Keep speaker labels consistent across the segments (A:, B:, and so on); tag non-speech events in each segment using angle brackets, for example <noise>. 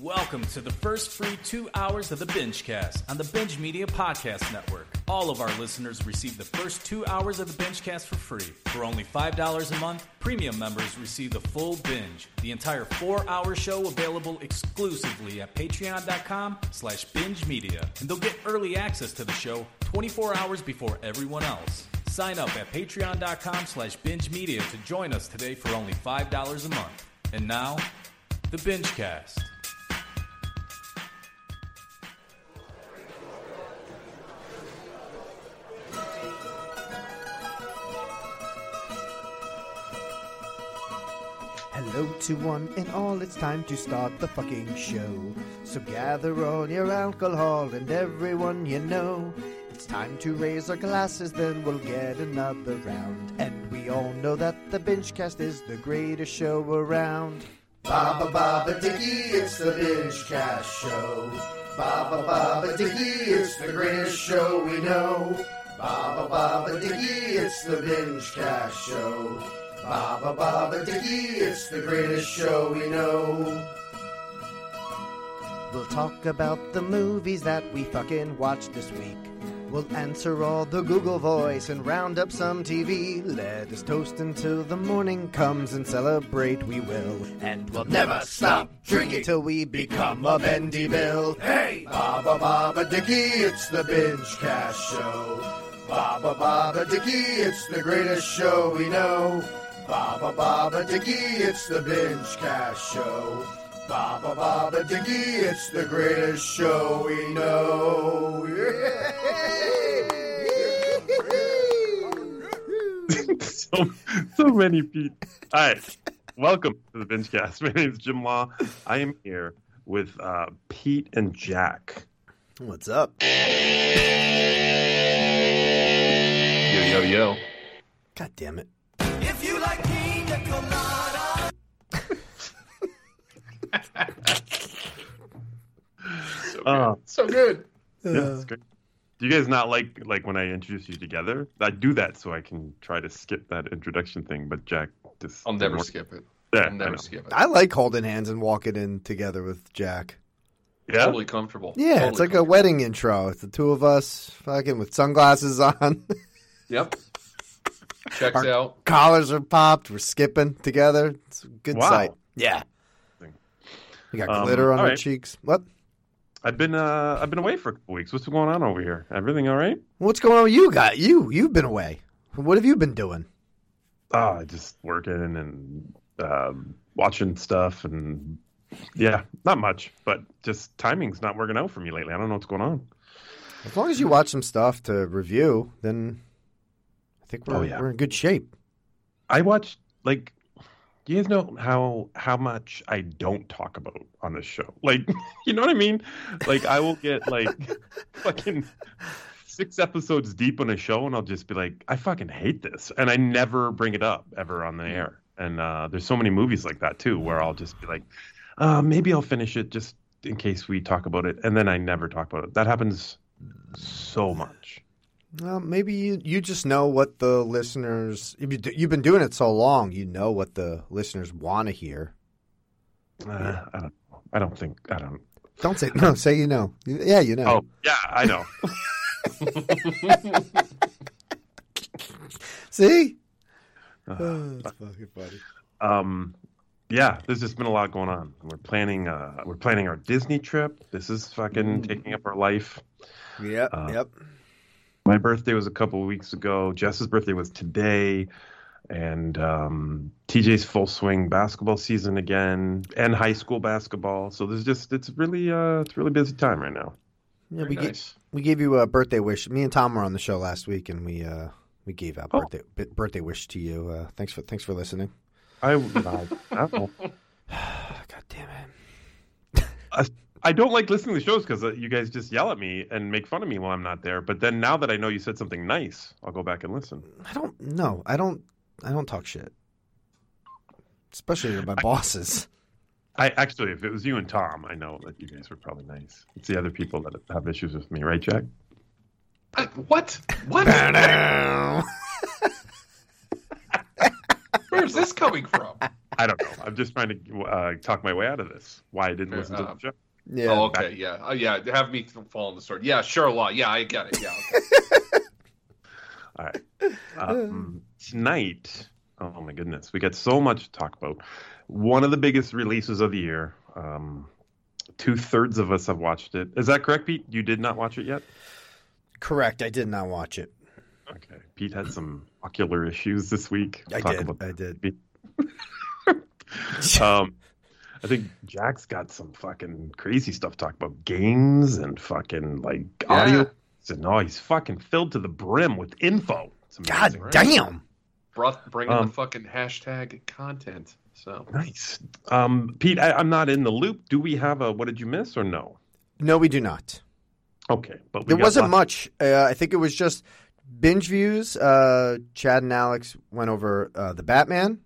A: Welcome to the first free two hours of the Bingecast on the Binge Media Podcast Network. All of our listeners receive the first two hours of the Bingecast for free. For only $5 a month, premium members receive the full binge. The entire four-hour show available exclusively at patreon.com slash binge media. And they'll get early access to the show 24 hours before everyone else. Sign up at patreon.com slash binge media to join us today for only $5 a month. And now, the Bingecast.
B: To one and all, it's time to start the fucking show. So gather all your alcohol and everyone you know. It's time to raise our glasses, then we'll get another round. And we all know that the Bingecast is the greatest show around.
C: Baba Baba Dicky, it's the Binge Cast Show. Baba Baba Dicky, it's the greatest show we know. Baba Baba Dicky, it's the Binge Cast Show. Baba Baba Dicky, it's the greatest show we know.
B: We'll talk about the movies that we fucking watched this week. We'll answer all the Google voice and round up some TV. Let us toast until the morning comes and celebrate we will. And we'll
C: Never stop drinking
B: till we become a bendy bill.
C: Hey, Baba Baba Dicky, it's the Binge Cast Show. Baba Baba Dicky, it's the greatest show we know. Baba Baba Dicky, it's the Binge Cast Show. Baba Baba Dicky, it's the greatest show we know. <laughs>
D: so, so many Pete. All right. Welcome to the Binge Bingecast. My name is Jim Law. I am here with uh, Pete and Jack.
B: What's up?
E: Yo, yo, yo.
B: God damn it.
D: Uh,
E: So good.
D: yeah, it's great. Do you guys not like like when I introduce you together? I do that so I can try to skip that introduction thing, but Jack just
E: I'll never
D: didn't
E: skip it.
D: Yeah,
E: I'll never skip it.
B: I like holding hands and walking in together with Jack.
D: Yeah,
E: Totally comfortable.
B: Yeah,
E: Totally
B: it's like a wedding intro. It's the two of us fucking with sunglasses on.
E: Yep. <laughs> Checks
B: Our-
E: out.
B: Collars are popped. We're skipping together. It's a good
D: Wow.
B: sight. Yeah. We got
D: Um,
B: glitter on
D: all
B: our
D: right.
B: cheeks. What?
D: I've been uh I've been away for a couple weeks. What's going on over here? Everything all right?
B: What's going on with you guys? You you've been away. What have you been doing?
D: Oh, just working and um, watching stuff and yeah, not much, but just timing's not working out for me lately. I don't know what's going on.
B: As long as you watch some stuff to review, then I think we're
D: Oh, yeah.
B: we're in good shape.
D: I watched like you guys know how how much I don't talk about on this show. <laughs> Like, you know what I mean? Like I will get like <laughs> fucking six episodes deep on a show and I'll just be like, I fucking hate this. And I never bring it up ever on the air. And uh there's so many movies like that too where I'll just be like, uh maybe I'll finish it just in case we talk about it. And then I never talk about it. That happens so much.
B: Well, maybe you, you just know what the listeners. You've been- doing it so long, you know what the listeners want to hear.
D: Uh, I don't I don't think I don't
B: Don't say no. Say you know. Yeah, you know.
D: Oh, yeah, I know. <laughs>
B: See?
D: Uh,
B: Oh, that's fucking funny.
D: um yeah there's just been a lot going on we're planning uh we're planning our disney trip this is fucking taking up our life
B: Yep.
D: Uh,
B: yep.
D: My birthday was a couple of weeks ago jess's birthday was today and um tj's full swing basketball season again and high school basketball so there's just it's really uh it's really busy time right now
B: Yeah,
E: Very
B: we ga-
E: nice.
B: we gave you a birthday wish. Me and Tom were on the show last week, and we uh we gave out
D: Oh.
B: birthday birthday wish to you. Uh, thanks for thanks for listening.
D: i I, I, don't. <sighs>
B: God damn it.
D: I, I don't like listening to shows because uh, you guys just yell at me and make fun of me while I'm not there. But then now that I know you said something nice, I'll go back and listen.
B: I don't no. I don't. I don't talk shit. Especially to my bosses.
D: I actually, if it was you and Tom, I know that you guys were probably nice. It's the other people that have issues with me, right, Jack?
E: I- what? What? <laughs> Where's this coming from?
D: I don't know. I'm just trying to uh, talk my way out of this. Why I didn't
E: Fair
D: listen to
E: enough.
D: the show.
B: Yeah.
E: Oh, okay, yeah, uh, yeah. Have me fall on the sword. Yeah, sure, law. Yeah, I get it. Yeah, okay. <laughs>
D: All right. Um, tonight, oh my goodness, we got so much to talk about. One of the biggest releases of the year. Um, Two thirds of us have watched it. Is that correct, Pete? You did not watch it yet.
B: Correct. I did not watch it.
D: Okay. Pete had some ocular issues this week.
B: I
D: Talk
B: did.
D: about
B: I did. <laughs>
D: um, I think Jack's got some fucking crazy stuff to talk about games and fucking like
E: Yeah.
D: audio. And no, he's fucking filled to the brim with info. It's
B: God
E: right?
B: damn.
E: Brought bringing
D: Um,
E: the fucking hashtag content. So
D: Nice. Um, Pete, I, I'm not in the loop. Do we have a what did you miss or no?
B: No, we do not.
D: Okay, but we
B: There wasn't
D: lots-
B: much. Uh, I think it was just binge views. Uh, Chad and Alyx went over uh, the Batman.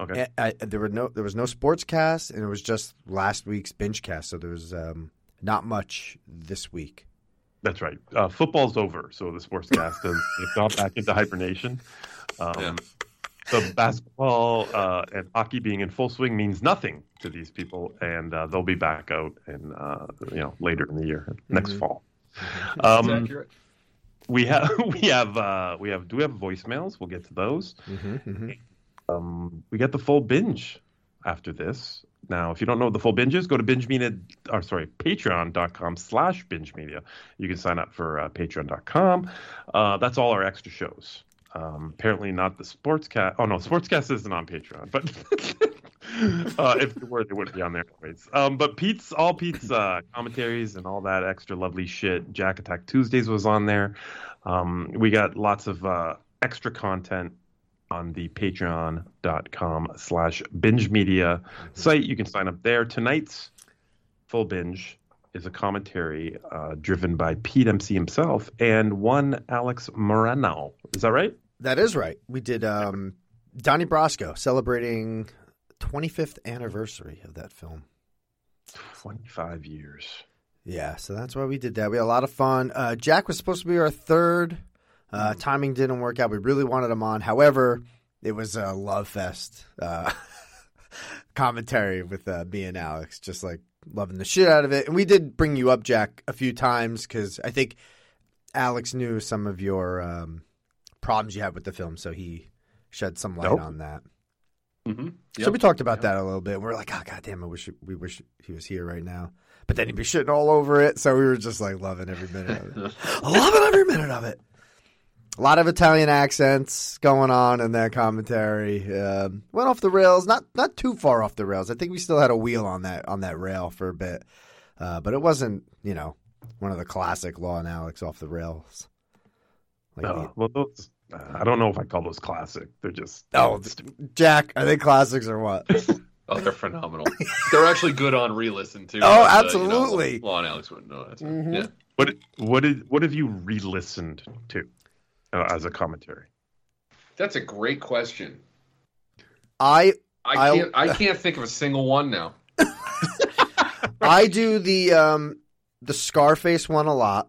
D: Okay,
B: I, I, there were no there was no sports cast, and it was just last week's binge cast. So there was um, not much this week.
D: that's right. Uh, football's over, so the sportscast has <laughs> it's gone back into hibernation. Um,
E: Yeah.
D: The basketball uh, and hockey being in full swing means nothing to these people, and uh, they'll be back out in uh, you know later in the year, next fall. Um,
E: accurate.
D: we have <laughs> we have uh, we have do we have voicemails? We'll get to those.
B: Mm-hmm,
D: Um, we get the full binge after this. Now, if you don't know what the full binge is, go to binge media, or sorry, patreon.com slash binge media. You can sign up for uh, patreon.com. Uh, that's all our extra shows. Um, apparently not the sportscast. Oh no, sportscast isn't on Patreon, but <laughs> uh, if it were, they wouldn't be on there anyways. Um, but Pete's all Pete's uh, commentaries and all that extra lovely shit. Jack Attack Tuesdays was on there. Um, we got lots of uh, extra content on the patreon.com slash binge media site. You can sign up there. Tonight's full binge is a commentary uh, driven by Pete MC himself and one Alyx Moreno. Is that right?
B: That is right. We did um, Donnie Brasco celebrating 25th anniversary of that film.
D: 25 years.
B: Yeah, so that's why we did that. We had a lot of fun. Uh, Jack was supposed to be our third. Uh, timing didn't work out. We really wanted him on. However, it was a love fest uh, <laughs> commentary with uh, me and Alyx, just like loving the shit out of it. And we did bring you up, Jack, a few times because I think Alyx knew some of your um, problems you had with the film, so he shed some light
D: Nope.
B: on that.
E: Mm-hmm.
B: So we talked about that a little bit. We are like, oh god damn, I wish we wish he was here right now. But then he'd be shitting all over it, so we were just like loving every minute of it. <laughs> loving every minute of it. A lot of Italian accents going on in that commentary. Um, went off the rails, not not too far off the rails. I think we still had a wheel on that on that rail for a bit, uh, but it wasn't you know one of the classic Law and Alyx off the rails. Like
D: Uh,
B: the-
D: well, those, uh, I don't know if I call those classic. They're just
B: oh, Jack, are they classics or what? <laughs>
E: Oh, they're phenomenal. they're actually good on re-listen too.
B: Oh,
E: but, uh, you know,
B: absolutely.
E: Law and Alyx wouldn't know that. so,
B: Mhm.
E: Yeah.
D: what what did what have you re-listened to uh, as a commentary?
E: That's a great question.
B: I
E: I can't. I can't think of a single one now. <laughs>
B: I do the um the Scarface one a lot.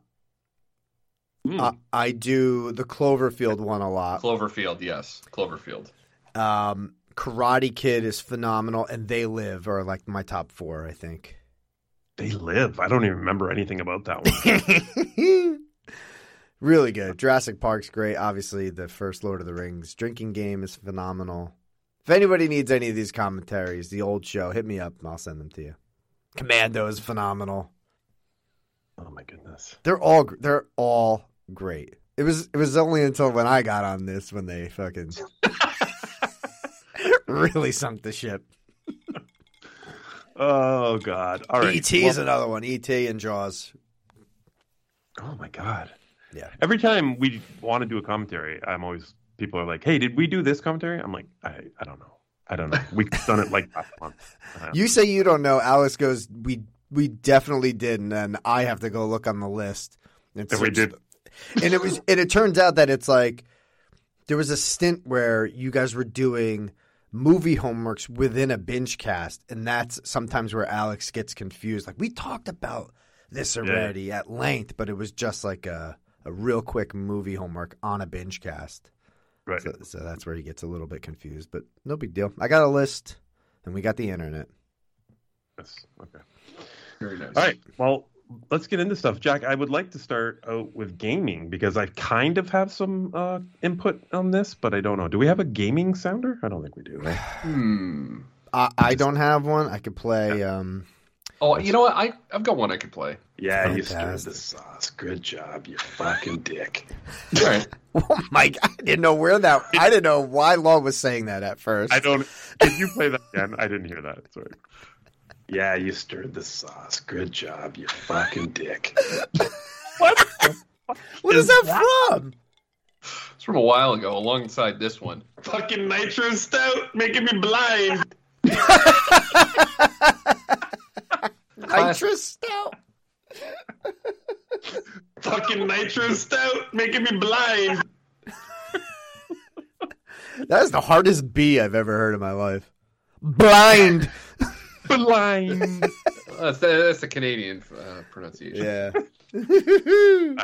D: Hmm.
B: Uh, I do the Cloverfield one a lot.
E: Cloverfield, yes, Cloverfield.
B: Um, Karate Kid is phenomenal, and They Live are like my top four, I think.
D: they live. I don't even remember anything about that one. <laughs>
B: really good. Jurassic Park's great. Obviously, the first Lord of the Rings drinking game is phenomenal. If anybody needs any of these commentaries, the old show, hit me up and I'll send them to you. Commando is phenomenal.
D: oh my goodness.
B: They're all they're all great. It was it was only until when I got on this when they fucking <laughs> really sunk the ship.
D: Oh God. All right.
B: E.T.
D: Well-
B: is another one. E.T. and Jaws.
D: Oh my god.
B: Yeah.
D: Every time we want to do a commentary, I'm always people are like, "Hey, did we do this commentary?" I'm like, "I I don't know. I don't know. We've done it like last month." Uh,
B: You say you don't know. Alice goes, we we definitely didn't." and then I have to go look on the list. And,
D: And we did. <laughs>
B: and it was and it turns out that it's like there was a stint where you guys were doing movie homeworks within a binge cast, and that's sometimes where Alyx gets confused. Like we talked about this already at length, but it was just like a a real quick movie homework on a binge cast.
D: Right.
B: So, so that's where he gets a little bit confused, but no big deal. I got a list, and we got the internet.
D: Yes. Okay.
E: Very nice.
D: All right. Well, let's get into stuff. Jack, I would like to start out with gaming because I kind of have some uh, input on this, but I don't know. Do we have a gaming sounder? I don't think we do. Right? <sighs>
E: Hmm.
B: I, I don't have one. I could play. Um,
E: Oh, you know what? I I've got one I could play.
D: Yeah,
B: you stirred the
D: sauce. Good job, you fucking dick. <laughs>
E: All right.
B: oh my god! I didn't know where that. I didn't know why Law was saying that at first.
D: I don't. Can you play that again? I didn't hear that. Sorry. Yeah, you stirred the sauce. Good job, you fucking dick. what?
B: What is that from?
E: It's from a while ago, alongside this one.
D: Fucking nitro stout, making me blind. <laughs>
B: Nitrous stout. <laughs>
D: Fucking nitro stout, making me blind.
B: That is the hardest B I've ever heard in my life. Blind. <laughs>
D: Blind.
E: That's the, that's the Canadian uh, pronunciation.
B: Yeah. <laughs>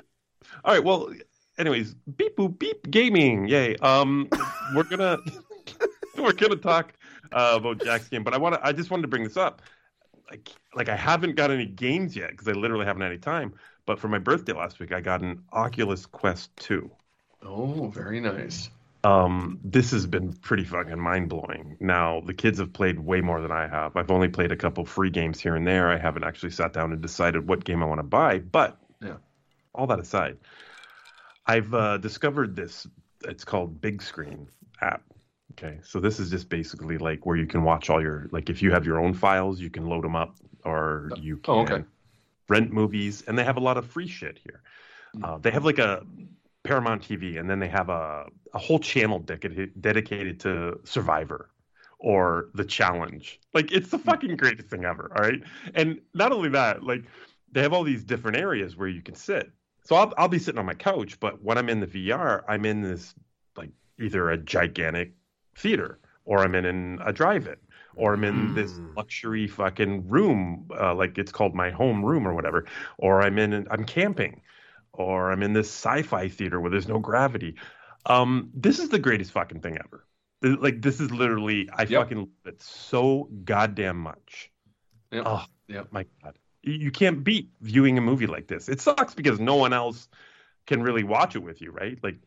D: All right. Well, anyways, beep boop beep gaming. Yay. Um, we're gonna we're gonna talk uh, about Jack's game, but I want to. I just wanted to bring this up. Like, like I haven't got any games yet because I literally haven't had any time. But for my birthday last week, I got an Oculus Quest two.
E: Oh, very nice.
D: Um, this has been pretty fucking mind blowing. Now the kids have played way more than I have. I've only played a couple free games here and there. I haven't actually sat down and decided what game I want to buy. But
E: Yeah.
D: all that aside, I've uh, discovered this. It's called Big Screen app. Okay, so this is just basically like where you can watch all your like if you have your own files, you can load them up, or you can
E: Oh, okay.
D: rent movies, and they have a lot of free shit here. Uh, they have like a Paramount TV, and then they have a, a whole channel dedicated dedicated to Survivor or The Challenge. Like it's the fucking greatest thing ever. All right, and not only that, like they have all these different areas where you can sit. So I'll I'll be sitting on my couch, but when I'm in the VR, I'm in this like either a gigantic theater or I'm in, in a drive-in or I'm in this
B: Mm.
D: luxury fucking room, uh, like it's called my home room or whatever, or I'm in I'm camping, or I'm in this sci-fi theater where there's no gravity. Um, this is the greatest fucking thing ever. Like this is literally I
E: Yep.
D: fucking love it so goddamn much.
E: Yep.
D: Oh
E: Yep.
D: my god, you you can't beat viewing a movie like this. It sucks because no one else can really watch it with you, right? Like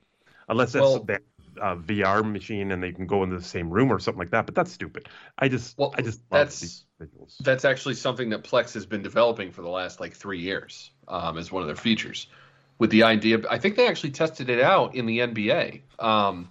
D: unless that's
E: Well-
D: that uh, VR machine and they can go into the same room or something like that. But that's stupid. I just
E: Well,
D: I just
E: that's-
D: these visuals.
E: That's actually something that Plex has been developing for the last like three years um, as one of their features. With the idea, I think they actually tested it out in the NBA. Um,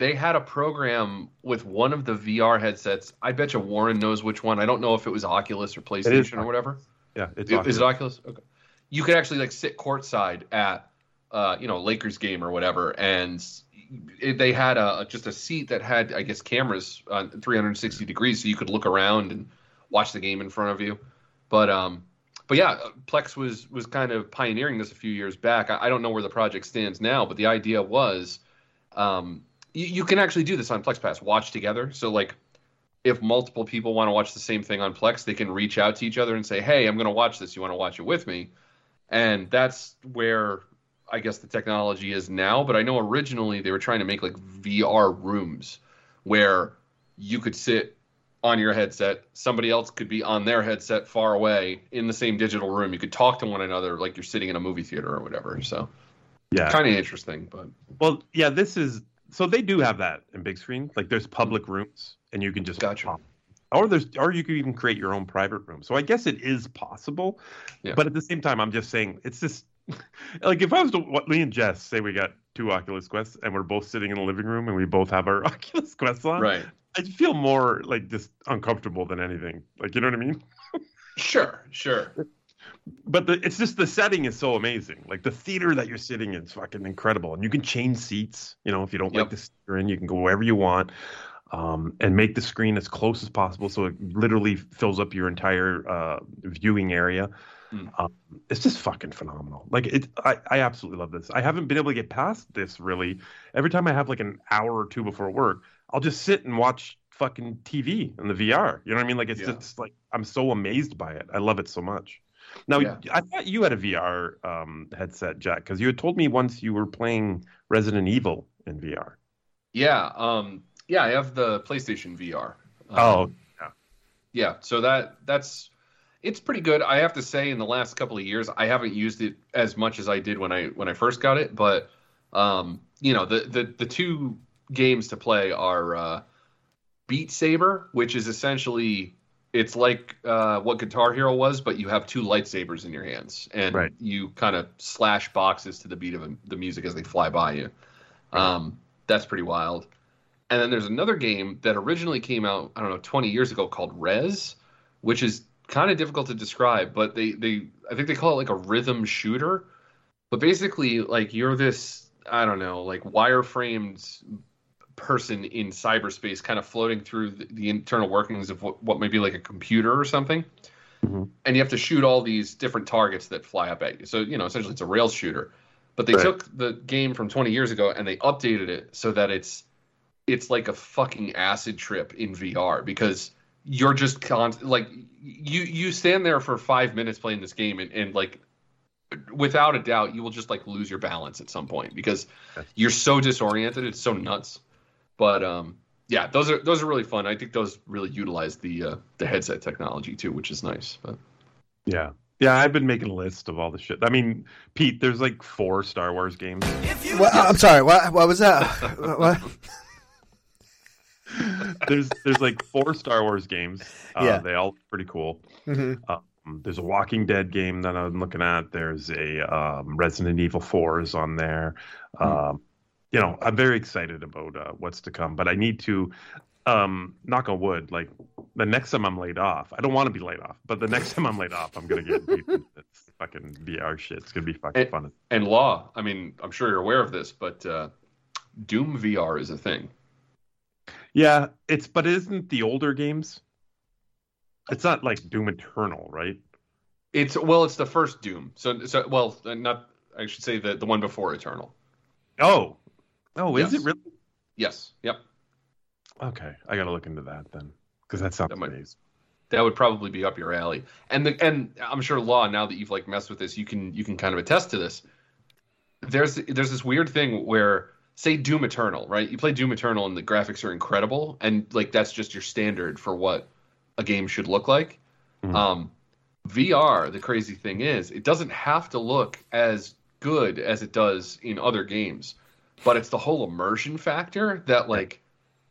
E: they had a program with one of the VR headsets. I bet you Warren knows which one. I don't know if it was Oculus or PlayStation or whatever.
D: yeah, it's
E: Is it Oculus? Okay. You could actually like sit courtside at, uh, you know, Lakers game or whatever, and they had a just a seat that had, I guess, cameras on 360 degrees, so you could look around and watch the game in front of you. But um, but yeah, Plex was was kind of pioneering this a few years back. I, I don't know where the project stands now, but the idea was, um, you, you can actually do this on Plex Pass, watch together. So like if multiple people want to watch the same thing on Plex, they can reach out to each other and say, "Hey, I'm going to watch this. You want to watch it with me?" And that's where I guess the technology is now. But I know originally they were trying to make like VR rooms where you could sit on your headset, somebody else could be on their headset far away in the same digital room. You could talk to one another like you're sitting in a movie theater or whatever. So
D: yeah.
E: kind of interesting, but
D: Well, yeah, this is so they do have that in big screen. Like there's public rooms and you can just
E: Gotcha.
D: pop. Or there's or you can even create your own private room. So I guess it is possible.
E: Yeah.
D: But at the same time, I'm just saying it's just <laughs> like if I was to what me and Jess say we got two Oculus Quests and we're both sitting in the living room and we both have our <laughs> Oculus Quests on.
E: right.
D: I'd feel more like just uncomfortable than anything. Like you know what I mean? <laughs>
E: Sure, sure.
D: but the, it's just the setting is so amazing. Like the theater that you're sitting in is fucking incredible, and you can change seats. You know, if you don't like the seat you're in, you can go wherever you want, um, and make the screen as close as possible so it literally fills up your entire uh, viewing area.
E: Hmm.
D: Um, it's just fucking phenomenal. Like it, I, I absolutely love this. I haven't been able to get past this really. Every time I have like an hour or two before work, I'll just sit and watch fucking TV in the VR. You know what I mean? Like it's
E: Yeah.
D: just like I'm so amazed by it. I love it so much. Now,
E: Yeah.
D: I thought you had a VR um, headset, Jack, because you had told me once you were playing Resident Evil in VR.
E: Yeah, um, yeah, I have the PlayStation VR. Um,
D: Oh,
E: yeah. So that that's it's pretty good. I have to say, in the last couple of years, I haven't used it as much as I did when I when I first got it. But um, you know, the the the two games to play are uh, Beat Saber, which is essentially it's like uh, what Guitar Hero was, but you have two lightsabers in your hands, and
D: Right.
E: you kind of slash boxes to the beat of the music as they fly by you. Um, that's pretty wild. And then there's another game that originally came out, I don't know, 20 years ago called Rez, which is kind of difficult to describe, but they, they I think they call it like a rhythm shooter. But basically, like you're this, I don't know, like wireframed person in cyberspace kind of floating through the, the internal workings of what, what may be like a computer or something.
D: Mhm.
E: And you have to shoot all these different targets that fly up at you. So, you know, essentially it's a rail shooter. But they
D: Right.
E: took the game from 20 years ago and they updated it so that it's it's like a fucking acid trip in VR because you're just con- like you you stand there for 5 minutes playing this game and, and like without a doubt you will just like lose your balance at some point because you're so disoriented it's so nuts but um yeah those are those are really fun i think those really utilize the uh, the headset technology too which is nice but
D: yeah. Yeah, I've been making a list of all the shit. I mean, Pete, there's like four Star Wars games.
B: What, I'm sorry. What? What was that? <laughs> what? <laughs>
D: there's there's like four Star Wars games. Uh,
B: Yeah.
D: they all look pretty cool.
B: hmm
D: Um, there's a Walking Dead game that I'm looking at. There's a um, Resident Evil 4 is on there. Um, you know, I'm very excited about uh, what's to come, but I need to um, knock on wood. Like the next time I'm laid off, I don't want to be laid off, but the next time I'm laid off, I'm gonna get this fucking VR shit. It's gonna be fucking
E: And-
D: fun.
E: and law i mean i'm sure you're aware of this but uh doom vr is a thing
D: Yeah, it's but isn't the older games? It's not like Doom Eternal, right?
E: it's well it's the first doom so so well not i should say the the one before eternal
D: Oh, oh, is
E: Yes.
D: it really?
E: yes yep
D: Okay, I gotta look into that then, because that sounds
E: That might-
D: amazing.
E: that would probably be up your alley. And the and I'm sure law now that you've like messed with this, you can you can kind of attest to this. There's there's this weird thing where say Doom Eternal, right? You play Doom Eternal and the graphics are incredible and like that's just your standard for what a game should look like.
D: Mhm.
E: Um VR, the crazy thing is, it doesn't have to look as good as it does in other games, but it's the whole immersion factor that like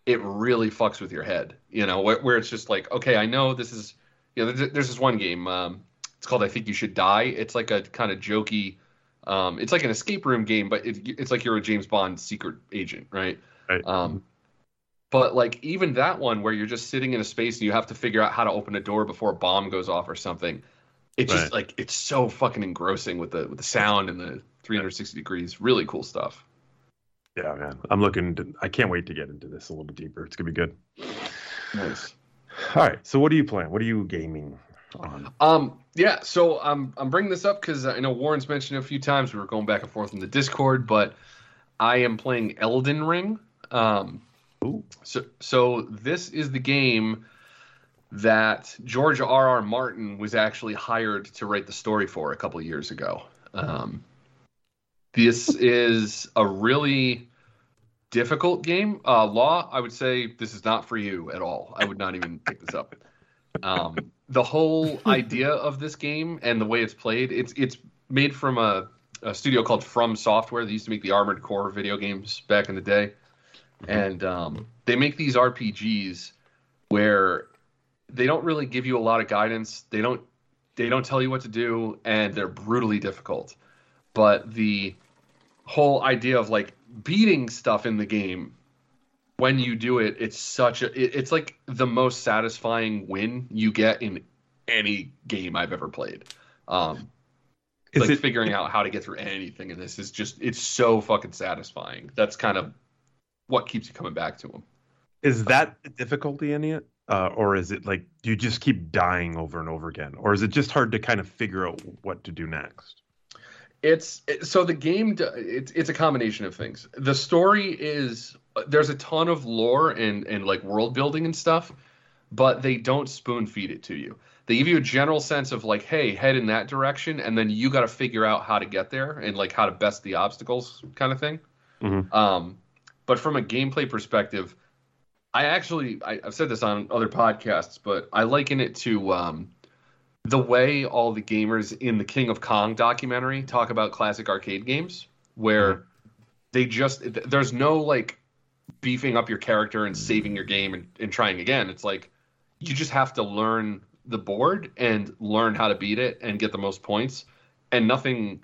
E: it really fucks with your head. You know, where, where it's just like, okay, I know this is. You know, there's, there's this one game. Um, it's called I Think You Should Die. It's like a kind of jokey. Um, it's like an escape room game, but it, it's like you're a James Bond secret agent, right?
D: Right.
E: Um, but like even that one where you're just sitting in a space and you have to figure out how to open a door before a bomb goes off or something. It's just like it's so fucking engrossing with the with the sound and the 360 degrees. Really cool stuff.
D: Yeah, man. I'm looking. To, I can't wait to get into this a little bit deeper. It's gonna be good.
E: Nice.
D: All right. So, what are you playing? What are you gaming on?
E: Um, yeah, so I'm I'm bringing this up because I know Warren's mentioned it a few times. We were going back and forth in the Discord, but I am playing Elden Ring. Um,
D: Ooh.
E: so so this is the game that George R. R. Martin was actually hired to write the story for a couple of years ago. Um, this is a really difficult game. Uh, Law, I would say this is not for you at all. I would not even pick this up. Um, the whole <laughs> idea of this game and the way it's played, it's it's made from a, a studio called From Software. They used to make the Armored Core video games back in the day, and um, they make these RPGs where they don't really give you a lot of guidance. They don't they don't tell you what to do, and they're brutally difficult. But the whole idea of like beating stuff in the game when you do it, it's such a it, it's like the most satisfying win you get in any game I've ever played. Um,
D: Is
E: like
D: it
E: figuring out how to get through anything in this is just it's so fucking satisfying. That's kind of what keeps you coming back to them.
D: is that the difficulty in it, uh, or is it like do you just keep dying over and over again, or is it just hard to kind of figure out what to do next?
E: It's it, so the game. It's it's a combination of things. The story is there's a ton of lore and and like world building and stuff, but they don't spoon feed it to you. They give you a general sense of like, hey, head in that direction, and then you got to figure out how to get there and like how to best the obstacles, kind of thing.
D: Mhm.
E: Um, But from a gameplay perspective, I actually I, have said this on other podcasts, but I liken it to um, the way all the gamers in the King of Kong documentary talk about classic arcade games, where mm-hmm. they just there's no like beefing up your character and saving your game and, and trying again. It's like you just have to learn the board and learn how to beat it and get the most points, and nothing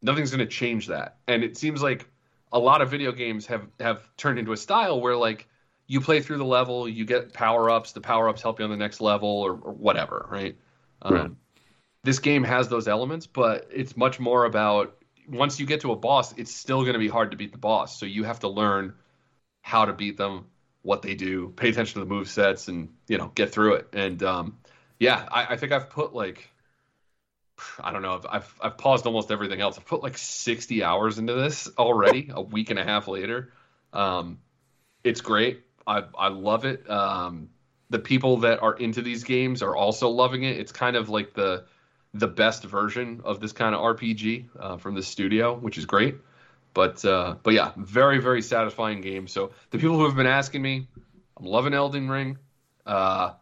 E: nothing's going to change that. And it seems like a lot of video games have have turned into a style where like you play through the level, you get power ups, the power ups help you on the next level or, or whatever, right? Um, right. This game has those elements, but it's much more about once you get to a boss, it's still going to be hard to beat the boss. So you have to learn how to beat them, what they do, pay attention to the move sets, and you know get through it. And um, yeah, I, I think I've put like I don't know. I've, I've, I've paused almost everything else. I've put like 60 hours into this already, a week and a half later. Um, it's great. I I love it. Um, the people that are into these games are also loving it. It's kind of like the the best version of this kind of RPG uh, from the studio, which is great. But uh, but yeah, very very satisfying game. So the people who have been asking me, I'm loving Elden Ring. Uh,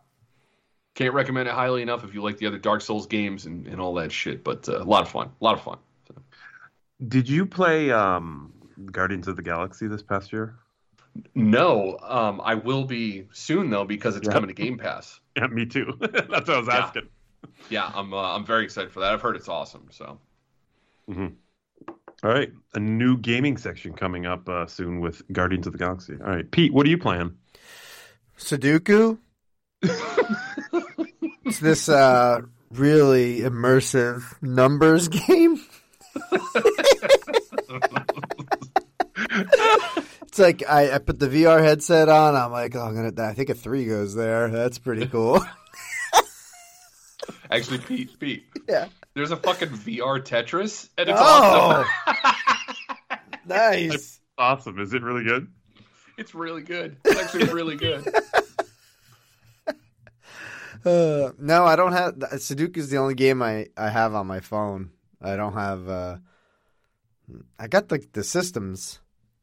E: can't recommend it highly enough if you like the other Dark Souls games and, and all that shit. But uh, a lot of fun, a lot of fun. So.
D: Did you play um, Guardians of the Galaxy this past year?
E: No, um, I will be soon though because it's yeah. coming to Game Pass. <laughs>
D: Yeah, me too. <laughs> That's what I was
E: yeah.
D: asking.
E: Yeah, I'm uh, I'm very excited for that. I've heard it's awesome. So.
D: Mm-hmm. All right, a new gaming section coming up uh, soon with Guardians of the Galaxy. All right, Pete, what are you playing?
B: Sudoku. it's this uh, really immersive numbers game. it's like I, I, put the VR headset on. I'm like, oh, I'm gonna. I think a three goes there. That's pretty cool.
E: Actually, Pete, Pete. <laughs>
B: Yeah.
E: There's a fucking VR Tetris, and it's oh,
B: awesome. <laughs> <laughs> nice. That's
D: awesome. Is it really good?
E: It's really good. It's actually really good. <laughs>
B: Uh, no, I don't have Sudoku is the only game I, I have on my phone. I don't have. Uh, I got the the systems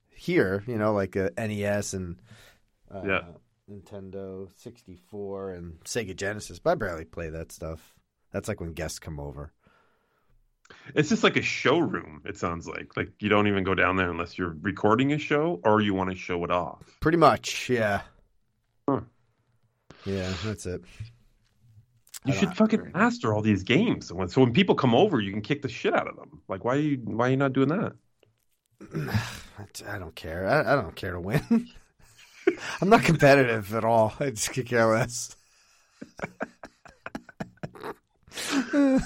B: here, you know, like a NES and
D: uh, yeah.
B: Nintendo 64 and Sega Genesis, but I barely play that stuff. That's like when guests come over.
D: It's just like a showroom, it sounds like. Like you don't even go down there unless you're recording a show or you want to show it off.
B: Pretty much, yeah. Huh. Yeah, that's it.
D: You should fucking master all these games. So when, so when people come over, you can kick the shit out of them. Like, why are you why are you not doing that? <sighs>
B: I don't care. I, I don't care to win. <laughs> I'm not competitive at all. I just kick care less. <laughs>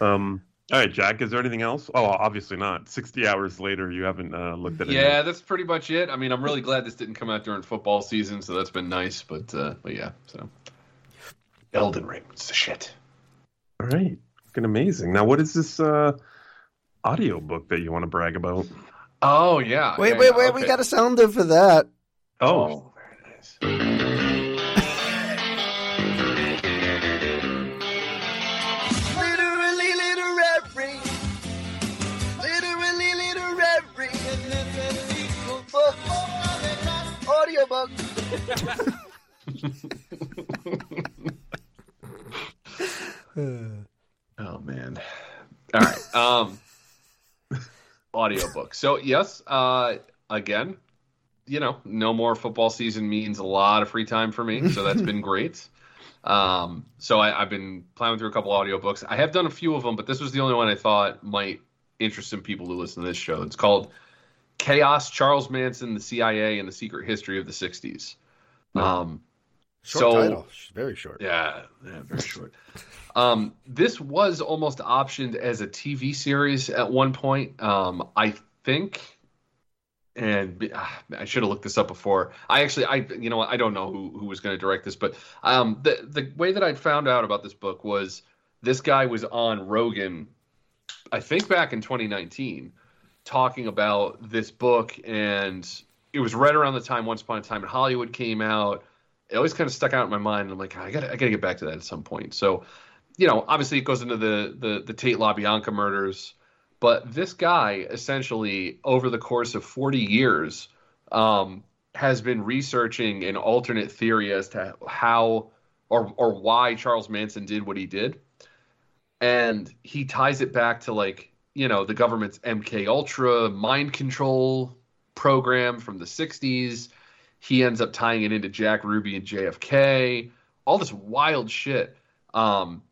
D: um. All right, Jack. Is there anything else? Oh, obviously not. Sixty hours later, you haven't uh, looked at it.
E: Yeah, that's pretty much it. I mean, I'm really glad this didn't come out during football season, so that's been nice. But uh, but yeah, so Elden Ring, it's the shit.
D: All right, fucking amazing. Now, what is this uh, audio book that you want to brag about?
E: Oh yeah.
B: Wait,
E: yeah,
B: wait, wait. Okay. We got a sounder for that.
D: Oh, oh very nice.
C: Audio book. <laughs>
E: oh man. All right. Um audiobook. So yes, uh again, you know, no more football season means a lot of free time for me, so that's been great. <laughs> Um, so I, have been plowing through a couple audiobooks. I have done a few of them, but this was the only one I thought might interest some people who listen to this show. It's called Chaos: Charles Manson, the CIA, and the Secret History of the '60s. Um,
B: short so, title, very short.
E: Yeah, yeah, very short. Um, this was almost optioned as a TV series at one point. Um, I think, and uh, I should have looked this up before. I actually, I you know, I don't know who who was going to direct this, but um, the the way that I'd found out about this book was this guy was on Rogan, I think back in 2019, talking about this book, and it was right around the time Once Upon a Time in Hollywood came out. It always kind of stuck out in my mind. I'm like, I gotta, I got to get back to that at some point. So you know, obviously it goes into the the the Tate LaBianca murders, but this guy essentially over the course of 40 years um, has been researching an alternate theory as to how or or why Charles Manson did what he did, and he ties it back to like you know the government's MK Ultra mind control program from the '60s. He ends up tying it into Jack Ruby and JFK, all this wild shit. Um,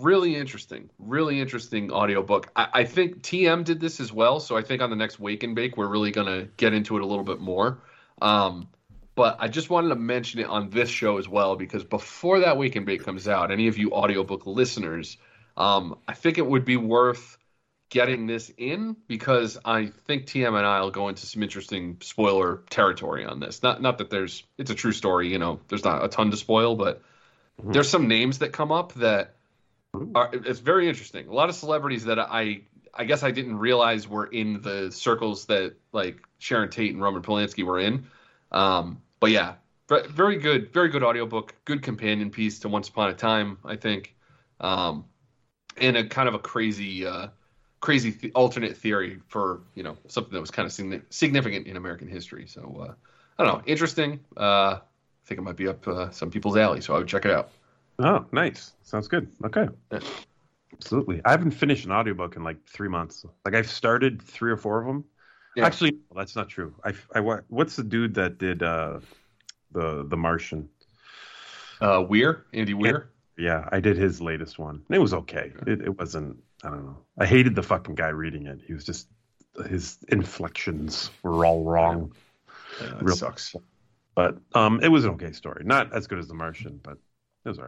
E: really interesting, really interesting audiobook. I, I think TM did this as well, so I think on the next Wake and Bake we're really gonna get into it a little bit more. Um, but I just wanted to mention it on this show as well because before that Wake and Bake comes out, any of you audiobook listeners, um, I think it would be worth getting this in because I think TM and I will go into some interesting spoiler territory on this. Not not that there's it's a true story, you know, there's not a ton to spoil, but mm-hmm. there's some names that come up that are it's very interesting. A lot of celebrities that I I guess I didn't realize were in the circles that like Sharon Tate and Roman Polanski were in. Um, but yeah, very good, very good audiobook, good companion piece to Once Upon a Time, I think, um, and a kind of a crazy, uh, crazy th- alternate theory for you know something that was kind of significant in American history. So uh, I don't know, interesting. Uh, I think it might be up uh, some people's alley, so I would check it out.
D: Oh, nice. Sounds good. Okay. Yeah. Absolutely. I haven't finished an audiobook in like three months. Like I've started three or four of them. Yeah. Actually, that's not true. I, I what's the dude that did uh, the the Martian?
E: Uh, Weir, Andy Weir.
D: Yeah, I did his latest one. It was okay. It, it wasn't. I don't know. I hated the fucking guy reading it. He was just his inflections were all wrong.
E: Yeah, Real sucks.
D: But um, it was an okay story. Not as good as The Martian, but it was all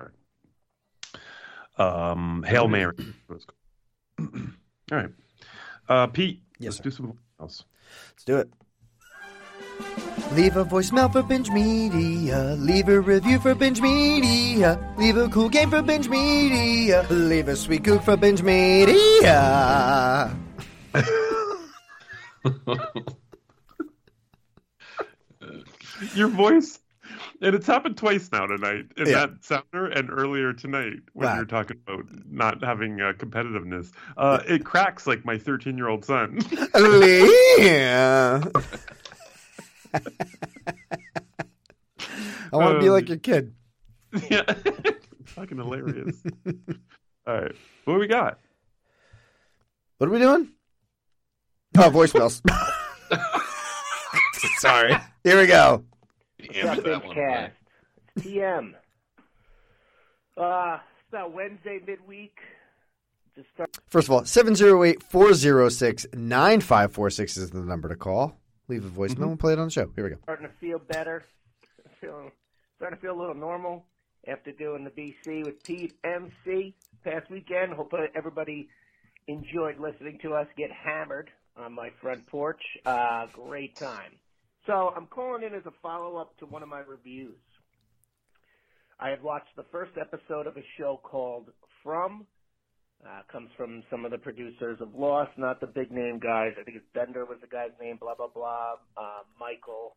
D: right. Um, Hail Mary. <clears throat> all right. Uh, Pete, yes, let's sir. do something else.
B: Let's do it. Leave a voicemail for Binge Media. Leave a review for Binge Media. Leave a cool game for Binge Media. Leave a sweet kook for Binge Media. <laughs>
D: Your voice and it's happened twice now tonight in yeah. that sounder and earlier tonight when wow. you're talking about not having uh, competitiveness. Uh, it cracks like my 13 year old son. <laughs>
B: yeah. <laughs> <laughs> I want to um, be like your kid. <laughs>
D: Yeah. <laughs> Fucking hilarious. All right. What do we got?
B: What are we doing? Oh, voicemails. Sorry. Here we go.
F: What's up, Bingecast? It's TM. Uh, it's about Wednesday midweek.
B: Just start- First of all, 708 406 9546 is the number to call. Leave a voicemail mm-hmm. and play it on the show. Here we go.
F: Starting to feel better. <laughs> Feeling, starting to feel a little normal after doing the BC with Pete MC past weekend. Hope everybody enjoyed listening to us get hammered on my front porch. Uh, great time. So I'm calling in as a follow up to one of my reviews. I had watched the first episode of a show called From. Uh, comes from some of the producers of Lost, not the big name guys. I think it's Bender was the guy's name. Blah blah blah. Uh, Michael.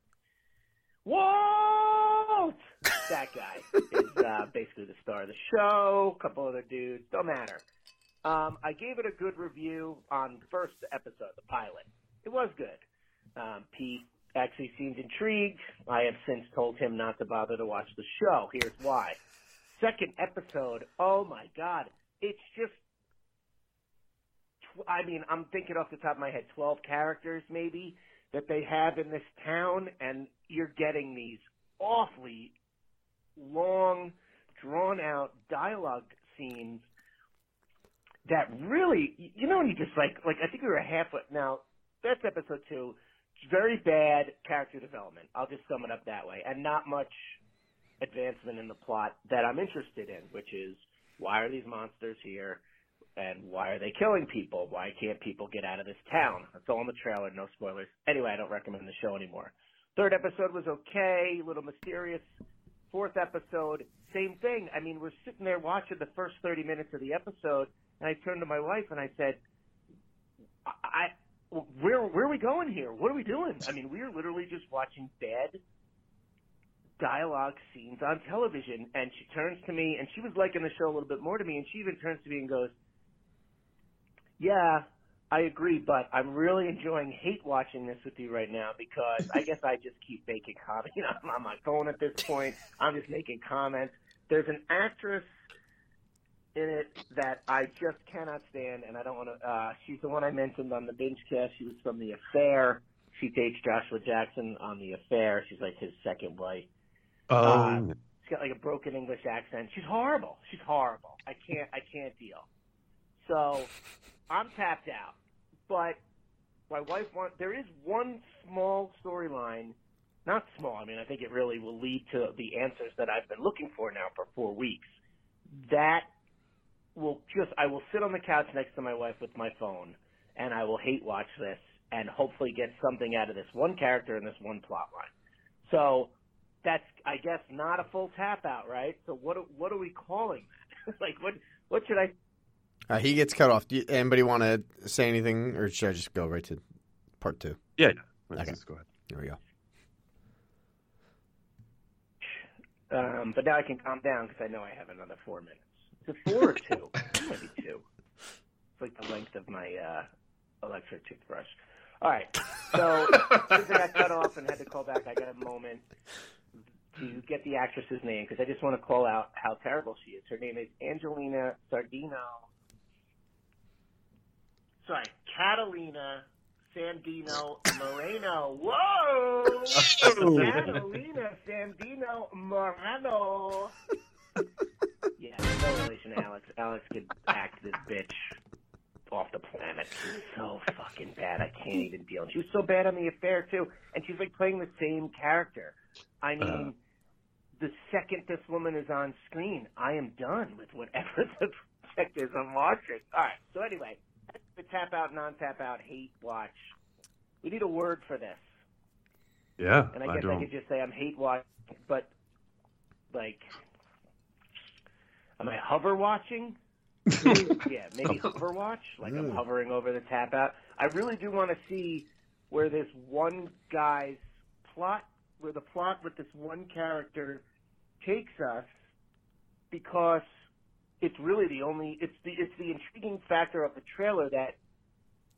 F: Walt. that guy is uh, basically the star of the show. A couple other dudes. Don't matter. Um, I gave it a good review on the first episode, the pilot. It was good. Um, Pete actually seemed intrigued. I have since told him not to bother to watch the show. Here's why. Second episode, oh my god, it's just. I mean, I'm thinking off the top of my head, 12 characters maybe that they have in this town, and you're getting these awfully long, drawn out dialogue scenes that really, you know, you just like, like I think we were halfway. Now, that's episode two very bad character development. I'll just sum it up that way, and not much advancement in the plot that I'm interested in, which is why are these monsters here, and why are they killing people? Why can't people get out of this town? That's all in the trailer, no spoilers. Anyway, I don't recommend the show anymore. Third episode was okay, a little mysterious. Fourth episode, same thing. I mean, we're sitting there watching the first 30 minutes of the episode, and I turned to my wife and I said, I, where where are we going here? What are we doing? I mean, we are literally just watching bad dialogue scenes on television. And she turns to me, and she was liking the show a little bit more to me, and she even turns to me and goes, "Yeah, I agree, but I'm really enjoying hate watching this with you right now because I guess I just keep making <laughs> comments. You know, I'm on my phone at this point. I'm just making comments. There's an actress in it that I just cannot stand, and I don't want to. Uh, she's the one I mentioned on the binge cast. She was from The Affair. She dates Joshua Jackson on The Affair. She's like his second wife.
D: Oh,
F: Uh, She's got like a broken English accent. She's horrible. She's horrible. I can't. I can't deal. So I'm tapped out. But my wife wants. There is one small storyline. Not small. I mean, I think it really will lead to the answers that I've been looking for now for four weeks. That will just. I will sit on the couch next to my wife with my phone, and I will hate watch this, and hopefully get something out of this one character and this one plot line. So that's I guess not a full tap out, right? So what what are we calling that? <laughs> like what what should I
B: Uh, he gets cut off. Do you, anybody want to say anything, or should I just go right to part two?
D: yeah. yeah. Let's
B: Okay.
D: go ahead.
B: There we go.
F: um but now I can calm down because I know I have another 4 minutes. Is it 4 or 2? <laughs> Maybe 2. It's like the length of my uh electric toothbrush. All right. So since I got cut off and had to call back, I got a moment to get the actress's name because I just want to call out how terrible she is. Her name is Angelina Sardino. Sorry, Catalina Sandino Moreno. Whoa! <laughs> Catalina Sandino Moreno. Yeah, no relation to Alyx. Alyx could act this bitch off the planet. She's so fucking bad. I can't even deal. And she was so bad on the affair too. And she's like playing the same character. I uh. mean, the second this woman is on screen, I am done with whatever <laughs> the project is I'm watching. All right. So anyway, the tap out, non tap out, hate watch. We need a word for this.
D: Yeah.
F: And I
D: I
F: guess I,
D: don't.
F: could just say I'm hate watching, but like, am I hover watching? <laughs> yeah, maybe hover watch. Like I'm hovering over the tap out. I really do want to see where this one guy's plot, where the plot with this one character takes us, because it's really the only. It's the it's the intriguing factor of the trailer that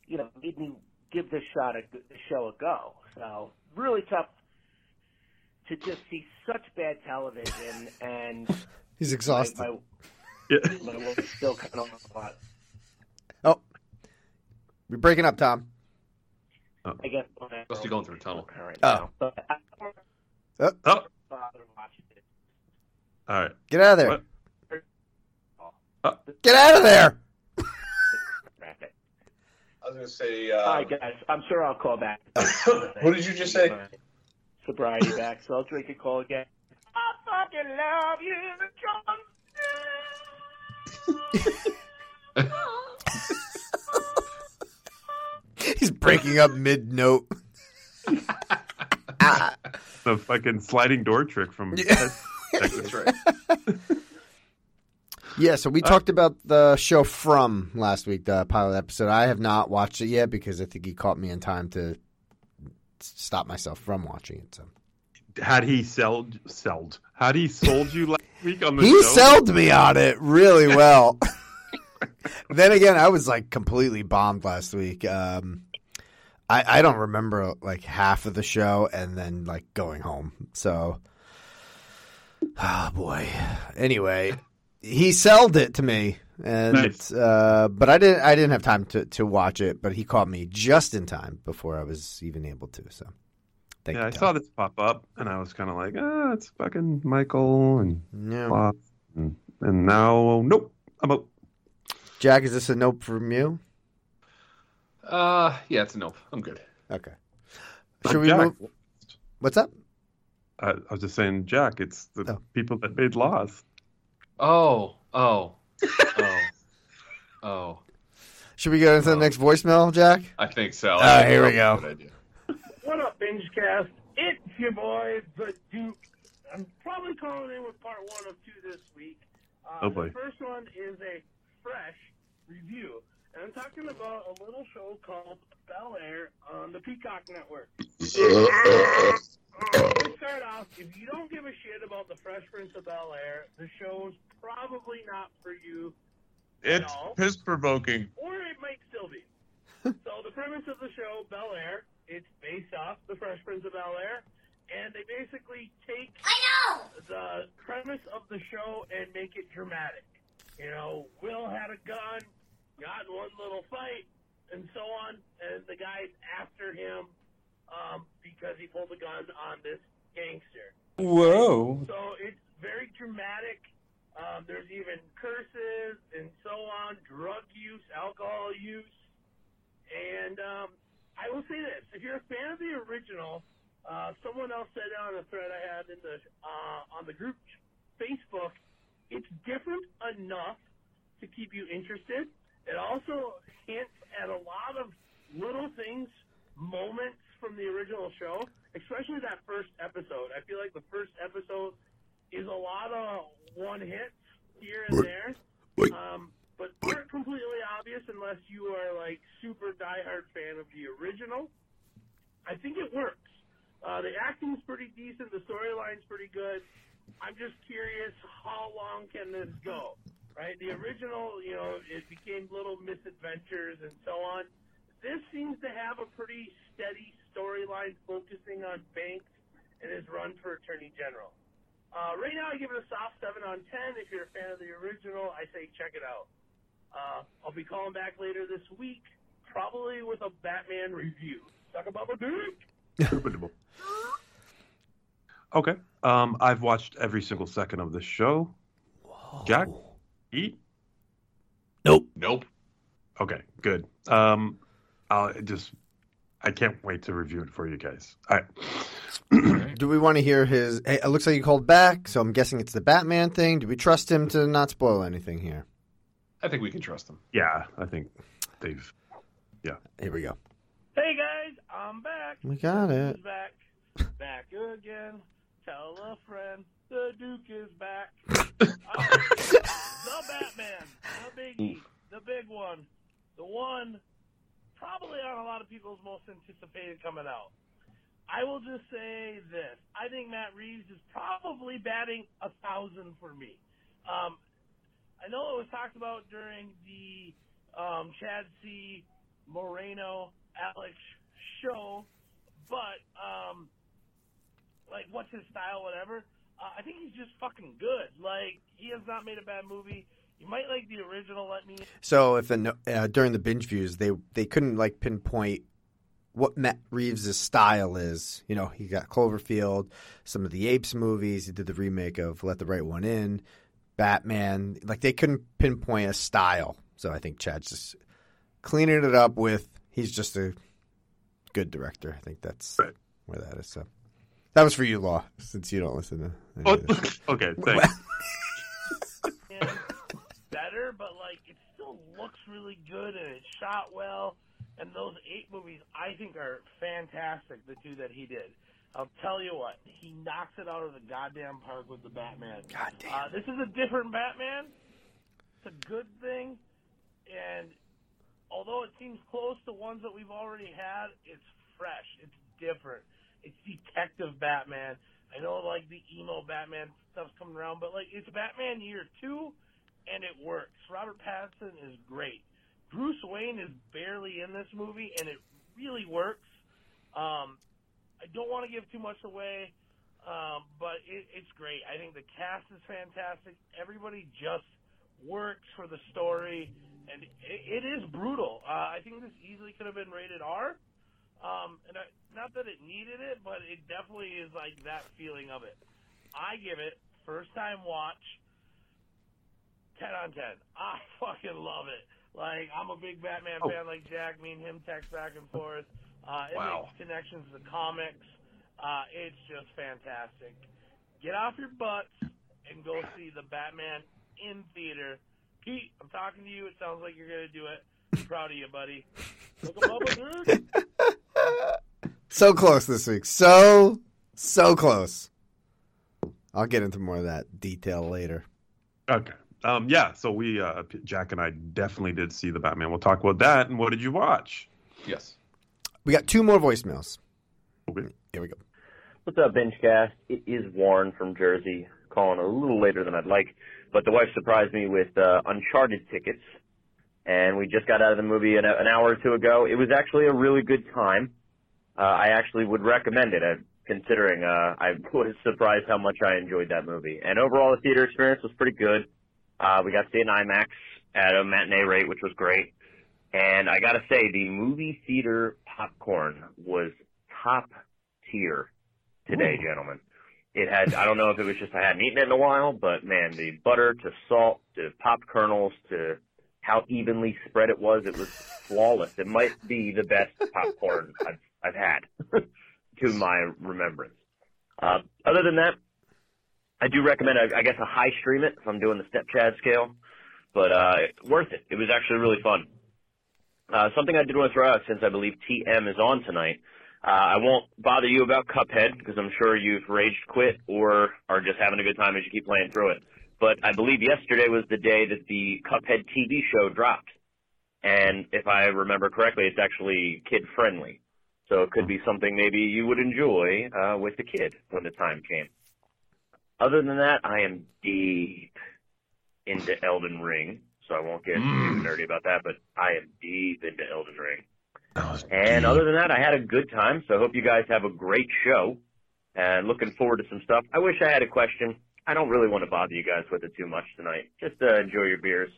F: you know made me give this shot a the show a go. So really tough to just see such bad television and <laughs>
B: He's exhausted.
F: my,
D: Yeah.
F: my work's still kind of on the spot. Oh.
B: We're breaking up, Tom. Oh.
F: I guess when I
E: Must be going through a tunnel.
F: Right
B: Oh.
F: now. But I don't
B: Oh,
D: Oh,
F: bother watching it.
D: all right.
B: get out of there.
D: What?
B: Get out of there.
G: I was going to say.
F: All
G: Uh,
F: right, guys. I'm sure I'll call back. <laughs>
G: what did you just say?
F: Sobriety back, so I'll drink a call again. I fucking love you, John. <laughs>
B: He's breaking up mid note. <laughs>
D: The fucking sliding door trick from.
B: Yeah.
E: That's right.
B: Yeah, so we talked about the show from last week, the pilot episode. I have not watched it yet because I think he caught me in time to stop myself from watching it. So
D: Had he sold, sold? Had he sold you last <laughs> week on the show?
B: he
D: show?
B: sold me on it really <laughs> well. <laughs> then again, I was like completely bombed last week. Um, I I don't remember like half of the show, and then like going home. So, <sighs> oh boy. Anyway, he sold it to me, and
D: Nice.
B: uh, but I didn't I didn't have time to to watch it. But he caught me just in time before I was even able to. So, thank
D: Yeah,
B: you.
D: I saw this pop up, and I was kind of like, ah, it's fucking Michael and
B: Yeah.
D: And, and now, nope, I'm out.
B: Jack, is this a nope from you?
E: Uh, yeah, it's a nope. I'm good.
B: Okay.
D: But
B: Should we
D: Jack,
B: move? What's up?
D: I, I was just saying, Jack, it's the
B: Oh.
D: people that made laws.
E: Oh, oh, oh, <laughs> oh.
B: Should we go into the
E: Oh.
B: next voicemail, Jack?
E: I think so. I
B: here we go.
E: a good idea.
H: What up, BingeCast? It's your boy, the Duke. I'm probably calling in with part one of two this week. Uh,
D: Oh, boy.
H: The first one is a fresh review, and I'm talking about a little show called Bel Air on the Peacock Network. <laughs> Uh, to start off, if you don't give a shit about the Fresh Prince of Bel Air, the show's probably not for you,
G: it's piss provoking.
H: or it might still be. <laughs> so the premise of the show, Bel Air, it's based off the Fresh Prince of Bel Air, and they basically take
I: I know.
H: the premise of the show and make it dramatic. You know, Will had a gun, got in one little fight, and so on, and the guy's after him um, because he pulled a gun on this gangster.
J: Whoa.
H: So it's very dramatic. Um, there's even curses and so on, drug use, alcohol use, and um, I will say this: if you're a fan of the original, uh, someone else said on a thread I had in the uh, on the group Facebook, it's different enough to keep you interested. It also hints at a lot of little things, moments from the original show, especially that first episode. I feel like the first episode is a lot of one hits here and there, um, but aren't completely obvious unless you are like super diehard fan of the original. I think it works. Uh, the acting's pretty decent. The storyline's pretty good. I'm just curious, how long can this go? Right? The original, you know, it became little misadventures and so on. This seems to have a pretty steady storyline focusing on Banks and his run for Attorney General. Uh, right now, I give it a soft 7 on 10. If you're a fan of the original, I say check it out. Uh, I'll be calling back later this week, probably with a Batman review. Talk about my dick. <laughs>
D: Okay. Um, I've watched every single second of the show. Jack, eat.
J: Nope.
E: Nope.
D: Okay, good. Um, I'll just. I can't wait to review it for you guys. I, <clears throat>
B: Do we want to hear his? Hey, it looks like he called back, so I'm guessing it's the Batman thing. Do we trust him to not spoil anything here?
E: I think we can trust him.
D: yeah, I think they've. Yeah.
B: Here we go.
H: Hey guys, I'm back.
B: We got it.
H: Who's back? Back again. Tell a friend the Duke is back. <laughs> The Batman, the biggie, the big one, the one probably on a lot of people's most anticipated coming out. I will just say this: I think Matt Reeves is probably batting a thousand for me. Um, I know it was talked about during the um, Chad C. Moreno Alex show, but um, like what's his style, whatever. Uh, I think he's just fucking good. Like he has not made a bad movie. You might like the original. Let me.
B: So if the uh, during the binge views they they couldn't like pinpoint what Matt Reeves' style is. You know, he got Cloverfield, some of the Apes movies. He did the remake of Let the Right One In, Batman. Like they couldn't pinpoint a style. So I think Chad's just cleaning it up with he's just a good director. I think that's
D: Right.
B: where that is. So that was for you, Law, since you don't listen to. any
D: Oh,
B: of this. <laughs>
D: okay, thanks.
H: and <laughs> better, but like it still looks really good and it's shot well. And those eight movies, I think, are fantastic. The two that he did. I'll tell you what, he knocks it out of the goddamn park with the Batman.
B: Goddamn.
H: Uh, this is a different Batman. It's a good thing, and although it seems close to ones that we've already had, it's fresh. It's different. It's Detective Batman. I know like the emo Batman stuff's coming around, but like it's Batman year two, and it works. Robert Pattinson is great. Bruce Wayne is barely in this movie, and it really works. Um, I don't want to give too much away, um, but it, it's great. I think the cast is fantastic. Everybody just works for the story, and it, it is brutal. Uh, I think this easily could have been rated R. Um, and I, not that it needed it, but it definitely is like that feeling of it. I give it first time watch, ten on ten. I <laughs> fucking love it. Like I'm a big Batman
D: Oh.
H: fan, like Jack. Me and him text back and forth. Uh, it
E: Wow.
H: makes connections to the comics. Uh, it's just fantastic. Get off your butts and go see the Batman in theater. Pete, I'm talking to you. It sounds like you're gonna do it. I'm proud of you, buddy. Look at Bubba, dude. <laughs>
B: So close this week. So, so close. I'll get into more of that detail later.
D: Okay. Um, yeah. So we, uh, Jack and I, definitely did see the Batman. We'll talk about that. And what did you watch?
E: Yes.
B: We got two more voicemails.
D: Okay.
B: Here we go.
K: What's up, BingeCast? It is Warren from Jersey, calling a little later than I'd like, but the wife surprised me with uh, Uncharted tickets. and we just got out of the movie an, an hour or two ago. It was actually a really good time. Uh, I actually would recommend it, uh, considering uh, I <laughs> was surprised how much I enjoyed that movie. And overall, the theater experience was pretty good. Uh, we got to see in IMAX at a matinee rate, which was great. And I got to say, the movie theater popcorn was top tier today,
I: Ooh.
K: gentlemen. It had, I don't know if it was just I hadn't eaten it in a while, but man, the butter to salt to pop kernels to how evenly spread it was, it was flawless. It might be the best popcorn I've, I've had <laughs> to my remembrance. Uh, other than that, I do recommend, I, I guess, a high stream it if I'm doing the Step Chad scale, but uh, worth it. It was actually really fun. Uh, something I did want to throw out since I believe TM is on tonight. Uh, I won't bother you about Cuphead because I'm sure you've raged quit or are just having a good time as you keep playing through it. But I believe yesterday was the day that the Cuphead TV show dropped. And if I remember correctly, it's actually kid friendly. So it could be something maybe you would enjoy uh, with the kid when the time came. Other than that, I am deep into Elden Ring, so I won't get too nerdy about that, but I am deep into Elden Ring. And other than that, I had a good time, so I hope you guys have a great show. And looking forward to some stuff. I wish I had a question. I don't really want to bother you guys with it too much tonight. Just uh, enjoy your beers,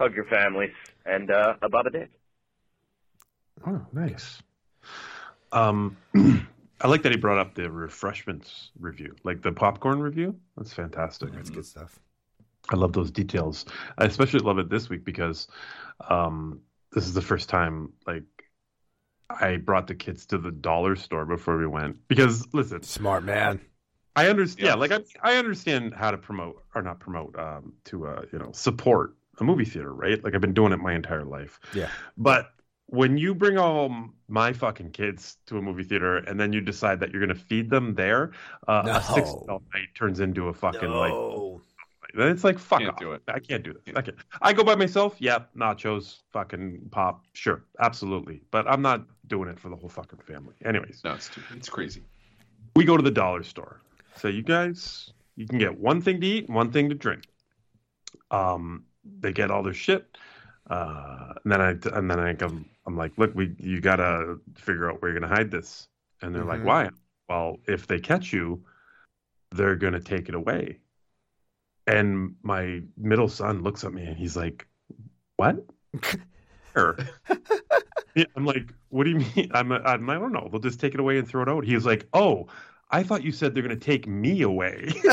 K: hug your families, and uh, about a dick.
D: Oh, nice. Um, <clears throat> I like that he brought up the refreshments review, like the popcorn review. That's fantastic.
B: That's good stuff.
D: I love those details. I especially love it this week because um, this is the first time like I brought the kids to the dollar store before we went. Because listen,
B: smart man.
D: I understand. Yeah, like I, I understand how to promote or not promote um, to uh, you know support a movie theater, right? Like I've been doing it my entire life.
B: Yeah.
D: But when you bring all my fucking kids to a movie theater and then you decide that you're going to feed them there, uh, a six
B: No.
D: dollar night turns into a fucking
B: No.
D: like. Then it's like fuck
E: Can't
D: off.
E: do it.
D: I can't do this. I can't. I go by myself. Yeah, nachos, fucking pop. Sure, absolutely. But I'm not doing it for the whole fucking family. Anyways,
E: No, it's too, it's crazy.
D: we go to the dollar store. So you guys, you can get one thing to eat, and one thing to drink. Um, they get all their shit. Uh, and then I and then I come, I'm like, look, we you gotta figure out where you're gonna hide this. And they're like,
B: Mhm.
D: why? Well, if they catch you, they're gonna take it away. And my middle son looks at me and he's like, what? <laughs> Yeah, I'm like, what do you mean? I'm, I'm, I don't know. They'll just take it away and throw it out. He's like, oh, I thought you said they're going to take me away. <laughs>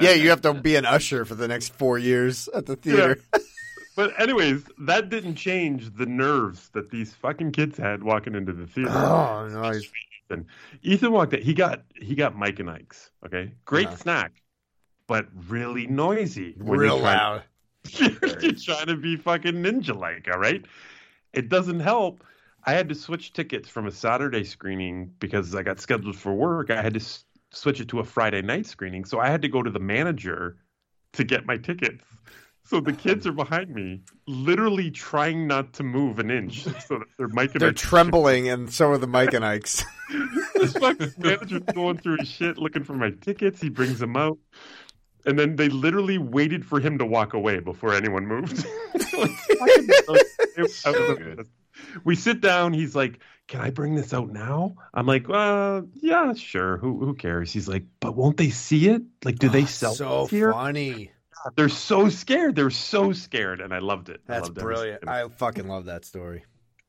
B: yeah, you have to be an usher for the next four years at the theater.
D: But anyways, that didn't change the nerves that these fucking kids had walking into the theater.
B: Oh, nice.
D: And Ethan walked in. He got he got Mike and Ike's. Okay, great
B: Uh-huh.
D: snack, but really noisy. when
B: Real <laughs>
D: you're trying-
B: loud.
D: You're trying to be fucking ninja like, all right? It doesn't help. I had to switch tickets from a Saturday screening because I got scheduled for work. I had to s- switch it to a Friday night screening. So I had to go to the manager to get my tickets. So the kids are behind me, literally trying not to move an inch so that their mic and
B: They're
D: I
B: trembling, and so are the Mike and Ikes. <laughs>
D: this fucking manager's going through his shit looking for my tickets. He brings them out. And then they literally waited for him to walk away before anyone moved. <laughs> we sit down. He's like, Can I bring this out now? I'm like, uh, yeah, sure. Who who cares? He's like, But won't they see it? Like, do they sell
B: Oh, so
D: this here?
B: funny.
D: They're so scared. They're so scared. And I loved it. I
B: That's
D: loved every
B: brilliant.
D: second.
B: I fucking love that story.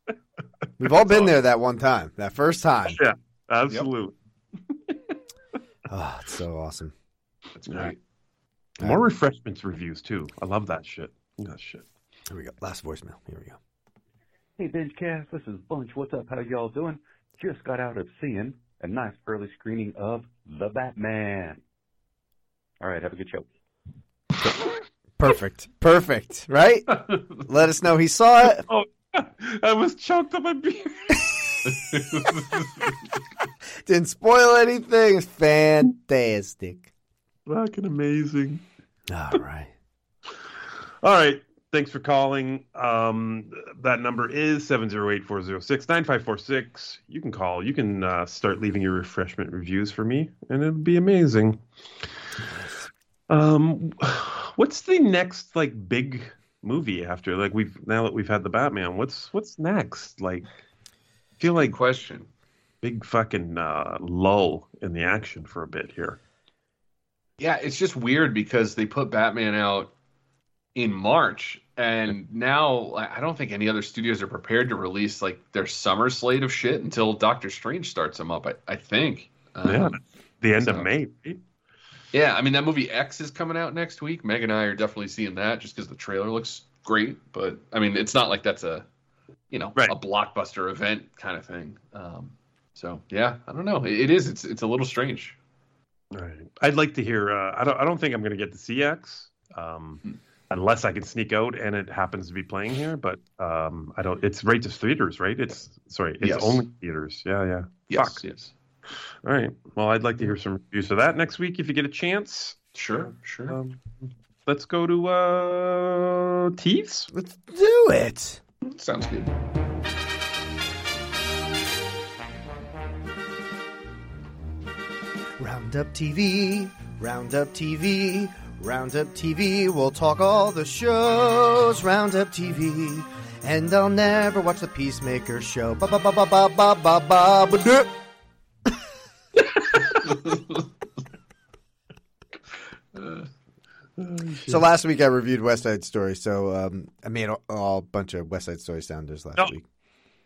B: <laughs> We've all been there that one time, that first time.
D: Yeah, absolutely.
B: Oh, <laughs> it's so awesome.
E: That's great.
D: More refreshments reviews, too. I love that shit. Mm. That shit.
B: Here we go. Last voicemail. Here we go.
L: Hey, BingeCast, this is Bunch. What's up? How y'all doing? Just got out of seeing a nice early screening of The Batman. All right, have a good show. <laughs>
B: Perfect. Perfect. Right? Let us know he saw it. <laughs>
D: Oh, <laughs> I was choked on my beer.
B: Didn't spoil anything. Fantastic.
D: Fucking amazing.
B: All right.
D: All right. Thanks for calling. Um, that number is 708-406-9546. You can call. You can uh, start leaving your refreshment reviews for me, and it'll be amazing. Um, <sighs> what's the next like big movie after like we've now that we've had the Batman? What's what's next? Like, I feel like
E: question.
D: Big fucking uh, lull in the action for a bit here.
E: Yeah, it's just weird because they put Batman out in March, and now I don't think any other studios are prepared to release like their summer slate of shit until Doctor Strange starts them up. I, I think.
D: yeah,
E: Um,
D: the end
E: so-
D: of May. Right?
E: Yeah, I mean that movie X is coming out next week. Meg and I are definitely seeing that just because the trailer looks great. But I mean, it's not like that's a, you know, a blockbuster event kind of thing. Um, so yeah, I don't know. It, it is. It's it's a little strange.
D: Right. I'd like to hear. Uh, I don't. I don't think I'm going to get to see X, um,
E: Hmm.
D: unless I can sneak out and it happens to be playing here. But um, I don't. It's right to theaters, right? It's sorry. It's
E: Yes.
D: only theaters. Yeah, yeah.
E: Yes,
D: Fuck.
E: yes.
D: All right. Well, I'd like to hear some reviews of that next week if you get a chance.
E: Sure, sure.
D: Um, let's go to uh, Tees.
B: Let's do it.
E: Sounds good.
B: Roundup TV, Roundup TV, Roundup TV. We'll talk all the shows. Roundup TV, and I'll never watch the Peacemaker show. Ba ba ba ba ba ba ba ba ba. Duh. So last week I reviewed West Side Story. So um, I made a, a bunch of West Side Story sounders last
D: Oh,
B: week.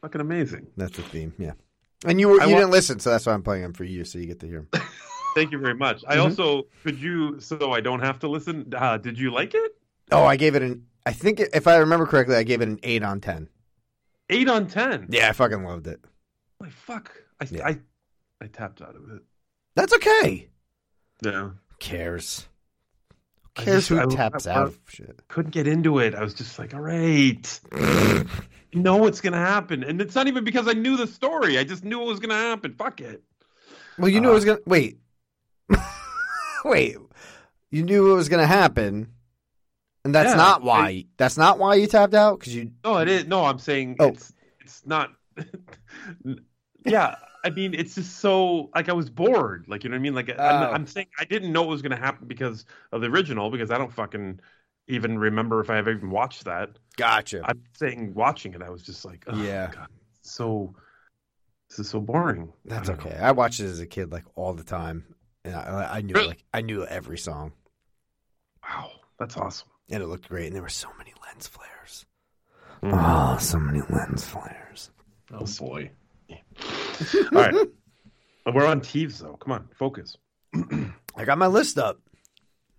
D: Fucking amazing.
B: That's the theme, yeah. And you were you
D: wa-
B: didn't listen, so that's why I'm playing them for you, so you get to hear them. <laughs>
D: Thank you very much. I
B: Mhm.
D: also could you so I don't have to listen. Uh, did you like it?
B: Oh, I gave it an. I think if I remember correctly, I gave it an eight on ten.
D: Eight on ten.
B: Yeah, I fucking loved it.
D: Like fuck. I
B: Yeah.
D: I I tapped out of it.
B: That's okay.
D: Yeah.
B: Who cares?
D: I
B: Who cares who
D: I-
B: taps
D: I-
B: out shit?
D: couldn't get into it. I was just like, all right, <laughs> you know what's gonna happen, and it's not even because I knew the story. I just knew it was gonna happen. Fuck it.
B: Well, you knew
D: Uh,
B: it was gonna wait. <laughs> wait, you knew it was gonna happen, and that's
D: Yeah,
B: not why. that's not why you tapped out because you.
D: No, it is. No, I'm saying
B: Oh.
D: it's it's not. <laughs> yeah, I mean, it's just so like I was bored. Like you know what I mean? Like
B: Oh.
D: I'm, I'm saying I didn't know it was gonna happen because of the original because I don't fucking even remember if I ever even watched that.
B: Gotcha.
D: I'm saying watching it, I was just like, oh,
B: Yeah.
D: God, so this is so boring.
B: That's
D: I don't know.
B: okay. I watched it as a kid, like all the time, and I, I knew
D: Really?
B: like I knew every song,
D: Wow, that's awesome.
B: and it looked great. And there were so many lens flares.
D: Mhm.
B: Oh, so many lens flares.
E: Oh boy.
D: All right. We're on Teves though. Come on, focus. <clears throat>
B: I got my list up.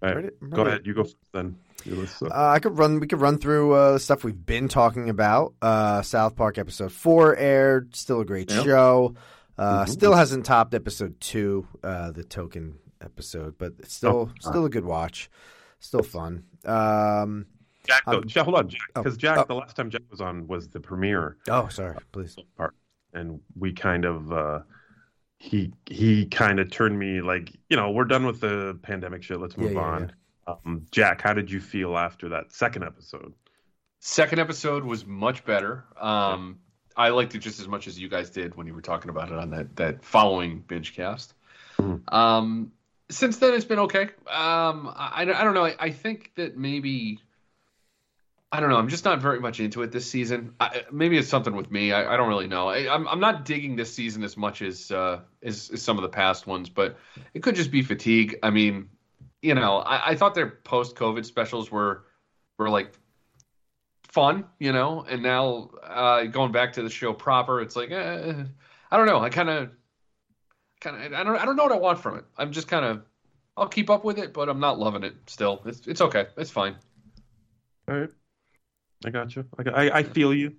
D: All right, go ahead. You go then. Your list up.
B: Uh, I could run. We could run through uh, stuff we've been talking about. Uh, South Park episode four aired. Still a great
E: Yep.
B: show. Uh,
D: Mhm.
B: Still hasn't topped episode two, uh, the token episode, but it's still
D: Oh.
B: still a good watch. Still fun. Um,
D: Jack, though,
B: um,
D: hold on, Jack,
B: oh,
D: because Jack,
B: oh.
D: the last time Jack was on was the premiere
B: oh, sorry. Please.
D: part, and we kind of uh, he he kind of turned me like you know we're done with the pandemic shit. Let's move
B: Yeah, yeah,
D: on. Um, Jack, how did you feel after that second episode?
E: Second episode was much better. Um, I liked it just as much as you guys did when you were talking about it on that that following binge cast.
D: Mhm.
E: Um, since then, it's been okay. Um, I, I don't know. I, I think that maybe I don't know. I'm just not very much into it this season. I, maybe it's something with me. I, I don't really know. I, I'm I'm not digging this season as much as, uh, as as some of the past ones, but it could just be fatigue. I mean, you know, I, I thought their post COVID specials were were like fun, you know, and now uh, going back to the show proper, it's like eh, I don't know. I kind of kind of I don't I don't know what I want from it. I'm just kind of I'll keep up with it, but I'm not loving it still. It's it's okay. It's fine.
D: All right, I got you. I, got- I, I feel you.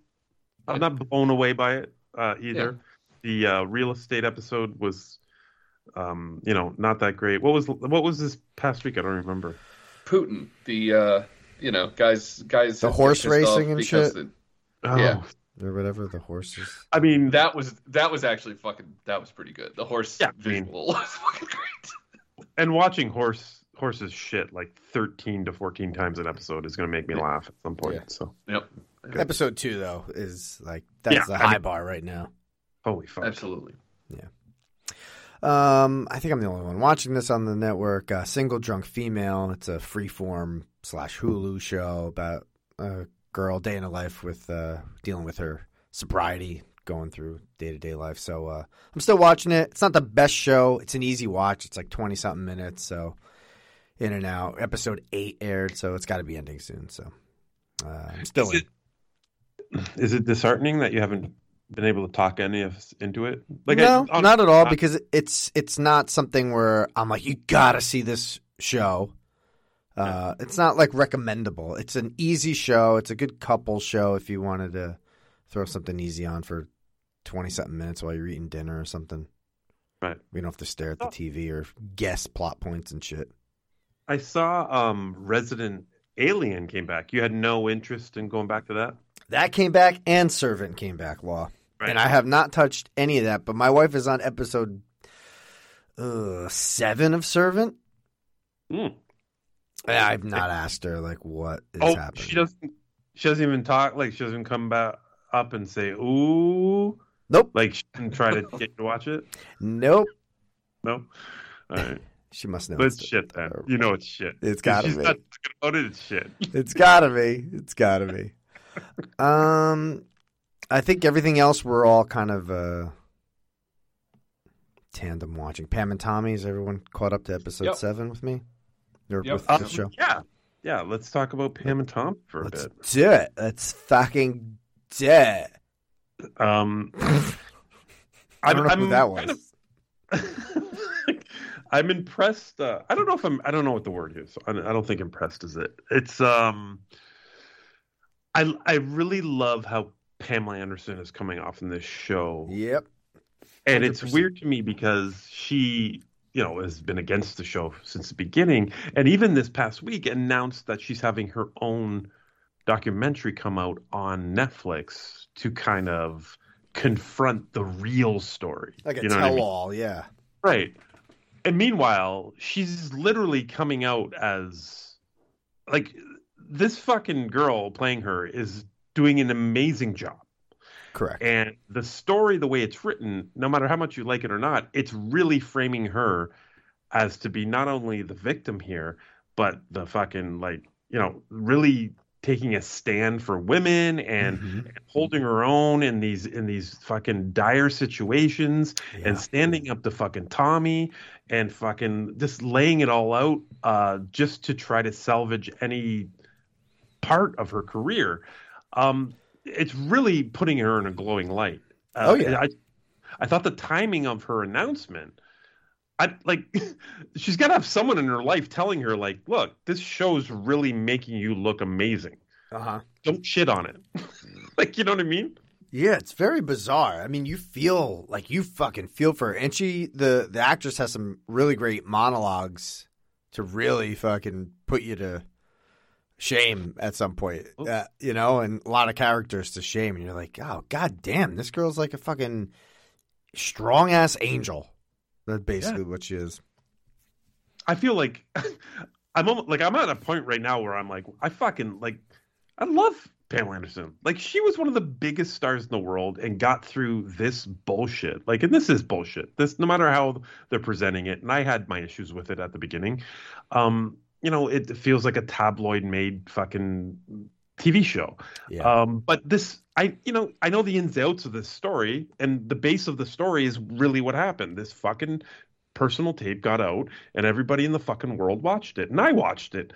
D: I'm not blown away by it uh, either. The uh, real estate episode was, um, you know, not that great. What was what was this past week? I don't remember.
E: Putin, the uh, you know guys guys
B: The horse racing and shit?
E: the-
D: Oh,
E: Yeah.
B: Or whatever the horses.
D: I mean,
E: that was that was actually fucking that was pretty good. The horse
D: Yeah, I mean-
E: visual <laughs> was fucking great.
D: and watching horse horses shit like 13 to 14 times an episode is going to make me laugh at some point.
B: Yeah.
D: So
E: Yep,
B: Episode two though is like that's
D: Yeah,
B: the
D: I
B: high
D: mean-
B: bar right now.
D: holy fuck.
E: absolutely. Yeah.
B: Um, I think I'm the only one watching this on the network. Uh, Single Drunk Female. It's a freeform slash Hulu show about a girl day in a life with uh, dealing with her sobriety, going through day to day life. So uh, I'm still watching it. It's not the best show. It's an easy watch. It's like twenty something minutes. So in and out. Episode eight aired, so it's got to be ending soon. So uh, I'm still
D: Is
B: in.
D: it, is it disheartening that you haven't been able to talk any of us into it? Like
B: no,
D: I,
B: not at all, because it's it's not something where I'm like, you gotta see this show. Uh, it's not like recommendable. It's an easy show. It's a good couple show if you wanted to throw something easy on for twenty something minutes while you're eating dinner or something.
D: Right.
B: You don't have to stare at the TV or guess plot points and shit.
D: I saw um, Resident Alien came back. You had no interest in going back to that.
B: That came back and Servant came back, Law.
D: Right.
B: And I have not touched any of that, but my wife is on episode uh, seven of Servant.
D: Mm.
B: I've not asked her like what is
D: oh,
B: happening.
D: she doesn't. She doesn't even talk. Like she doesn't come back up and say, "Ooh."
B: Nope.
D: Like she didn't try to <laughs> get you to watch it.
B: Nope.
D: Nope. All right.
B: She must know.
D: But it's
B: it's-
D: shit then. You know it's shit.
B: It's
D: If
B: gotta
D: she's
B: be.
D: not talking about it. It's shit.
B: It's gotta be. It's gotta be. <laughs> Um, I think everything else we're all kind of uh tandem watching. Pam and Tommy. Is everyone caught up to episode
E: Yep.
B: seven with me? Or
E: Yep.
B: with
D: Um,
B: the show?
D: yeah. Yeah. Let's talk about Pam and Tom for a
B: Let's
D: bit.
B: do it. Let's fucking do it.
D: Um, <laughs>
B: I don't know
D: I'm-
B: who that
D: I'm
B: was.
D: kind of- <laughs> I'm impressed. Uh, I don't know if I'm. I don't know what the word is. I, don't think impressed is it. It's um. I I really love how Pamela Anderson is coming off in this show,
B: Yep.
D: and it's weird to me because she, you know, has been against the show since the beginning, and even this past week announced that she's having her own documentary come out on Netflix to kind of confront the real story.
B: Like a
D: you know what I
B: tell
D: mean?
B: all, yeah.
D: Right. And meanwhile, she's literally coming out as like this fucking girl playing her is doing an amazing job.
B: Correct.
D: And the story, the way it's written, no matter how much you like it or not, it's really framing her as to be not only the victim here, but the fucking like, you know, really taking a stand for women and,
B: Mm-hmm.
D: and holding her own in these in these fucking dire situations
B: Yeah.
D: and standing up to fucking Tommy and fucking just laying it all out uh just to try to salvage any part of her career. Um it's really putting her in a glowing light. Uh,
B: Oh, yeah.
D: I I thought the timing of her announcement I like <laughs> she's got to have someone in her life telling her like, "Look, this show's really making you look amazing.
B: Uh huh.
D: Don't shit on it." <laughs> like, you know what I mean?
B: Yeah, it's very bizarre. I mean, you feel like you fucking feel for her, and she the the actress has some really great monologues to really fucking put you to shame at some point. Uh, you know, and a lot of characters to shame, and you're like, oh god damn, this girl's like a fucking strong ass angel. That's basically what she is.
D: I feel like <laughs> I'm almost, like I'm at a point right now where I'm like I fucking like I love Pamela Anderson. Like she was one of the biggest stars in the world and got through this bullshit. Like and this is bullshit. This no matter how they're presenting it, and I had my issues with it at the beginning. Um, you know, it feels like a tabloid made fucking TV show.
B: Yeah.
D: Um, but this, I, you know, I know the ins and outs of this story, and the base of the story is really what happened. This fucking personal tape got out, and everybody in the fucking world watched it, and I watched it.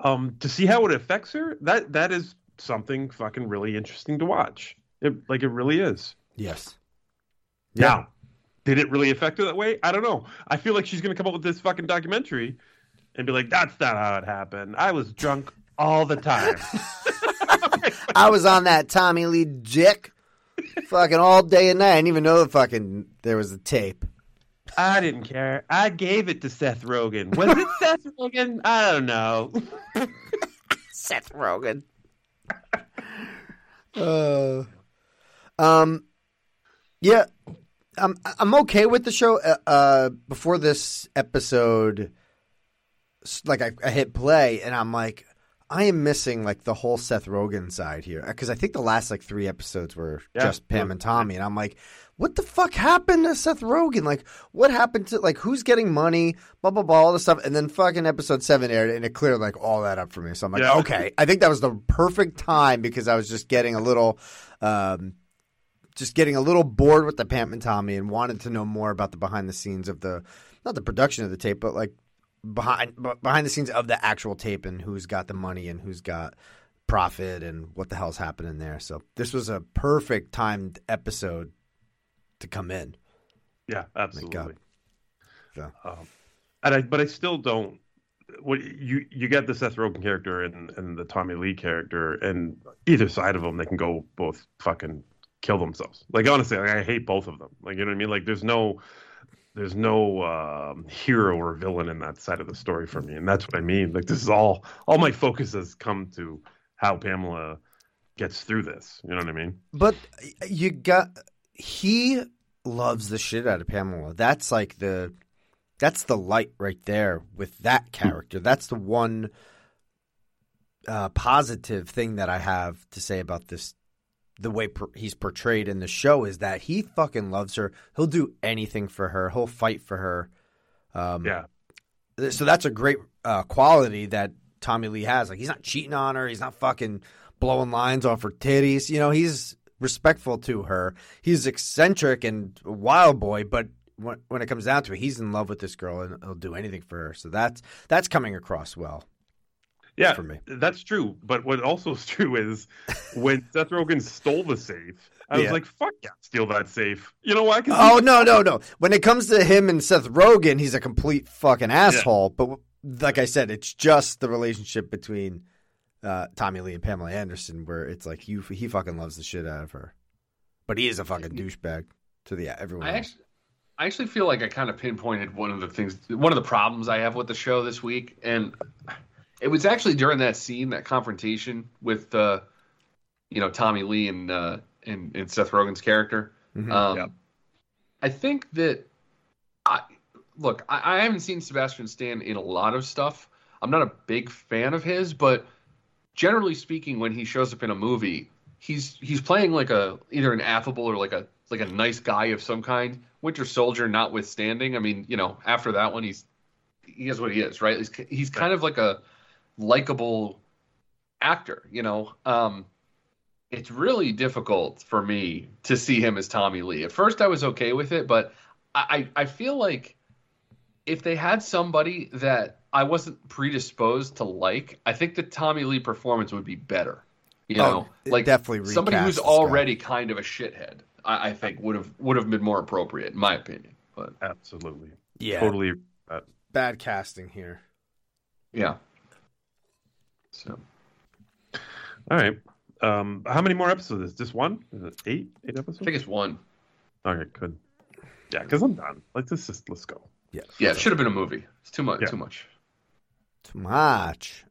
D: Um, to see how it affects her, that that is something fucking really interesting to watch. It, like it really is.
B: Yes.
D: Now, did it really affect her that way? I don't know. I feel like she's gonna come up with this fucking documentary and be like, "That's not how it happened. I was drunk all the time." <laughs>
B: I was on that Tommy Lee dick fucking all day and night. I didn't even know the fucking there was a tape.
D: I didn't care. I gave it to Seth Rogen. Was it Seth Rogen? I don't know. <laughs>
B: Seth Rogen. Uh, um, yeah, I'm I'm okay with the show. Uh, uh before this episode, like I, I hit play and I'm like, I am missing like the whole Seth Rogen side here because I think the last like three episodes were
D: Yeah.
B: just Pam and Tommy, and I'm like, what the fuck happened to Seth Rogen? Like, what happened to like who's getting money? Blah blah blah, all this stuff, and then fucking episode seven aired, and it cleared like all that up for me. So I'm like,
D: Yeah.
B: okay, I think that was the perfect time because I was just getting a little. Um, just getting a little bored with the Pam and Tommy and wanted to know more about the behind the scenes of the not the production of the tape, but like behind behind the scenes of the actual tape and who's got the money and who's got profit and what the hell's happening there. So this was a perfect timed episode to come in.
D: Yeah, absolutely.
B: So.
D: Um, and I, but I still don't. What you you get the Seth Rogen character and and the Tommy Lee character, and either side of them, they can go both fucking kill themselves. Like honestly, like, I hate both of them. Like you know what I mean? Like there's no there's no um, hero or villain in that side of the story for me, and that's what I mean. Like this is all all my focus has come to how Pamela gets through this. You know what I mean?
B: But you got he loves the shit out of Pamela. That's like the that's the light right there with that character. That's the one uh, positive thing that I have to say about this. The way per- he's portrayed in the show is that he fucking loves her. He'll do anything for her. He'll fight for her. Um,
D: Yeah.
B: So that's a great uh, quality that Tommy Lee has. Like he's not cheating on her. He's not fucking blowing lines off her titties. You know, he's respectful to her. He's eccentric and a wild boy, but when, when it comes down to it, he's in love with this girl and he'll do anything for her. So that's that's coming across well.
D: Yeah,
B: for me.
D: that's true. But what also is true is when <laughs> Seth Rogen stole the safe, I was like, "Fuck yeah, steal that safe." You know why? 'Cause
B: Oh no, no, no! When it comes to him and Seth Rogen, he's a complete fucking asshole. But like I said, it's just the relationship between uh, Tommy Lee and Pamela Anderson, where it's like you, he fucking loves the shit out of her, but he is a fucking douchebag to the everyone.
E: I
B: else.
E: actually, I actually feel like I kind of pinpointed one of the things, one of the problems I have with the show this week, and it was actually during that scene, that confrontation with, uh, you know, Tommy Lee and uh, and, and Seth Rogen's character.
B: Mhm.
E: Um,
D: Yeah.
E: I think that I look. I, I haven't seen Sebastian Stan in a lot of stuff. I'm not a big fan of his, but generally speaking, when he shows up in a movie, he's he's playing like a either an affable or like a like a nice guy of some kind. Winter Soldier, notwithstanding, I mean, you know, after that one, he's he is what he is, right? He's he's kind of like a likable actor, you know. Um, it's really difficult for me to see him as Tommy Lee. At first, I was okay with it, but I, I I feel like if they had somebody that I wasn't predisposed to like, I think the Tommy Lee performance would be better. You
B: Oh,
E: know,
B: it
E: like
B: definitely
E: somebody who's
B: this guy.
E: already kind of a shithead. I, I think would have would have been more appropriate, in my opinion. But
D: absolutely,
B: Yeah.
D: totally. agree.
B: Bad casting here.
E: yeah. So
D: All right. Um, how many more episodes is this? One? Is it eight? Eight episodes?
E: I think it's one.
D: Okay, good. Yeah, because I'm done. Like this just let's go.
B: Yeah.
E: Yeah, it should have been a movie. It's too much.
D: Yeah.
E: Too much.
B: Too much.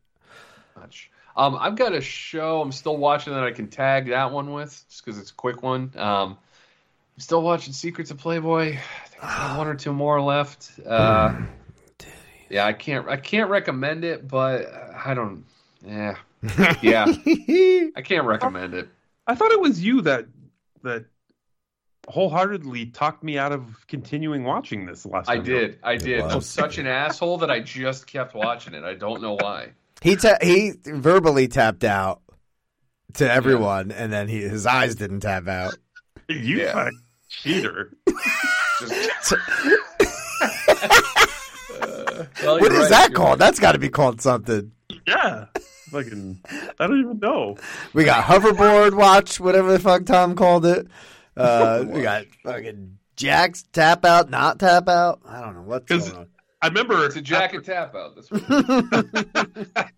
E: much. Um, I've got a show I'm still watching that I can tag that one with, just because it's a quick one. Um, I'm still watching Secrets of Playboy. I think I have one or two more left. Uh, yeah, I can't I can't recommend it, but I don't. Yeah, <laughs> yeah, I can't recommend it.
D: I thought it was you that that wholeheartedly talked me out of continuing watching this last
E: I
D: time.
E: did, I did. I'm
B: was.
E: such an asshole that I just kept watching it. I don't know why.
B: He ta- he verbally tapped out to everyone, and then he his eyes didn't tap out.
D: You
E: Yeah.
D: fucking cheater.
E: Just, <laughs> Uh, well,
B: What
E: right,
B: that called?
E: right.
B: That's got to be called something.
D: Yeah. Fucking I don't even know.
B: We got hoverboard watch, whatever the fuck Tom called it. Uh, we got fucking jacks tap out, not tap out. I don't know what's going on.
D: I remember
E: It's a jacket tap out. That's what <laughs>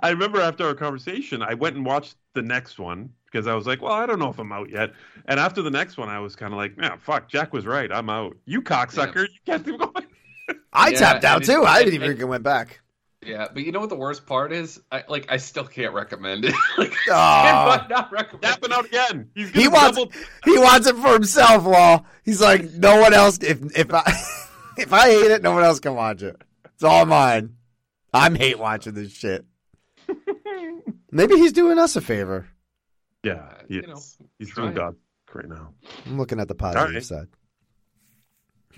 D: I remember after our conversation, I went and watched the next one because I was like, well, I don't know if I'm out yet. And after the next one, I was kind of like, man, fuck, Jack was right. I'm out. You cocksucker. You can't do going. <laughs>
B: I
E: Yeah,
B: tapped out too.
E: it-
B: I didn't
E: and-
B: even went back.
E: Yeah, but you know what the worst part is? I like I still can't recommend it. <laughs> like,
B: Aw.
E: I not recommend
D: Tapping out again. He's
B: He wants
D: double-
B: he wants it for himself, Law. He's like, no one else. If if I <laughs> if I hate it, no one else can watch it. It's all mine. I'm hate watching this shit. <laughs> Maybe he's doing us a favor.
D: Yeah, he
E: you know,
D: he's
E: try
D: doing
E: it.
D: God right now.
B: I'm looking at the positive
D: right.
B: side.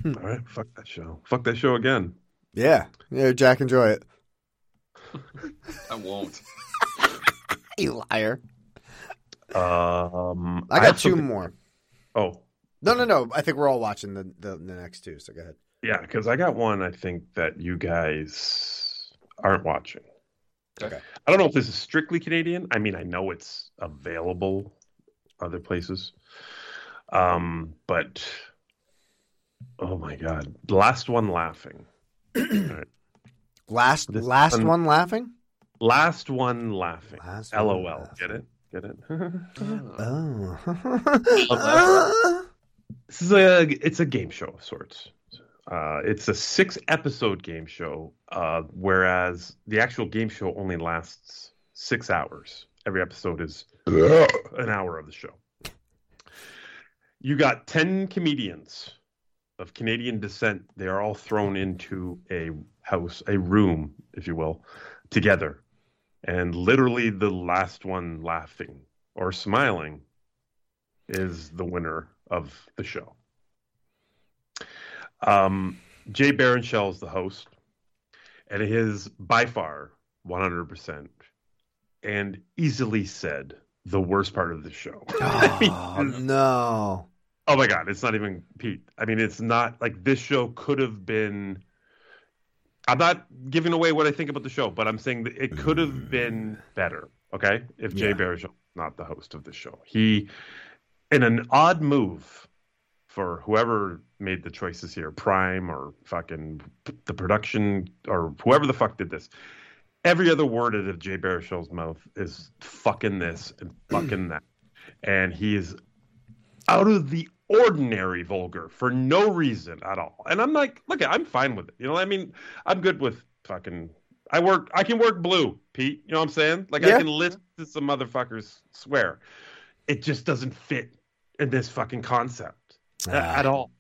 D: All right, fuck that show. Fuck that show again.
B: Yeah, yeah. Jack, enjoy it.
E: I won't. <laughs>
B: You liar.
D: Um,
B: I got
D: have
B: two
D: something-
B: more.
D: Oh,
B: No, no, no. I think we're all watching the the, the next two. So go ahead.
D: yeah, because I got one. I think that you guys aren't watching.
B: Okay.
D: I don't know if this is strictly Canadian. I mean, I know it's available other places. Um, but oh my god, last one laughing. <clears throat> All right.
B: Last
D: This
B: last
D: one-
B: one laughing.
D: Last one laughing.
B: Last one
D: LOL.
B: laughing.
D: Get it? Get it? <laughs>
B: Oh.
D: this is a it's a game show of sorts. Uh, it's a six episode game show, uh, whereas the actual game show only lasts six hours. Every episode is an hour of the show. You got 10 comedians of Canadian descent. They are all thrown into a house, a room, if you will, together. And literally the last one laughing or smiling is the winner of the show. Um, Jay Baruchel is the host, and it is by far 100% and easily said the worst part of the show. <laughs> I mean,
B: Oh no.
D: Oh my god, it's not even Pete. I mean, it's not like this show could have been. I'm not giving away what I think about the show, but I'm saying that it could have mm. been better. Okay, if Jay
B: Yeah.
D: Baruchel not the host of the show, he, in an odd move for whoever made the choices here, Prime or fucking the production or whoever the fuck did this. Every other word out of Jay Baruchel's mouth is fucking this and fucking that, and he is out of the ordinary vulgar for no reason at all. And I'm like, look, I'm fine with it. You know, I mean, I'm good with fucking. I work. I can work blue, Pete. You know what I'm saying? Like
B: Yeah.
D: I can listen to some motherfuckers swear. It just doesn't fit in this fucking concept a-
B: Ah.
D: at all.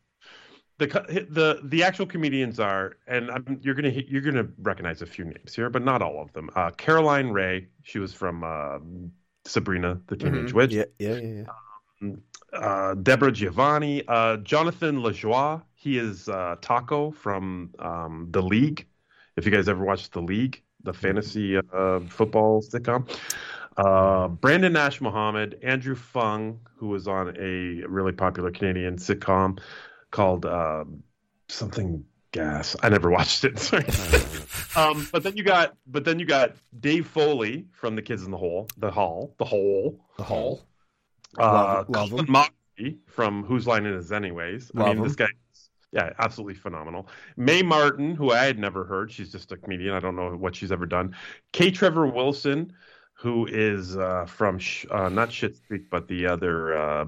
D: The the the actual comedians are, and I'm, you're gonna you're gonna recognize a few names here, but not all of them. Uh, Caroline Rhea, she was from uh, Sabrina the Teenage Witch
B: Yeah, yeah, yeah. yeah.
D: Uh, Deborah Giovanni, uh, Jonathan Lajoie. He is uh, Taco from um, The League. If you guys ever watched The League, the fantasy uh, football sitcom. Uh, Brandon Ash-Mohammed, Andrew Phung, who was on a really popular Canadian sitcom called uh, something gas. I never watched it. <laughs> Sorry. um, but then you got, but then you got Dave Foley from The Kids in the Hole, the Hall, the Hole,
B: The Hole.
D: Uh,
B: Love- love
D: Colin
B: him.
D: Mochrie from Whose Line It Is Anyways. I mean,
B: him.
D: this guy, yeah, absolutely phenomenal. Mae Martin, who I had never heard, she's just a comedian. I don't know what she's ever done. K. Trevor Wilson, who is uh, from sh- uh, not Shit Street, but the other uh,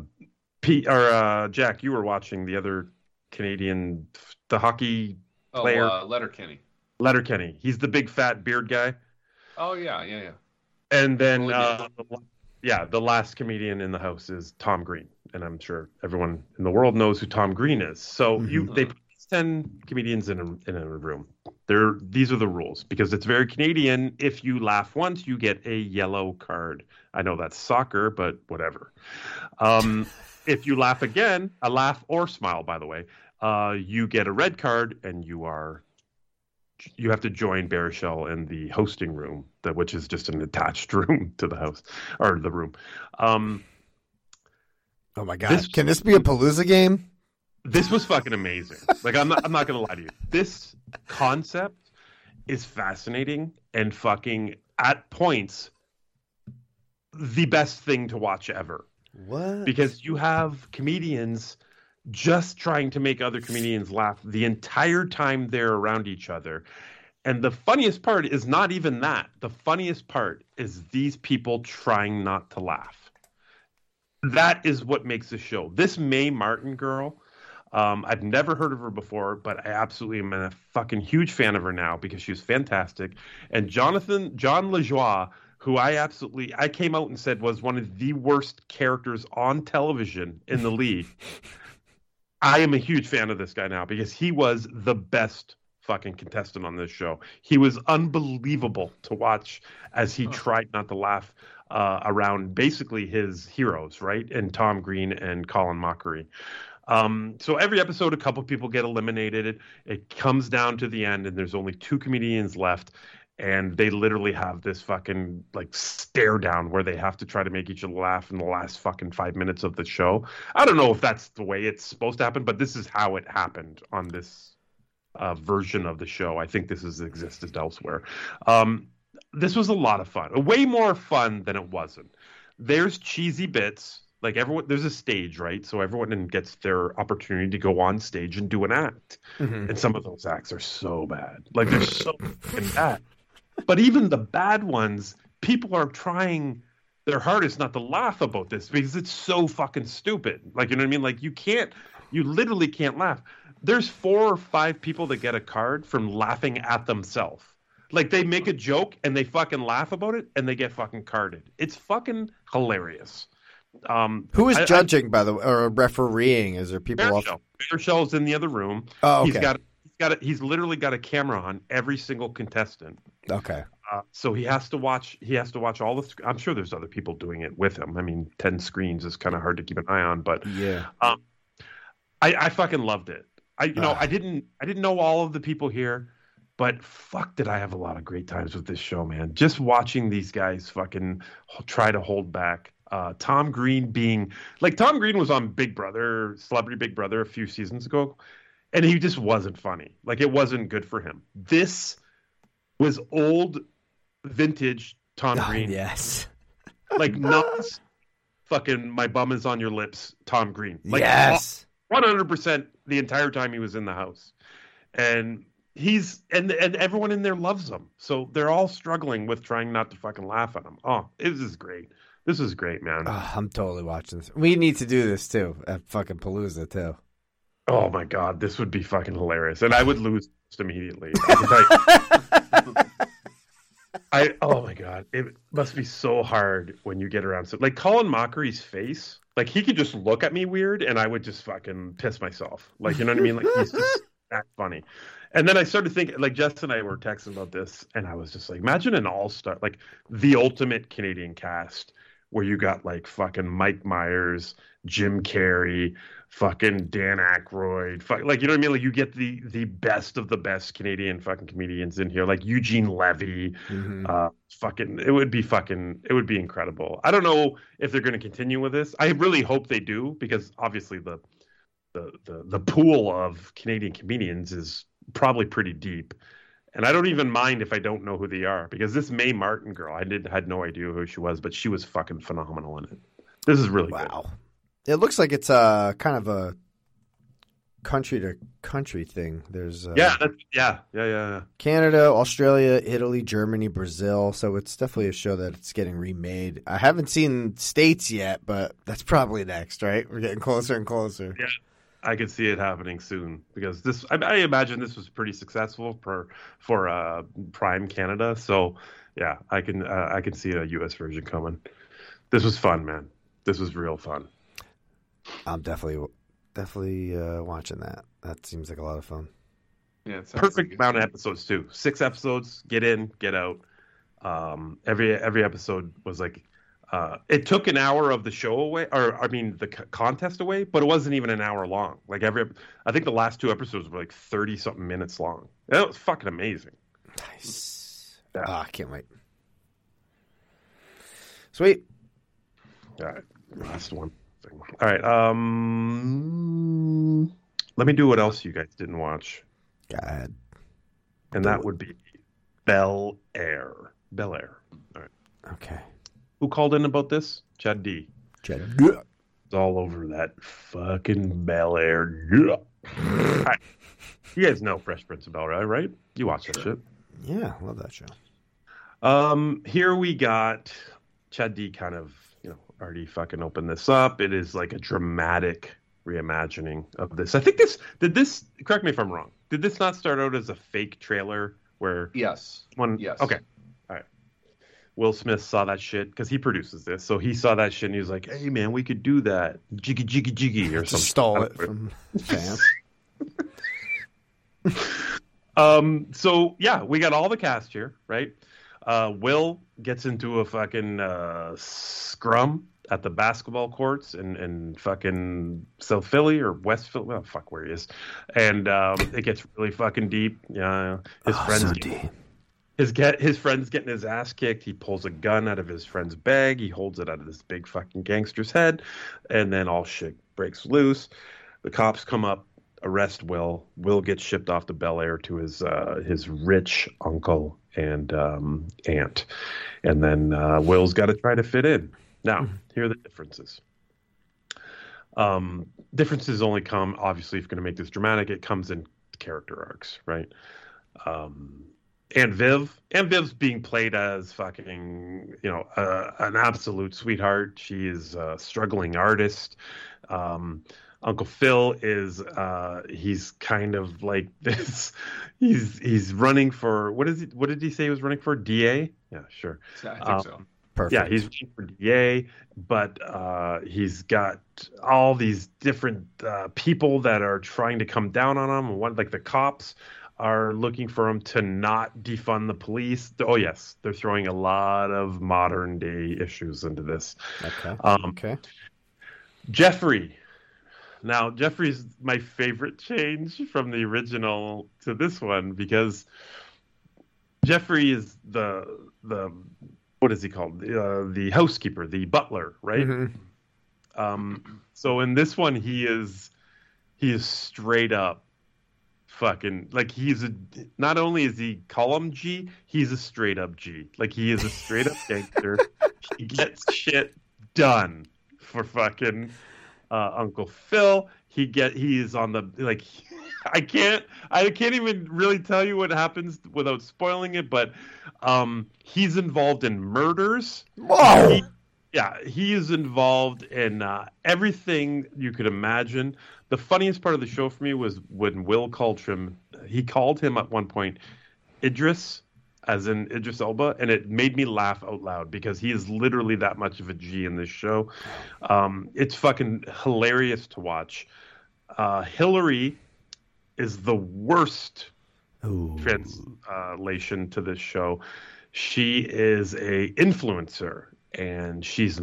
D: P or uh, Jack. You were watching the other Canadian, the hockey
E: Oh,
D: player,
E: uh, Letterkenny.
D: Letterkenny. He's the big fat beard guy.
E: Oh yeah, yeah, yeah.
D: And then,
E: Really
D: uh, yeah, the last comedian in the house is Tom Green, and I'm sure everyone in the world knows who Tom Green is. So you, they put ten comedians in a in a room. They're these are the rules because it's very Canadian. If you laugh once, you get a yellow card. I know that's soccer, but whatever. Um, <laughs> if you laugh again, a laugh or smile, by the way, uh, you get a red card, and you are you have to join Baruchel in the hosting room, that which is just an attached <laughs> room to the house or the room. Um,
B: Oh my god!
D: This-
B: Can this be a Palooza game?
D: this was fucking amazing. Like I'm not I'm not gonna lie to you. This concept is fascinating and fucking at points the best thing to watch ever.
B: What?
D: because you have comedians just trying to make other comedians laugh the entire time they're around each other. And the funniest part is not even that. The funniest part is these people trying not to laugh. That is what makes the show. This Mae Martin girl, um, I've never heard of her before, but I absolutely am a fucking huge fan of her now because she's fantastic. And Jonathan John Lajoie, who I absolutely I came out and said was one of the worst characters on television in the league. <laughs> I am a huge fan of this guy now because he was the best fucking contestant on this show. He was unbelievable to watch as he tried not to laugh uh, around basically his heroes, right? And Tom Green and Colin Mochrie. Um, so every episode, a couple people get eliminated. It, it comes down to the end, and there's only two comedians left, and they literally have this fucking like stare down where they have to try to make each other laugh in the last fucking five minutes of the show. I don't know if that's the way it's supposed to happen, but this is how it happened on this uh, version of the show. I think this has existed elsewhere. Um, this was a lot of fun, way more fun than it wasn't. There's cheesy bits like everyone there's a stage right so everyone gets their opportunity to go on stage and do an act
B: Mhm.
D: and some of those acts are so bad like they're so bad but even the bad ones people are trying their hardest not to laugh about this because it's so fucking stupid like you know what i mean like you can't you literally can't laugh there's four or five people that get a card from laughing at themselves like they make a joke and they fucking laugh about it and they get fucking carded it's fucking hilarious um,
B: Who is
D: I- I-
B: judging, by the way, or refereeing? Is there people off?
D: Baruchel's in the other room.
B: Oh,
D: He's
B: okay.
D: got he's got a, he's literally got a camera on every single contestant.
B: Okay.
D: Uh, so he has to watch. He has to watch all the. sc- I'm sure there's other people doing it with him. I mean, ten screens is kind of hard to keep an eye on, but
B: Yeah.
D: um, I, I fucking loved it. I you know
B: Ah.
D: I didn't I didn't know all of the people here, but fuck did I have a lot of great times with this show, man. Just watching these guys fucking try to hold back. Uh, Tom Green being like Tom Green was on Big Brother, Celebrity Big Brother a few seasons ago, and he just wasn't funny. Like it wasn't good for him. This was old, vintage Tom
B: Oh,
D: Green.
B: yes. <laughs>
D: Like <laughs> not fucking my bum is on your lips, Tom Green. Like
B: yes.
D: one hundred percent the entire time he was in the house, and he's and and everyone in there loves him. So they're all struggling with trying not to fucking laugh at him. Oh, this is great. This is great, man.
B: Oh, I'm totally watching this. We need to do this too at fucking Palooza too.
D: Oh my god, this would be fucking hilarious, and I would lose just immediately. <laughs> I can tell you. <laughs> I oh my god, it must be so hard when you get around. So like Colin Mochrie's face, like he could just look at me weird, and I would just fucking piss myself. Like you know what I mean? Like he's just <laughs> that funny. And then I started thinking, like Jess and I were texting about this, and I was just like, imagine an all star, like the ultimate Canadian cast, where you got like fucking Mike Myers, Jim Carrey, fucking Dan Aykroyd, fuck, like you know what I mean? Like you get the the best of the best Canadian fucking comedians in here, like Eugene Levy,
B: Mhm.
D: uh, fucking, it would be fucking, it would be incredible. I don't know if they're going to continue with this. I really hope they do because obviously the the the the pool of Canadian comedians is probably pretty deep. And I don't even mind if I don't know who they are because this Mae Martin girl, I did had no idea who she was, but she was fucking phenomenal in it. This is really good.
B: Wow. It looks like it's a kind of a country to country thing. There's uh,
D: Yeah, that's, yeah, yeah, yeah, yeah.
B: Canada, Australia, Italy, Germany, Brazil. So it's definitely a show that it's getting remade. I haven't seen states yet, but that's probably next, right? We're getting closer and closer.
D: Yeah, I could see it happening soon because this. I, I imagine this was pretty successful for for uh, Prime Canada. So yeah, I can uh, I can see a U.S. version coming. This was fun, man. This was real fun.
B: I'm definitely definitely uh, watching that. That seems like a lot of fun.
E: Yeah, it
D: Perfect
E: like
D: amount of episodes too. Six episodes. Get in, get out. Um, every every episode was like. Uh, it took an hour of the show away, or I mean, the c- contest away, but it wasn't even an hour long. Like every, I think the last two episodes were like thirty something minutes long. That was fucking amazing.
B: Nice.
D: Yeah.
B: Ah, I can't wait. Sweet.
D: All right, last one. All right. Um, let me do what else you guys didn't watch,
B: Go ahead.
D: and that would be Bel Air. Bel Air. All right.
B: Okay.
D: Who called in about this? Chad D.
B: Chad.
D: It's all over that fucking Bel Air. Yeah. All right. You guys know Fresh Prince of Bel Air, right? You watch that shit.
B: Yeah, love that show.
D: Um, here we got Chad D kind of, you know, already fucking opened this up. It is like a dramatic reimagining of this. I think this did this correct me if I'm wrong. Did this not start out as a fake trailer where
E: Yes.
D: one
E: Yes.
D: Okay. Will Smith saw that shit because he produces this. So he saw that shit and he was like, Hey man, we could do that. Jiggy jiggy jiggy or something.
B: Stole it from <laughs> fans.
D: Um, so yeah, we got all the cast here, right? Uh, Will gets into a fucking uh, scrum at the basketball courts in, in fucking South Philly or West Philly. Well, fuck where he is, and um, it gets really fucking deep. Yeah, his
J: Oh,
D: friends
J: so deep.
D: His get his friend's getting his ass kicked. He pulls a gun out of his friend's bag. He holds it out of this big fucking gangster's head, and then all shit breaks loose. The cops come up, arrest Will. Will gets shipped off to Bel Air to his uh, his rich uncle and um, aunt, and then uh, Will's got to try to fit in. Now, here are the differences. Um, differences only come obviously if you're going to make this dramatic. It comes in character arcs, right? Um, and Viv, and Viv's being played as fucking, you know, uh, an absolute sweetheart. She is a struggling artist. Um, Uncle Phil is, uh, he's kind of like <laughs> this. He's he's running for what is he? What did he say he was running for? DA? Yeah, sure.
E: Yeah, I think
D: Um,
E: so.
B: Perfect.
D: yeah, he's running for DA, but uh, he's got all these different uh, people that are trying to come down on him. One, like the cops, are looking for him to not defund the police. Oh yes, they're throwing a lot of modern day issues into this.
B: Okay.
D: Um,
B: okay.
D: Jeffrey. Now, Jeffrey's my favorite change from the original to this one because Jeffrey is the the what is he called? Uh, the housekeeper, the butler, right?
B: Mhm.
D: Um, so in this one, he is he is straight up fucking like he's a not only is he column G, he's a straight up G. Like he is a straight up gangster. <laughs> he gets shit done for fucking uh, Uncle Phil. He get he's on the like <laughs> I can't I can't even really tell you what happens without spoiling it, but um he's involved in murders.
B: Whoa!
D: He- yeah, he is involved in uh, everything you could imagine. The funniest part of the show for me was when Will him. He called him at one point Idris, as in Idris Elba, and it made me laugh out loud because he is literally that much of a G in this show. Um, it's fucking hilarious to watch. Uh, Hillary is the worst translation to this show. She is a influencer, and she's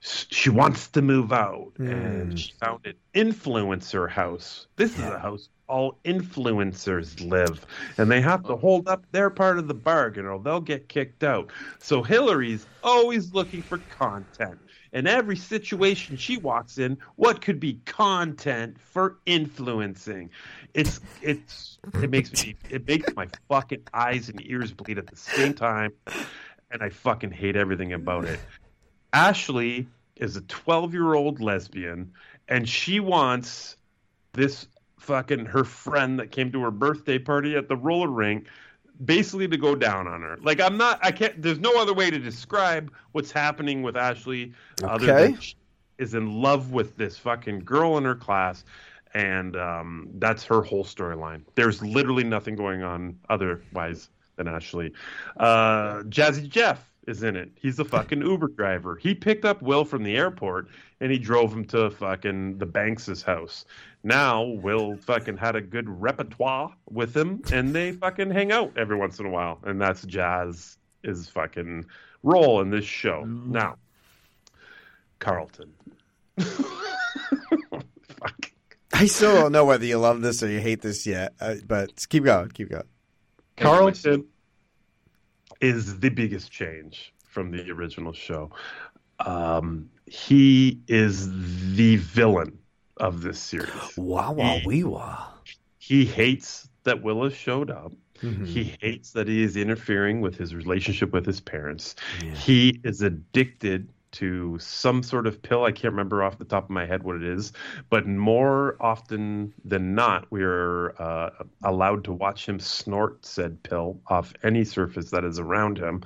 D: she wants to move out, mm. and she found an influencer house. This is a house all influencers live, and they have to oh. hold up their part of the bargain, or they'll get kicked out. So Hillary's always looking for content. In every situation she walks in, what could be content for influencing? It's it's it makes me it makes my fucking eyes and ears bleed at the same time, and I fucking hate everything about it. Ashley is a 12 year old lesbian, and she wants this fucking her friend that came to her birthday party at the roller rink basically to go down on her. Like I'm not I can't there's no other way to describe what's happening with Ashley other
B: Okay.
D: than she is in love with this fucking girl in her class and um, that's her whole storyline. There's literally nothing going on otherwise than Ashley. Uh, Jazzy Jeff is in it. He's a fucking Uber driver. He picked up Will from the airport and he drove him to fucking the Banks's house. Now Will fucking had a good repertoire with him and they fucking hang out every once in a while. And that's Jazz is fucking role in this show. Now, Carlton. <laughs>
B: I still don't know whether you love this or you hate this yet, uh, but keep going, keep going.
D: Carlton is the biggest change from the original show. Um, he is the villain of this series.
J: Wow, wow, wee, wow.
D: He hates that Willis showed up.
B: Mm-hmm.
D: He hates that he is interfering with his relationship with his parents. He is addicted to some sort of pill. I can't remember off the top of my head what it is, but more often than not, we are uh, allowed to watch him snort said pill off any surface that is around him.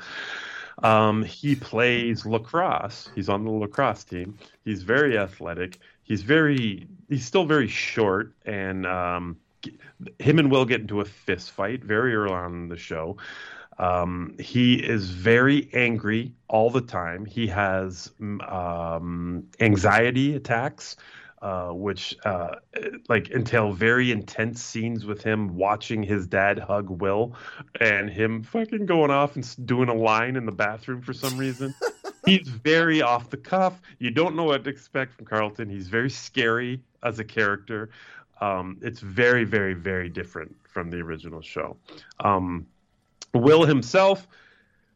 D: Um, he plays lacrosse. He's on the lacrosse team. He's very athletic. He's very. He's still very short, and um, him and Will get into a fist fight very early on in the show. Um, he is very angry all the time. He has um, anxiety attacks. uh, which uh, like entail very intense scenes with him watching his dad hug Will, and him fucking going off and doing a line in the bathroom for some reason. <laughs> He's very off the cuff. You don't know what to expect from Carlton. He's very scary as a character. Um, it's very, very, very different from the original show. Um, Will himself,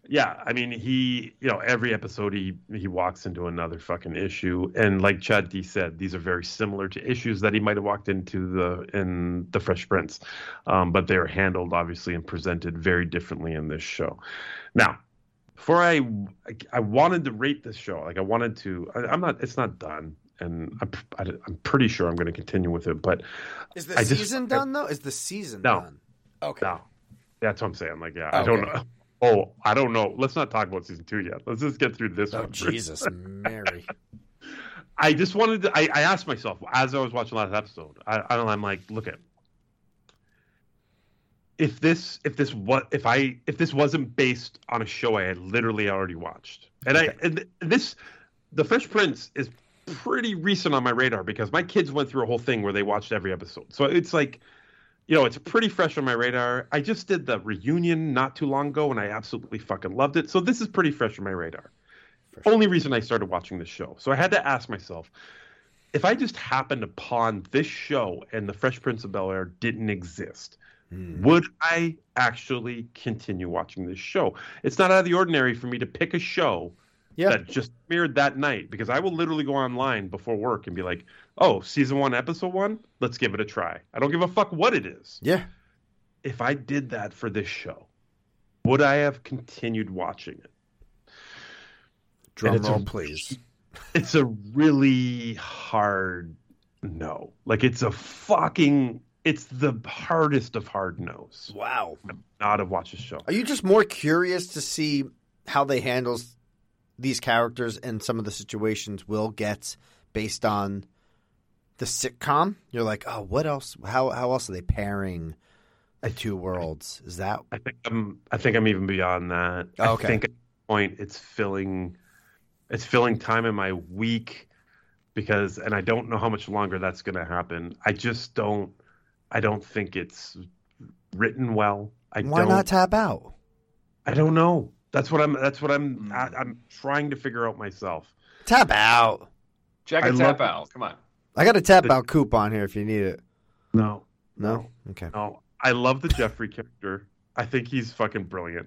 D: yeah, I mean, he, you know, every episode he he walks into another fucking issue, and like Chad D said, these are very similar to issues that he might have walked into the in the Fresh Prince, um, but they're handled obviously and presented very differently in this show. Now, before I, I wanted to rate this show, like I wanted to, I, I'm not, it's not done, and I'm I, I'm pretty sure I'm going to continue with it, but
B: Is the
D: I just-
B: season done though? Is the season
D: No.
B: done? Okay.
D: no, that's what I'm saying. Like, yeah, I oh, don't
B: Okay.
D: know. <laughs> Oh, I don't know. Let's not talk about season two yet. Let's just get through this
B: Oh
D: one.
B: Jesus, Mary. <laughs>
D: I just wanted to. I, I asked myself as I was watching last episode. I, I don't. I'm like, look at if this if this what if I if this wasn't based on a show I had literally already watched, and I and this the Fresh Prince is pretty recent on my radar because my kids went through a whole thing where they watched every episode. So it's like, you know, it's pretty fresh on my radar. I just did the reunion not too long ago and I absolutely fucking loved it. So this is pretty fresh on my radar. Only reason I started watching this show. So I had to ask myself, if I just happened upon this show and the Fresh Prince of Bel Air didn't exist, hmm. would I actually continue watching this show? It's not out of the ordinary for me to pick a show
B: Yeah.
D: that just premiered that night because I will literally go online before work and be like, "Oh, season one, episode one, let's give it a try." I don't give a fuck what it is.
B: Yeah.
D: If I did that for this show, would I have continued watching it?
B: Drum
D: it's a-
B: please. <laughs>
D: It's a really hard no. Like it's a fucking. It's the hardest of hard no's.
B: Wow.
D: Not have watched the show.
B: Are you just more curious to see how they handle these characters and some of the situations Will gets based on the sitcom? You're like, oh, what else? How how else are they pairing the two worlds? Is that
D: I think I'm. I think I'm even beyond that.
B: Oh, okay.
D: I think at this point it's filling. It's filling time in my week because, and I don't know how much longer that's going to happen. I just don't. I don't think it's written well. I
B: why not tap out?
D: I don't know. That's what I'm. That's what I'm.
E: Hmm.
D: I, I'm trying to figure out myself.
B: Tap out.
E: Jack
D: I
E: and
D: love-
E: tap out. Come on.
B: I got a tap out coupon here if you need it.
D: No,
B: No? Okay.
D: no. I love the Jeffrey <laughs> character. I think he's fucking brilliant.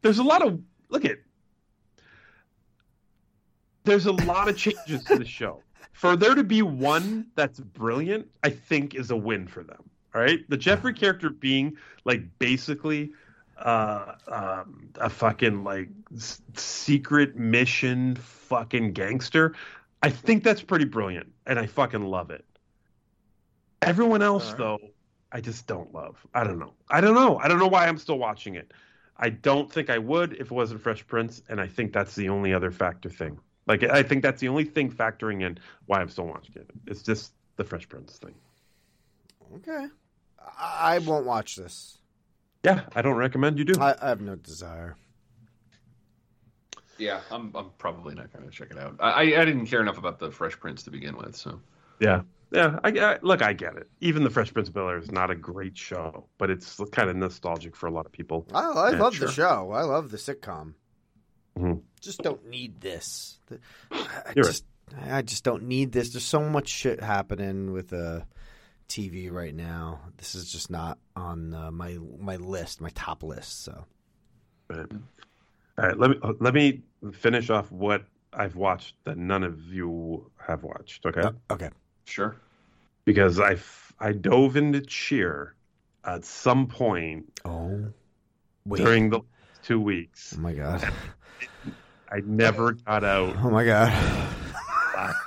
D: There's a lot of look at. There's a lot of changes to the <laughs> show. For there to be one that's brilliant, I think is a win for them. All right, the Jeffrey character being like basically uh, um, a fucking like s- secret mission fucking gangster. I think that's pretty brilliant, and I fucking love it. Everyone else,
E: right.
D: though, I just don't love. I don't know. I don't know. I don't know why I'm still watching it. I don't think I would if it wasn't Fresh Prince, and I think that's the only other factor thing. Like I think that's the only thing factoring in why I'm still watching it. It's just the Fresh Prince thing.
B: Okay. I won't watch this.
D: Yeah, I don't recommend you do.
B: I, I have no desire.
E: Yeah, I'm. I'm probably not going to check it out. I, I I didn't care enough about the Fresh Prince to begin with. So
D: Yeah, yeah. I, I look, I get it. Even the Fresh Prince of Bel Air is not a great show, but it's kind of nostalgic for a lot of people.
B: I, I
D: Yeah,
B: love
D: sure.
B: the show. I love the sitcom.
D: Mhm.
B: Just don't need this. I I
D: You're right.
B: just, I just don't need this. There's so much shit happening with uh, TV right now. This is just not on uh, my my list, my top list. So
D: But, all right, let me let me finish off what I've watched that none of you have watched. Okay,
B: Uh, okay.
E: sure.
D: because I I dove into Cheer at some point
B: Oh, wait.
D: during the two weeks.
B: oh my god.
D: I never got out
B: Oh my god.
D: last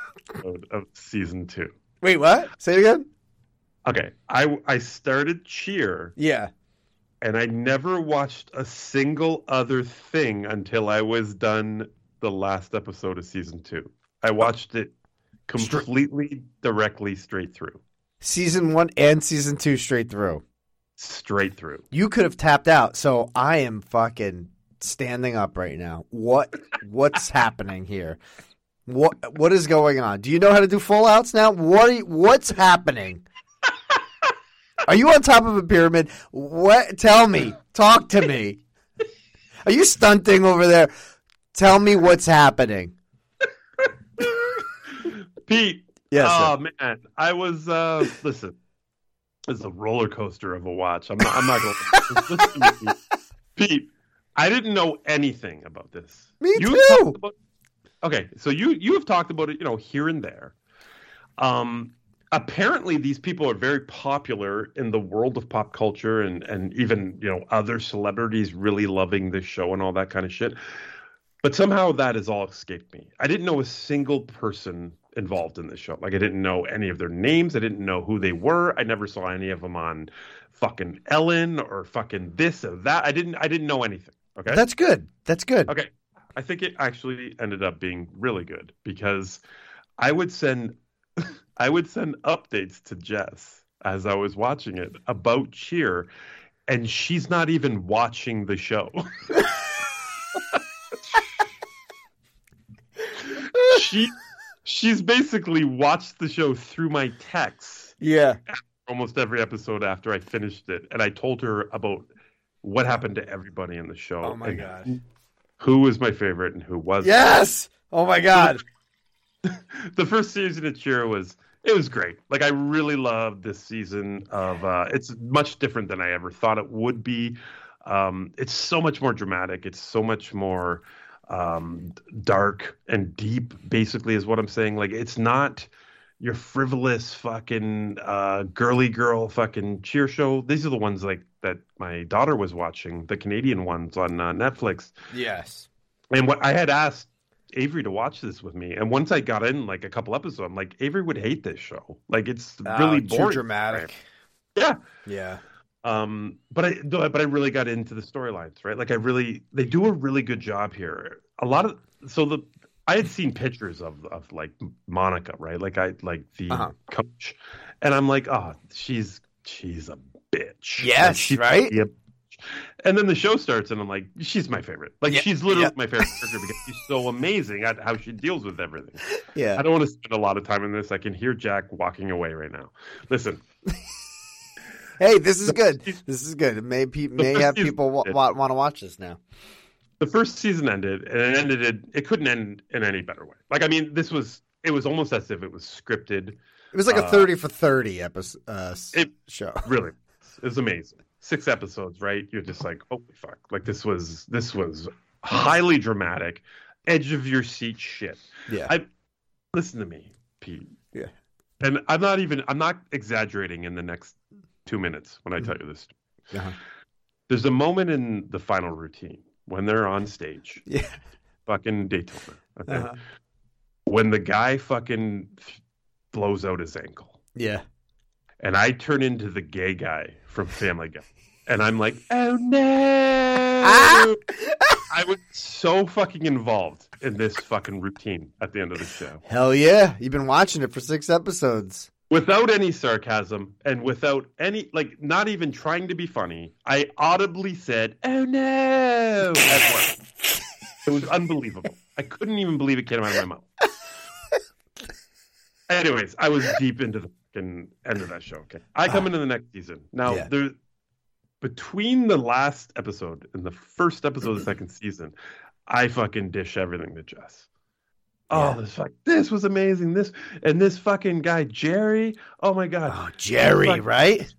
D: of season two.
B: Wait, what? Say it again.
D: Okay, I I started Cheer
B: Yeah.
D: and I never watched a single other thing until I was done the last episode of season two. I oh. watched it completely directly straight through.
B: Season one and season two straight through.
D: Straight through.
B: You could have tapped out, so I am fucking standing up right now. What what's <laughs> happening here? What what is going on? Do you know how to do full outs now? What are you, what's happening? Are you on top of a pyramid? What? Tell me. Talk to me. Are you stunting over there? Tell me what's happening.
D: Pete.
B: Yes,
D: Oh
B: sir.
D: man, I was. uh Listen, it's a roller coaster of a watch. I'm not. I'm not going. to Pete. I didn't know anything about this.
B: Me
D: You
B: too.
D: about- okay, so you you have talked about it, you know, here and there. Um, apparently, these people are very popular in the world of pop culture, and and even you know other celebrities really loving this show and all that kind of shit. But somehow that has all escaped me. I didn't know a single person involved in this show. Like I didn't know any of their names. I didn't know who they were. I never saw any of them on fucking Ellen or fucking this or that. I didn't. I didn't know anything. Okay.
B: That's good. That's good.
D: Okay. I think it actually ended up being really good because I would send <laughs> I would send updates to Jess as I was watching it about Cheer and she's not even watching the show. <laughs> she she's basically watched the show through my texts
B: Yeah.
D: almost every episode after I finished it, and I told her about what happened to everybody in the show.
B: Oh my God.
D: Who was my favorite and who wasn't?
B: Yes. Oh my <laughs> God.
D: the first season of Cheer was it was great. Like I really loved this season of. uh It's much different than I ever thought it would be. Um It's so much more dramatic. It's so much more um dark and deep. Basically, is what I'm saying. Like it's not your frivolous fucking uh, girly girl fucking cheer show. These are the ones like that my daughter was watching, the Canadian ones on uh, Netflix.
B: Yes.
D: And what I had asked Avery to watch this with me, and once I got in like a couple episodes, I'm like Avery would hate this show. Like it's really
B: Oh,
D: boring.
B: Too dramatic.
D: Yeah.
B: Yeah.
D: Um, but I but I really got into the storylines, right? Like I really they do a really good job here. A lot of so the I had seen pictures of of like Monica, right? Like I like the
B: Uh-huh.
D: coach, and I'm like, oh, she's she's a bitch. Like,
B: Yes,
D: she's
B: right?
D: a. And then the show starts, and I'm like, she's my favorite. Like
B: Yeah,
D: she's literally
B: yeah.
D: my favorite character because she's so amazing at how she deals with everything.
B: Yeah.
D: I don't want to spend a lot of time in this. I can hear Jack walking away right now. Listen, <laughs>
B: Hey, this is good. This is good. It may pe- may have people wa- wa- want to watch this now.
D: the first season ended, and it ended. It, it couldn't end in any better way. Like, I mean, this was. It was almost as if it was scripted.
B: It was like a
D: Uh,
B: thirty for thirty episode uh,
D: It
B: show.
D: really, it was amazing. Six episodes, right? You're just like, holy fuck! Like this was this was highly dramatic, edge of your seat shit.
B: Yeah.
D: I listen to me, Pete.
B: Yeah.
D: And I'm not even. I'm not exaggerating in the next two minutes when I tell you this.
B: Uh-huh.
D: There's a moment in the final routine when they're on stage. <laughs>
B: Yeah.
D: Fucking Daytona. Okay.
B: Uh-huh.
D: When the guy fucking blows out his ankle.
B: Yeah.
D: And I turn into the gay guy from Family Guy. And I'm like, oh no.
B: Ah!
D: I was so fucking involved in this fucking routine at the end of the show.
B: Hell yeah! You've been watching it for six episodes.
D: Without any sarcasm and without any, like, not even trying to be funny, I audibly said, oh no, at work. It was unbelievable. I couldn't even believe it came out of my mouth. Anyways, I was deep into the fucking end of that show. Okay, I ah. come into the next season now.
B: Yeah.
D: There, between the last episode and the first episode of the second season, I fucking dish everything to Jess. Oh, this fuck, this was amazing. This and this fucking guy Jerry. Oh my god,
B: Oh, Jerry,
D: Fuck.
B: right?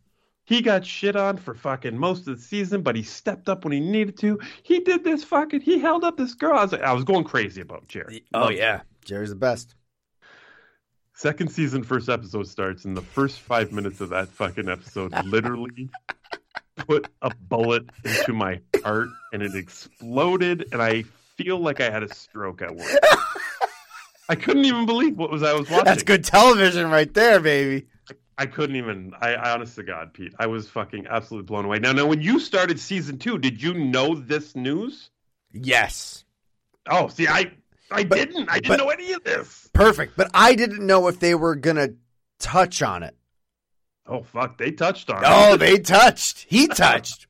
D: he got shit on for fucking most of the season, but he stepped up when he needed to. He did this fucking. He held up this girl. I was like, I was going crazy about Jerry.
B: Oh
D: Loved
B: yeah, Jerry's the best.
D: Second season, first episode starts, and the first five minutes of that fucking episode literally put a bullet into my heart, and it exploded, and I feel like I had a stroke at work. I couldn't even believe what was I was watching.
B: That's good television right there, baby.
D: I couldn't even. I, I honest to God, Pete, I was fucking absolutely blown away. Now, now, when you started season two, did you know this news?
B: Yes,
D: Oh, see, I I didn't. I didn't
B: but-
D: know any of this.
B: perfect. But I didn't know if they were gonna touch on it.
D: Oh fuck, they touched on.
B: Oh,
D: it.
B: they touched. He <laughs> touched.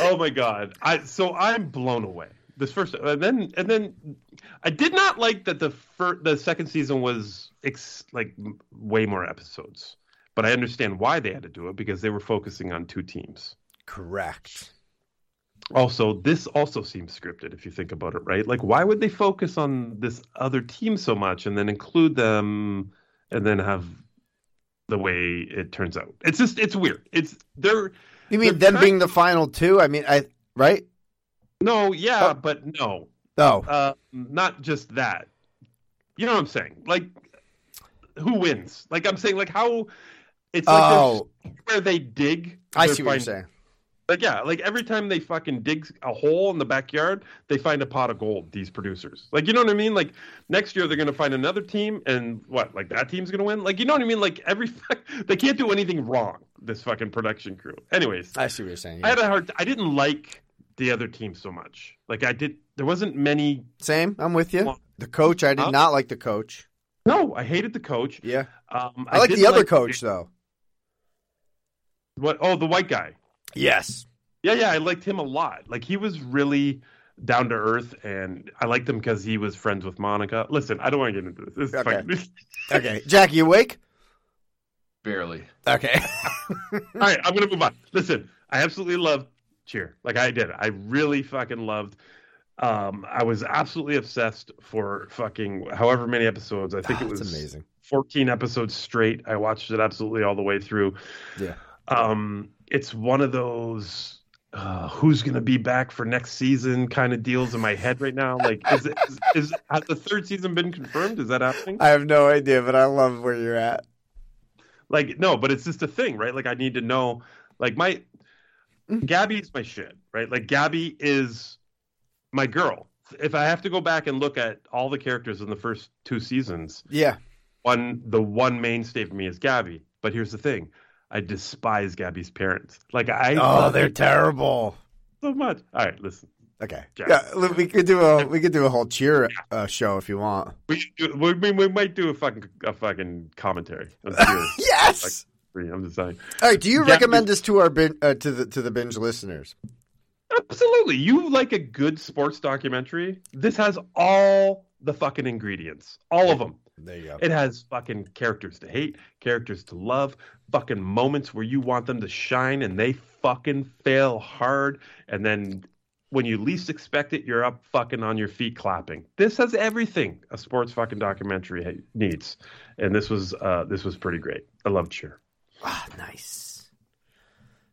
D: oh my god! I so I'm blown away. This first, and then and then, I did not like that the first, the second season was ex, like way more episodes. But I understand why they had to do it because they were focusing on two teams.
B: Correct.
D: Also, this also seems scripted if you think about it, right? Like, why would they focus on this other team so much and then include them and then have the way it turns out? It's just, it's weird. It's they're.
B: You mean
D: they're
B: them being the final two? I mean, I right?
D: No, yeah,
B: Oh.
D: but no.
B: No.
D: Uh, not just that. You know what I'm saying? Like, who wins? Like, I'm saying, like, how. It's like
B: Oh.
D: where they dig.
B: I see what you're saying.
D: Like yeah, like every time they fucking dig a hole in the backyard, they find a pot of gold. These producers, like you know what I mean. Like next year they're gonna find another team, and what? Like that team's gonna win. Like you know what I mean. Like every <laughs> they can't do anything wrong. This fucking production crew. Anyways,
B: I see what you're saying.
D: I had a hard. I didn't like the other team so much. Like I did. There wasn't many.
B: Same. I'm with you. The coach. I did
D: Huh?
B: not like the coach.
D: No, I hated the coach.
B: Yeah.
D: Um,
B: I, like the other coach though.
D: What? Oh, the white guy.
B: Yes.
D: Yeah, yeah, I liked him a lot. Like he was really down to earth, and I liked him because he was friends with Monica. Listen, I don't want to get into this. this
B: Okay.
D: fucking- <laughs>
B: Okay, Jack, you awake?
E: Barely.
B: Okay. <laughs>
D: All right, I'm gonna move on. Listen, I absolutely loved Cheer. Like I did. I really fucking loved. Um, I was absolutely obsessed for fucking however many episodes. I think it was
B: amazing.
D: 14 episodes straight. I watched it absolutely all the way through.
B: Yeah.
D: Um, it's one of those uh, who's going to be back for next season kind of deals in my head right now. Like, is, it, is, is has the third season been confirmed? Is that happening?
B: I have no idea, but I love where you're at.
D: Like, no, but it's just a thing, right? Like, I need to know. Like, my Gabby's my shit, right? Like, Gabby is my girl. If I have to go back and look at all the characters in the first two seasons,
B: Yeah.
D: one the one mainstay for me is Gabby. But here's the thing: I despise Gabby's parents. Like I
B: Oh, they're terrible.
D: so much. All right, listen.
B: Okay. Yeah, we could do a we could do a whole cheer uh, show if you want.
D: We, we, we, we might do a fucking a fucking commentary. <laughs>
B: Yes.
D: Like, I'm just saying.
B: All right. Do you
D: Gabby-
B: recommend this to our bin, uh, to the to the binge listeners?
D: Absolutely. You like a good sports documentary? This has all the fucking ingredients. All of them.
B: There you go.
D: It has fucking characters to hate, characters to love, fucking moments where you want them to shine and they fucking fail hard. And then when you least expect it, you're up fucking on your feet clapping. This has everything a sports fucking documentary needs. And this was uh this was pretty great. I love cheer.
B: Ah, nice.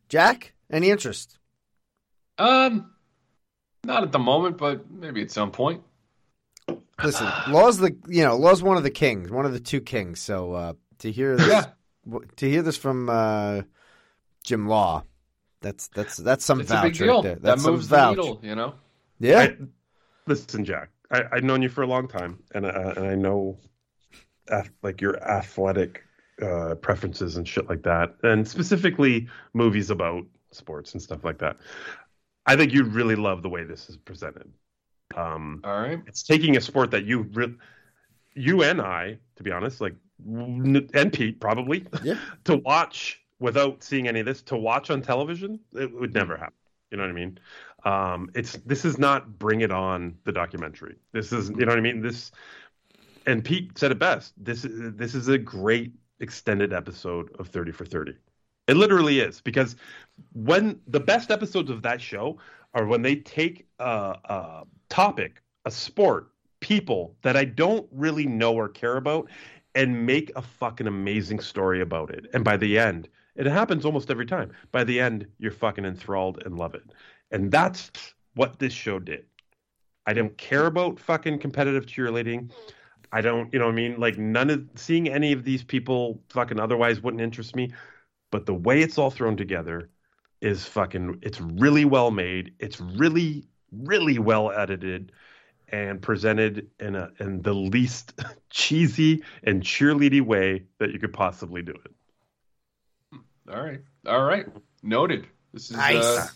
B: Jack, any interest?
E: Um, not at the moment, but maybe at some point.
B: Listen, <sighs> Law's the you know Law's one of the kings, one of the two kings. So uh, to hear this,
E: Yeah.
B: to hear this from uh, Jim Law, that's that's that's some
E: It's a
B: vouch
E: big deal.
B: right there.
E: that
B: That's some
E: moves the
B: vouch.
E: needle, you know.
B: Yeah,
D: I- listen, Jack. I, I've known you for a long time, and uh, and I know, ath- like your athletic uh, preferences and shit like that, and specifically movies about sports and stuff like that. I think you'd really love the way this is presented. Um,
E: All right.
D: it's taking a sport that you re- you and I, to be honest, like and Pete probably,
B: Yeah. <laughs>
D: to watch without seeing any of this, to watch on television, it would never happen. You know what I mean? Um, it's this is not Bring It On the documentary. This is you know what I mean. This and Pete said it best. This is this is a great extended episode of Thirty for Thirty. It literally is because when the best episodes of that show are when they take a, a topic, a sport, people that I don't really know or care about, and make a fucking amazing story about it. And by the end, it happens almost every time. By the end, you're fucking enthralled and love it. And that's what this show did. I don't care about fucking competitive cheerleading. I don't, you know what I mean? Like none of seeing any of these people fucking otherwise wouldn't interest me. But the way it's all thrown together is fucking it's really well made. It's really, really well edited and presented in a in the least <laughs> cheesy and cheerleady way that you could possibly do it.
E: All right. All right. Noted. This is
B: Nice.
E: uh,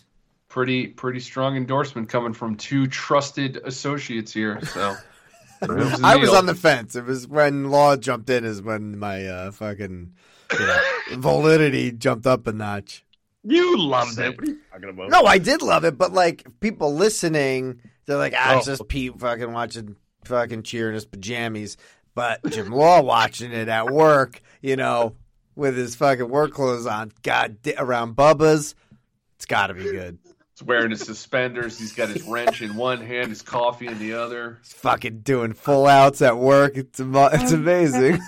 E: pretty pretty strong endorsement coming from two trusted associates here. So it moves the
B: I was on the fence. It was when Law jumped in, is when my uh, fucking you know, <laughs> validity jumped up a notch.
D: You loved it. What are you talking about?
B: No, I did love it, but like people listening, they're like, ah, it's
D: Oh.
B: just Pete fucking watching, fucking cheering his pajamas. But Jim Law watching it at work, you know, with his fucking work clothes on, God, da- around Bubba's, it's got to be good.
E: He's wearing his suspenders. He's got his wrench in one hand, his coffee in the other.
B: He's fucking doing full outs at work. It's amo- it's amazing.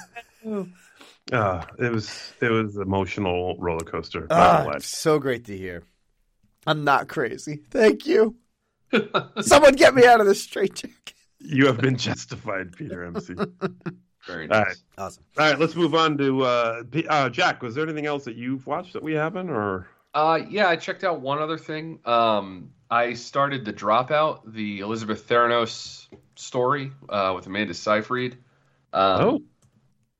D: Uh, it was it was emotional roller coaster.
B: Ah, so great to hear. I'm not crazy. Thank you. <laughs> Someone get me out of this straitjacket.
D: You have been justified, Peter MC. <laughs>
E: Very nice.
D: right.
B: Awesome.
D: All right, let's move on to uh, P- uh, Jack. Was there anything else that you've watched that we haven't, or
E: Uh, yeah, I checked out one other thing. Um, I started the Dropout, the Elizabeth Theranos story uh, with Amanda Seyfried. Um,
D: Oh.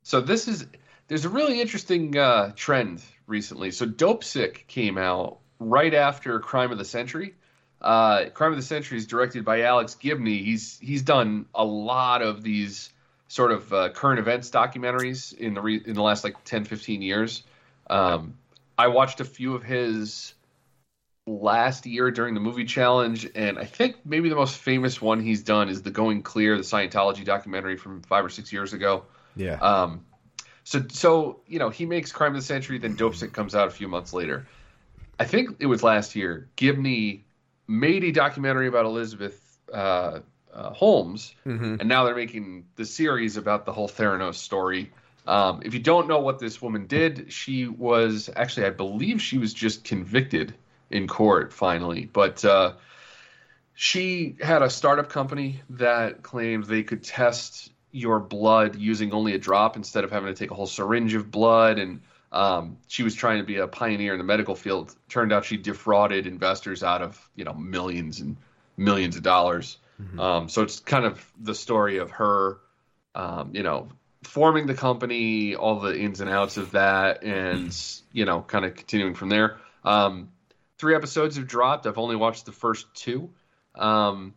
E: So this is there's a really interesting uh, trend recently. So Dopesick came out right after Crime of the Century. Uh, Crime of the Century is directed by Alex Gibney. He's he's done a lot of these sort of uh, current events documentaries in the re- in the last like 10, 15 years. Um, I watched a few of his last year during the movie challenge, and I think maybe the most famous one he's done is the Going Clear, the Scientology documentary from five or six years ago.
B: Yeah.
E: Um, so so you know he makes Crime of the Century, then Dopesick comes out a few months later. I think it was last year. Gibney made a documentary about Elizabeth uh, uh, Holmes,
B: Mhm.
E: and now they're making the series about the whole Theranos story. Um, if you don't know what this woman did, she was actually, I believe, she was just convicted in court finally, but. Uh, she had a startup company that claimed they could test your blood using only a drop instead of having to take a whole syringe of blood. And um, she was trying to be a pioneer in the medical field. Turned out she defrauded investors out of you know millions and millions of dollars. Um, so it's kind of the story of her um, you know forming the company all the ins and outs of that and you know kind of continuing from there. Um, three episodes have dropped. I've only watched the first two. Um,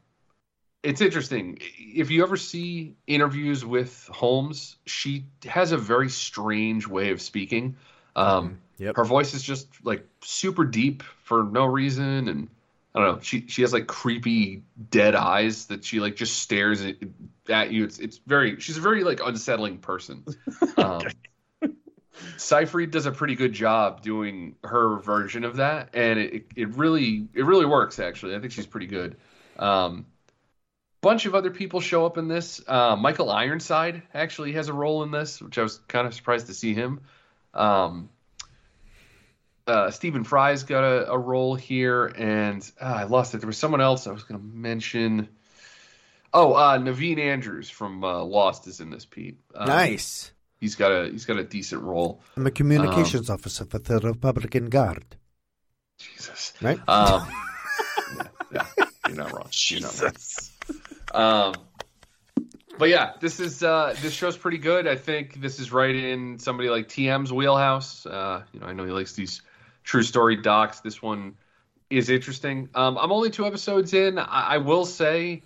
E: it's interesting. If you ever see interviews with Holmes, she has a very strange way of speaking. Um,
B: Yep.
E: Her voice is just like super deep for no reason, and I don't know. She she has like creepy dead eyes that she like just stares at, at you. It's it's very she's a very like unsettling person. <laughs> Um, Seyfried does a pretty good job doing her version of that, and it, it really it really works actually. I think she's pretty good. Um, bunch of other people show up in this. Uh, Michael Ironside actually has a role in this, which I was kind of surprised to see him. Um, uh, Stephen Fry's got a, a role here, and uh, I lost it. There was someone else I was going to mention. Oh, uh, Naveen Andrews from uh, Lost is in this, Pete. Um,
B: nice.
E: He's got a he's got a decent role.
B: I'm a communications officer for the Republican Guard.
E: Jesus.
B: Right?
E: Um, <laughs> yeah, yeah, you're not wrong. You're not wrong. Um, but yeah, this is uh, this show's pretty good. I think this is right in somebody like TM's wheelhouse. Uh, you know, I know he likes these true story docs. This one is interesting. Um, I'm only two episodes in. I, I will say,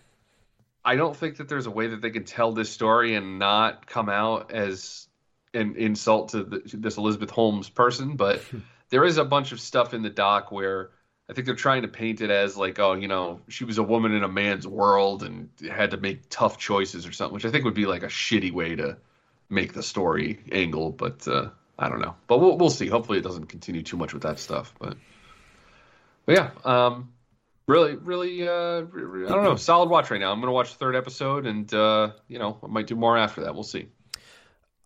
E: I don't think that there's a way that they can tell this story and not come out as an insult to the, this Elizabeth Holmes person. But <laughs> there is a bunch of stuff in the doc where I think they're trying to paint it as like, oh, you know, she was a woman in a man's world and had to make tough choices or something, which I think would be like a shitty way to make the story angle. But uh, I don't know. But we'll we'll see. Hopefully, it doesn't continue too much with that stuff. But but yeah, um, really, really, uh, re- re- I don't know. Solid watch right now. I'm gonna watch the third episode, and uh, you know, I might do more after that. We'll see.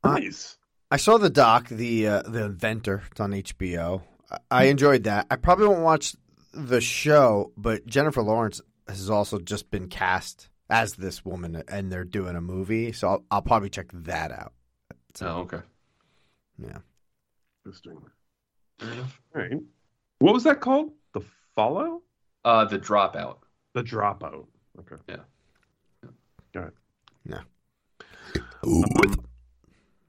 D: nice.
B: I saw the doc, the uh, the Inventor. It's on HBO. I, I enjoyed that. I probably won't watch the show, but Jennifer Lawrence has also just been cast as this woman, and they're doing a movie. So I'll, I'll probably check that out.
E: Oh, okay.
B: Yeah.
D: Interesting. All right. What was that called? The follow?
E: Uh, the Dropout.
D: The Dropout. Okay.
E: Yeah.
D: All right.
B: Yeah.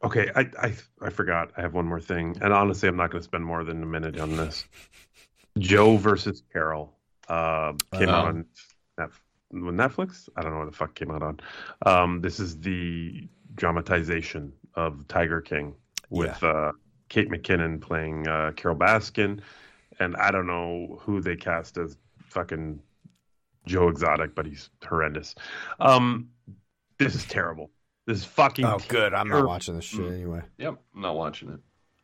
D: Okay, I, I I forgot. I have one more thing, and honestly, I'm not going to spend more than a minute on this. <laughs> Joe versus Carole uh, came out on Netf- Netflix. I don't know what the fuck came out on. Um, this is the dramatization of Tiger King with uh, Kate McKinnon playing uh, Carole Baskin and I don't know who they cast as fucking Joe Exotic, but he's horrendous. Um, this is terrible. This is fucking.
B: Oh, good. I'm not watching this shit anyway.
E: Yep, I'm not watching it.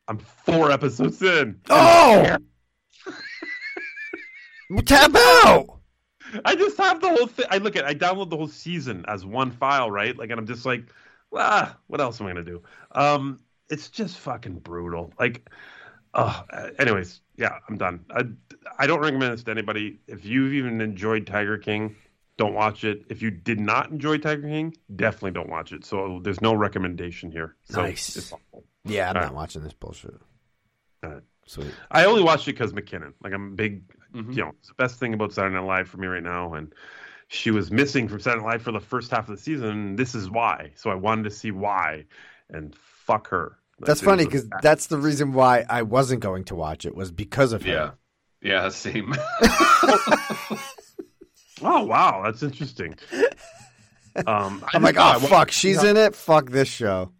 D: I'm four episodes in.
B: Oh! Tap out!
D: I just have the whole thing. I look at. I download the whole season as one file, right? Like, and I'm just like, ah, what else am I gonna do? Um, it's just fucking brutal. Like, uh, anyways, yeah, I'm done. I, I don't recommend this to anybody. If you've even enjoyed Tiger King, don't watch it. If you did not enjoy Tiger King, definitely don't watch it. So there's no recommendation here. So
B: Nice. Yeah, I'm
D: All
B: not
D: right.
B: watching this bullshit.
D: All right.
B: Sweet.
D: I only watched it because McKinnon. Like I'm a big,
E: Mhm.
D: you know, it's the best thing about Saturday Night Live for me right now. And she was missing from Saturday Night Live for the first half of the season. This is why. So I wanted to see why, and fuck her. Like,
B: That's funny because that's the reason why I wasn't going to watch it was because of her.
E: Yeah, yeah, same. <laughs> <laughs>
D: Oh wow, that's interesting. Um, I
B: I'm like,
D: just- I
B: oh
D: wa-
B: fuck, she's in it. Fuck this show.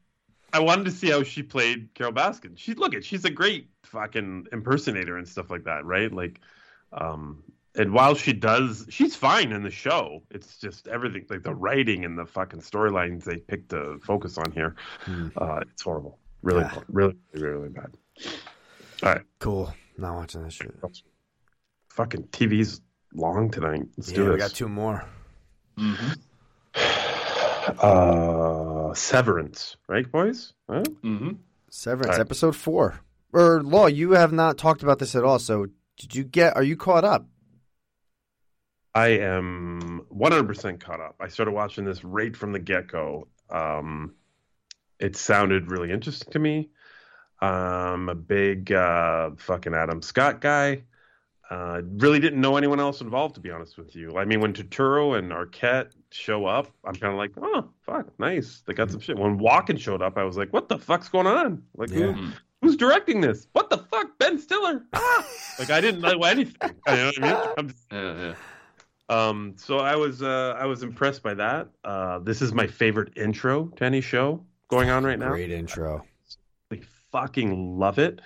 D: I wanted to see how she played Carole Baskin. She look at she's a great fucking impersonator and stuff like that, right? Like, um, and while she does, she's fine in the show. It's just everything, like the writing and the fucking storylines they picked to focus on here. Uh, it's horrible, really,
B: Yeah.
D: really, really, really bad. All right,
B: Cool. Not watching this shit.
D: fucking TV's long tonight. Let's
B: yeah,
D: do
B: we got two more.
E: mm-hmm.
D: Uh, Severance, right, boys? Huh?
E: Mm-hmm.
B: Severance,
D: All right.
B: episode four. Or Law, you have not talked about this at all. So did you get? Are you caught up?
D: I am 100% caught up. I started watching this right from the get go. Um, it sounded really interesting to me. I'm a big uh, fucking Adam Scott guy. Uh, really didn't know anyone else involved, to be honest with you. I mean, when Turturro and Arquette show up, I'm kind of like, oh, fuck, nice. They got some shit. When Walken showed up, I was like, what the fuck's going on? Like,
B: Yeah.
D: who, who's directing this? What the fuck? Ben Stiller? Ah! <laughs> like, I didn't know anything. You know what I mean? <laughs> I'm just-
E: Yeah, yeah.
D: um, so I was uh, I was impressed by that. Uh, this is my favorite intro to any show going on right now.
B: Great intro.
D: I fucking love it.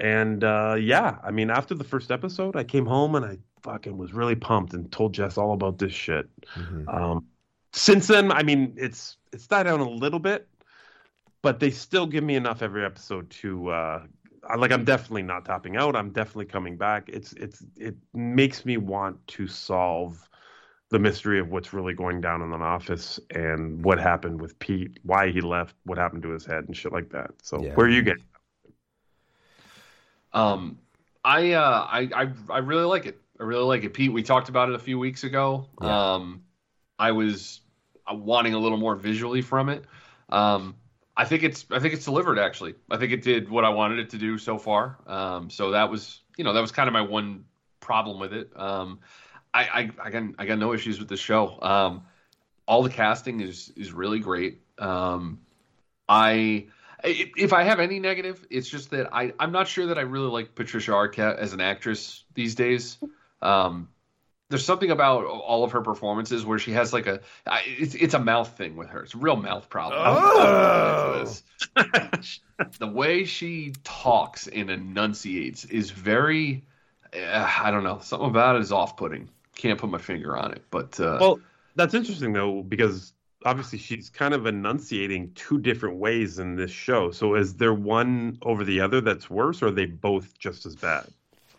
D: And uh, yeah, I mean, after the first episode, I came home and I fucking was really pumped and told Jess all about this shit.
B: Mhm.
D: Um, since then, I mean, it's it's died down a little bit, but they still give me enough every episode to uh, I, like. I'm definitely not topping out. I'm definitely coming back. It's it's it makes me want to solve the mystery of what's really going down in the office and what happened with Pete, why he left, what happened to his head, and shit like that. So
B: Yeah.
D: where are you getting?
E: Um, I, uh, I, I, I really like it. I really like it, Pete. We talked about it a few weeks ago.
B: Yeah.
E: Um, I was uh, wanting a little more visually from it. Um, I think it's, I think it's delivered. Actually, I think it did what I wanted it to do so far. Um, so that was, you know, that was kind of my one problem with it. Um, I, I, I got, I got no issues with the show. Um, all the casting is, is really great. Um, I, if I have any negative, it's just that I, I'm not sure that I really like Patricia Arquette as an actress these days. Um, there's something about all of her performances where she has like a it's, it's a mouth thing with her. It's a real mouth problem.
B: Oh.
E: the way she talks and enunciates is very, uh, I don't know, something about it is off-putting. Can't put my finger on it, but uh,
D: Well, that's interesting though, because obviously she's kind of enunciating two different ways in this show. So is there one over the other that's worse, or are they both just as bad?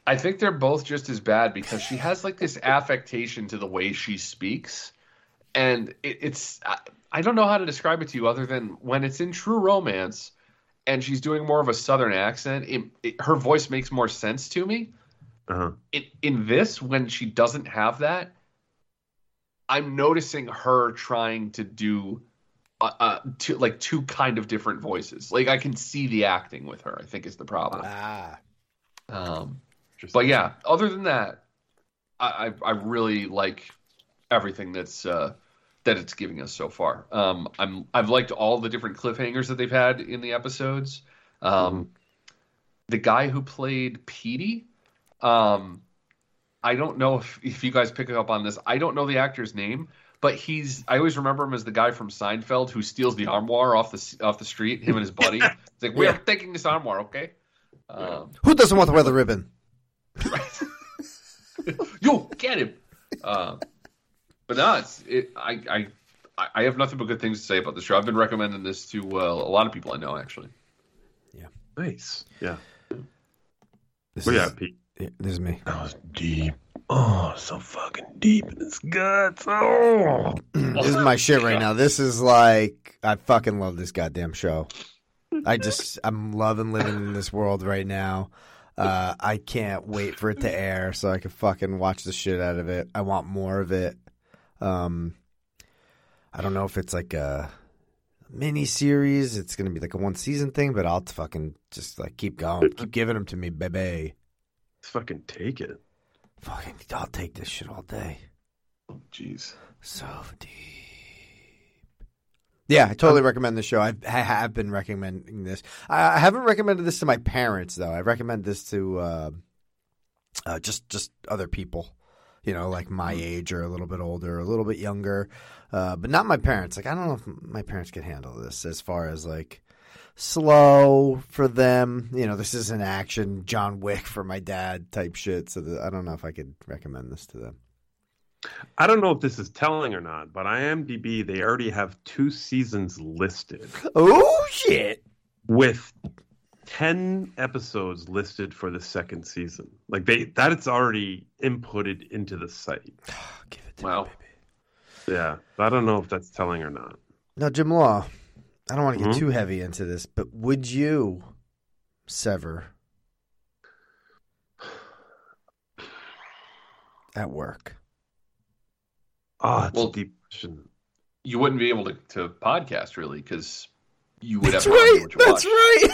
E: I think they're both just as bad because she has like this affectation to the way she speaks, and it, it's I, I don't know how to describe it to you other than when it's in True Romance, and she's doing more of a Southern accent. It, it, her voice makes more sense to me.
D: Uh-huh.
E: In, in this, when she doesn't have that, I'm noticing her trying to do. Uh, uh, two, like two kind of different voices. Like I can see the acting with her. I think is the problem.
B: Ah.
E: Um, but yeah, other than that, I, I, I really like everything that's uh, that it's giving us so far. Um, I'm I've liked all the different cliffhangers that they've had in the episodes. Um, The guy who played Petey, um, I don't know if, if you guys pick up on this. I don't know the actor's name, but he's I always remember him as the guy from Seinfeld who steals the armoire off the off the street. Him and his buddy. <laughs> It's like we're taking this armoire, okay? Um,
B: Who doesn't want to wear the ribbon? <laughs>
E: Yo, get him. Uh, but no, it's it. I, I I have nothing but good things to say about the show. I've been recommending this to uh, a lot of people I know, actually.
D: Nice. Yeah.
B: This
D: What
B: is,
D: you got, Pete?
B: yeah, this is me.
D: That was deep. Oh, so fucking deep in his guts. Oh.
B: this is my shit right now. This is like I fucking love this goddamn show. I just I'm loving living in this world right now. Uh, I can't wait for it to air so I can fucking watch the shit out of it. I want more of it. Um, I don't know if it's like a mini series. It's gonna be like a one season thing, but I'll fucking just like keep going, keep giving them to me, baby.
D: Let's fucking take it.
B: Fucking, I'll take this shit all day.
D: Oh, jeez.
B: So deep. Yeah, I totally recommend the show. I, I have been recommending this. I, I haven't recommended this to my parents though. I recommend this to uh, uh, just just other people, you know, like my age or a little bit older, or a little bit younger, uh, but not my parents. Like I don't know if my parents could handle this as far as like slow for them. You know, this is an action John Wick for my dad type shit. So the, I don't know if I could recommend this to them.
D: I don't know if this is telling or not, but IMDb they already have two seasons listed
B: Oh shit!
D: with ten episodes listed for the second season. Like they that it's already inputted into the site. <sighs>
B: Give it to
E: Wow.
B: me, baby.
D: Yeah, I don't know if that's telling or not.
B: Now, Jim Law, I don't want to get
D: Mhm.
B: too heavy into this, but would you sever <sighs> at work?
D: Oh, it's
E: Well-
D: a deep question.
E: You wouldn't be able to, to podcast really because you would
B: That's
E: have no idea
B: right.
E: what
B: That's
E: watch.
B: right.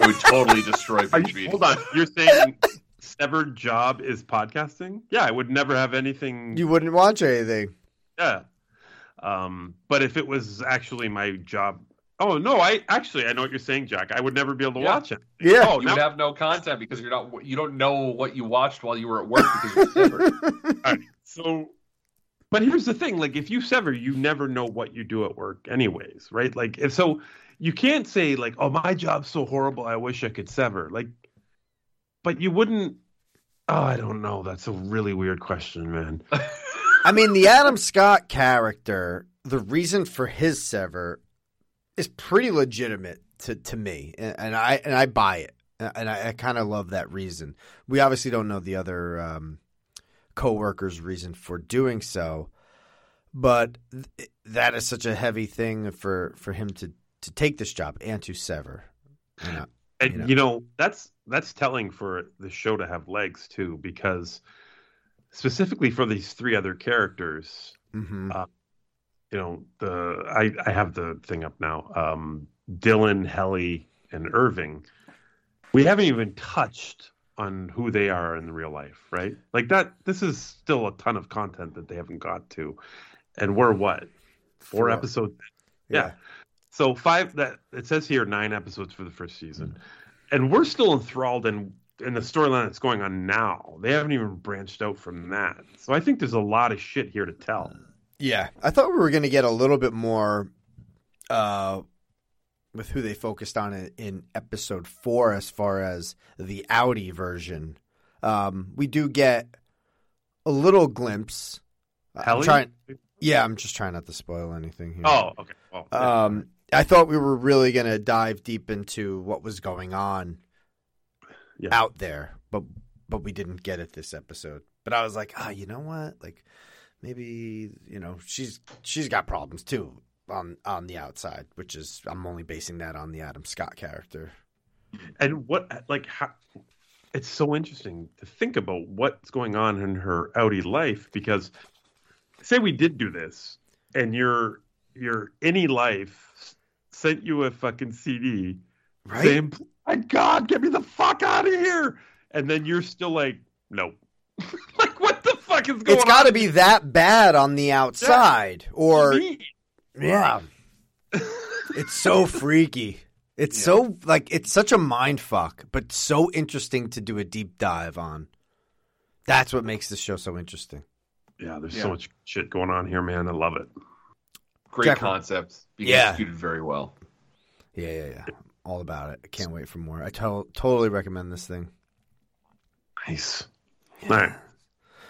E: It would totally destroy <laughs>
D: Are
E: binge
D: you, hold on, you're saying severed job is podcasting? Yeah, I would never have anything.
B: you wouldn't watch anything.
D: Yeah. Um, but if it was actually my job, oh no, I actually I know what you're saying, Jack. I would never be able to
E: Yeah.
D: watch it.
B: Yeah.
D: Oh,
E: You
D: now,
E: would have no content because you're not. You don't know what you watched while you were at work because you're severed. <laughs>
D: so. But here's the thing: like, if you sever, you never know what you do at work, anyways, right? Like, if so, you can't say like, "Oh, my job's so horrible, I wish I could sever." Like, but you wouldn't. Oh, I don't know. That's a really weird question, man. <laughs>
B: I mean, the Adam Scott character, the reason for his sever is pretty legitimate to, to me, and, and I and I buy it, and I, I kind of love that reason. We obviously don't know the other um, co-workers' reason for doing so, but th- that is such a heavy thing for for him to to take this job and to sever. You know?
D: And
B: You know.
D: you know, that's that's telling for the show to have legs too, because specifically for these three other characters,
B: Mhm.
D: uh, you know, the I I have the thing up now. Um, Dylan, Helly, and Irving. We haven't even touched on who they are in real life, right? Like that. This is still a ton of content that they haven't got to, and we're what four,
B: Four.
D: episodes yeah. So five that it says here nine episodes for the first season, and we're still enthralled in in the storyline that's going on now. They haven't even branched out from that. So I think there's a lot of shit here to tell.
B: Yeah, I thought we were going to get a little bit more uh, with who they focused on in, in episode four, as far as the outie version. Um, we do get a little glimpse. I'm trying, yeah, I'm just trying not to spoil anything here.
D: Oh, okay. Well,
B: Um, I thought we were really going to dive deep into what was going on
D: Yeah.
B: out there, but but we didn't get it this episode. But I was like, ah, you know what? Like maybe you know she's she's got problems too on on the outside, which is I'm only basing that on the Adam Scott character.
D: and what like how it's so interesting to think about what's going on in her outie life because say we did do this and your your innie life sent you a fucking CD
B: Right?
D: saying my God get me the fuck out of here and then you're still like no <laughs> like what the fuck is going
B: It's got to be that bad on the outside, or
D: Me?
B: Yeah, it's so <laughs> freaky. It's so like it's such a mind fuck, but so interesting to do a deep dive on. That's what makes this show so interesting.
D: yeah there's
E: Yeah.
D: so much shit going on here man I love it
E: Great
B: Jack-
E: concept. Being
B: Yeah.
E: executed very well.
B: Yeah, yeah, yeah. All about it. I can't wait for more. I to- totally recommend this thing.
D: nice All right.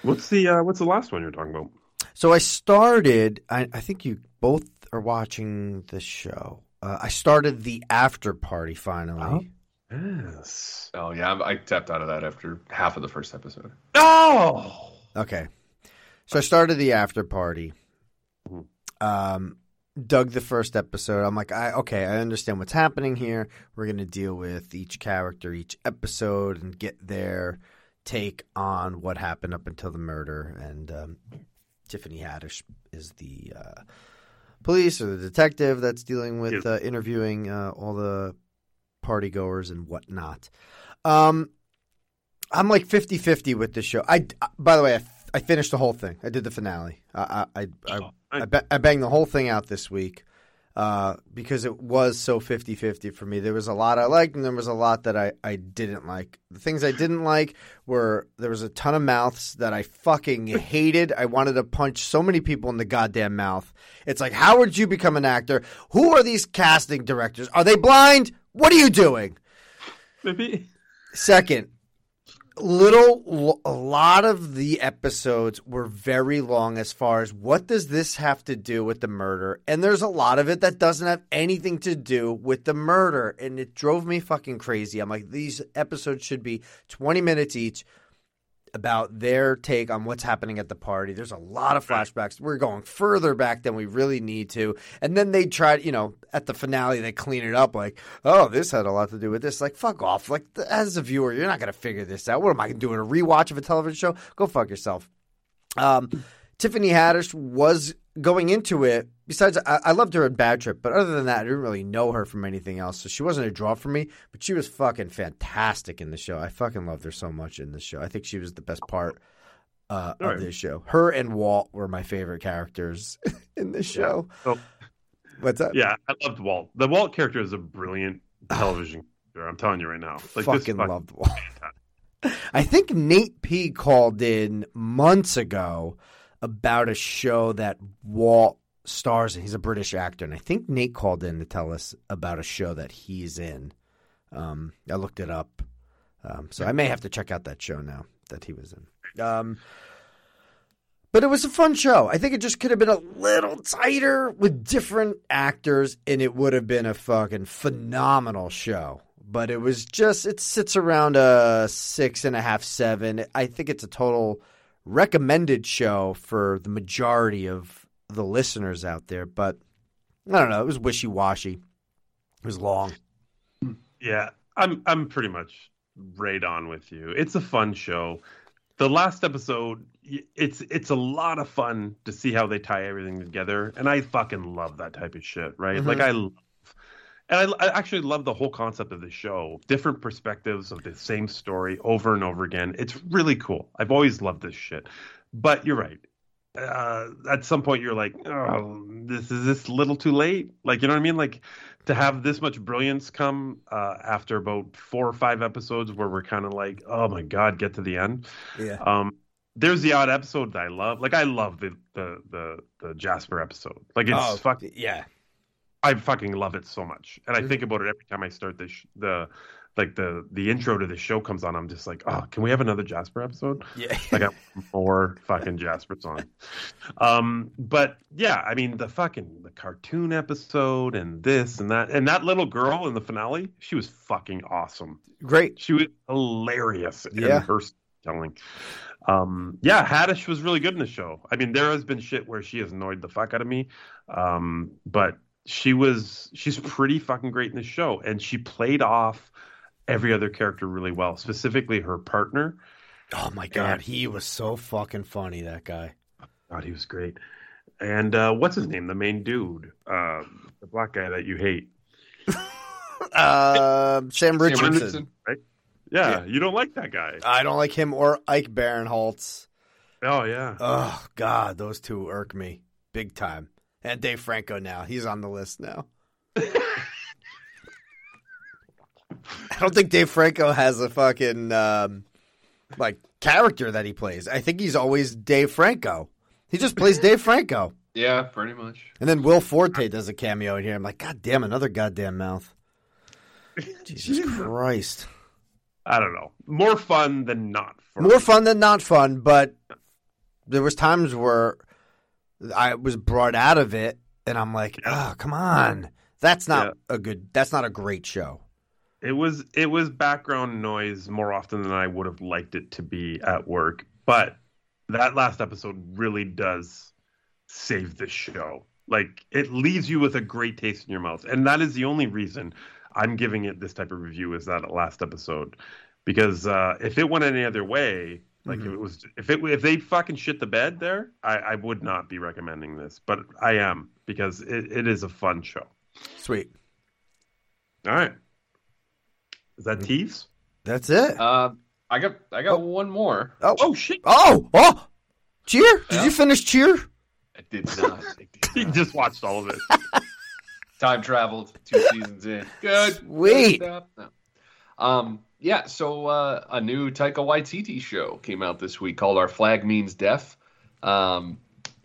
D: What's the uh, what's the last one you're talking about?
B: So I started. I, I think you both are watching the show. Uh, I started the after party finally.
D: Yes.
E: Oh yeah, I I tapped out of that after half of the first episode.
D: Oh.
B: Okay. So I started the after party. Um, dug the first episode. I'm like, I okay, I understand what's happening here. We're gonna deal with each character, each episode, and get their take on what happened up until the murder. And um, Tiffany Haddish is the uh, police or the detective that's dealing with uh, interviewing uh, all the party goers and whatnot. Um, I'm like 50 50 with this show. I, by the way, I, I finished the whole thing. I did the finale. I, I, I, I, I, ba- I banged the whole thing out this week uh, because it was so 50 50 for me. There was a lot I liked and there was a lot that I, I didn't like. The things I didn't like were there was a ton of mouths that I fucking hated. I wanted to punch so many people in the goddamn mouth. It's like, how would you become an actor? Who are these casting directors? Are they blind? What are you doing?
D: Maybe.
B: Second, little a lot of the episodes were very long as far as what does this have to do with the murder? And there's a lot of it that doesn't have anything to do with the murder. And it drove me fucking crazy. I'm like these episodes should be 20 minutes each about their take on what's happening at the party. There's a lot of flashbacks. We're going further back than we really need to. And then they tried, you know, at the finale, they clean it up like, oh, this had a lot to do with this. Like, fuck off. Like, as a viewer, you're not going to figure this out. What am I doing? A rewatch of a television show? Go fuck yourself. Um, Tiffany Haddish was going into it. Besides, I, I loved her in Bad Trip, but other than that, I didn't really know her from anything else. So she wasn't a draw for me, but she was fucking fantastic in the show. I fucking loved her so much in this show. I think she was the best part uh, of
D: right.
B: this show. Her and Walt were my favorite characters <laughs> in this show.
D: So,
B: What's that?
D: yeah, I loved Walt. The Walt character is a brilliant <sighs> television character. I'm telling you right now. Like this
B: fucking loved Walt. I think Nate P called in months ago about a show that Walt stars in. He's a British actor, and I think Nate called in to tell us about a show that he's in. Um, I looked it up, um, so I may have to check out that show now that he was in. Um, but it was a fun show. I think it just could have been a little tighter with different actors, and it would have been a fucking phenomenal show. But it was just, it sits around a six and a half, seven. I think it's a total recommended show for the majority of the listeners out there. But I don't know. It was wishy washy. It was long.
D: Yeah, I'm I'm pretty much right on with you. It's a fun show. The last episode, it's it's a lot of fun to see how they tie everything together, and I fucking love that type of shit, right?
B: Mhm.
D: Like I love, and I, I actually love the whole concept of the show. Different perspectives of the same story over and over again. It's really cool. I've always loved this shit. But you're right. Uh, at some point, you're like, oh, this is this a little too late. Like, you know what I mean? Like, to have this much brilliance come uh, after about four or five episodes where we're kind of like, oh my god, get to the end.
B: Yeah.
D: Um, there's the odd episode that I love. Like, I love the the the, the Jasper episode. Like, it's
B: Oh,
D: fuck.
B: Yeah.
D: I fucking love it so much, and I think about it every time I start the sh- the like the the intro to the show comes on. I'm just like, oh, can we have another Jasper episode?
B: Yeah.
D: I got more fucking Jasper song. Um, but yeah, I mean the fucking the cartoon episode and this and that and that little girl in the finale, she was fucking awesome.
B: Great.
D: She was hilarious
B: Yeah.
D: in her telling. Um, yeah, Haddish was really good in the show. I mean, there has been shit where she has annoyed the fuck out of me, um, but she was she's pretty fucking great in the show, and she played off every other character really well, specifically her partner.
B: Oh my god, he was so fucking funny. That guy.
D: God, he was great. And uh, what's his name? The main dude, uh, the black guy that you hate, <laughs>
B: Uh, Sam Richardson.
E: Richardson.
D: right? Yeah, you don't like that guy.
B: I don't like him or Ike Barinholtz.
D: Oh yeah.
B: Oh God, those two irk me big time. And Dave Franco now he's on the list now. I don't think Dave Franco has a fucking um, like character that he plays. I think he's always Dave Franco. He just plays Dave Franco.
E: Yeah, pretty much.
B: And then Will Forte does a cameo in here. I'm like, God damn, another goddamn mouth. <laughs> Jesus Christ.
D: I don't know. More fun than not
B: More fun than not fun, but there was times where I was brought out of it, and I'm like, oh, come on, that's not a good, that's not a great show.
D: It was it was background noise more often than I would have liked it to be at work, but that last episode really does save the show. Like it leaves you with a great taste in your mouth, and that is the only reason I'm giving it this type of review is that last episode, because uh, if it went any other way, like if it was if it if they fucking shit the bed there, I, I would not be recommending this, but I am because it, it is a fun show.
B: Sweet.
D: All right. Is that Teves?
B: That's it.
E: Uh, I got I got one more.
B: Oh,
D: oh shit!
B: Oh, oh, cheer! Did you finish cheer?
E: I did not.
D: i <laughs> he just watched all of it. <laughs>
E: Time traveled two seasons in. Good.
B: Sweet.
E: Good. No. Um, yeah. So uh, a new Taika Waititi show came out this week called "Our Flag Means Death." Um,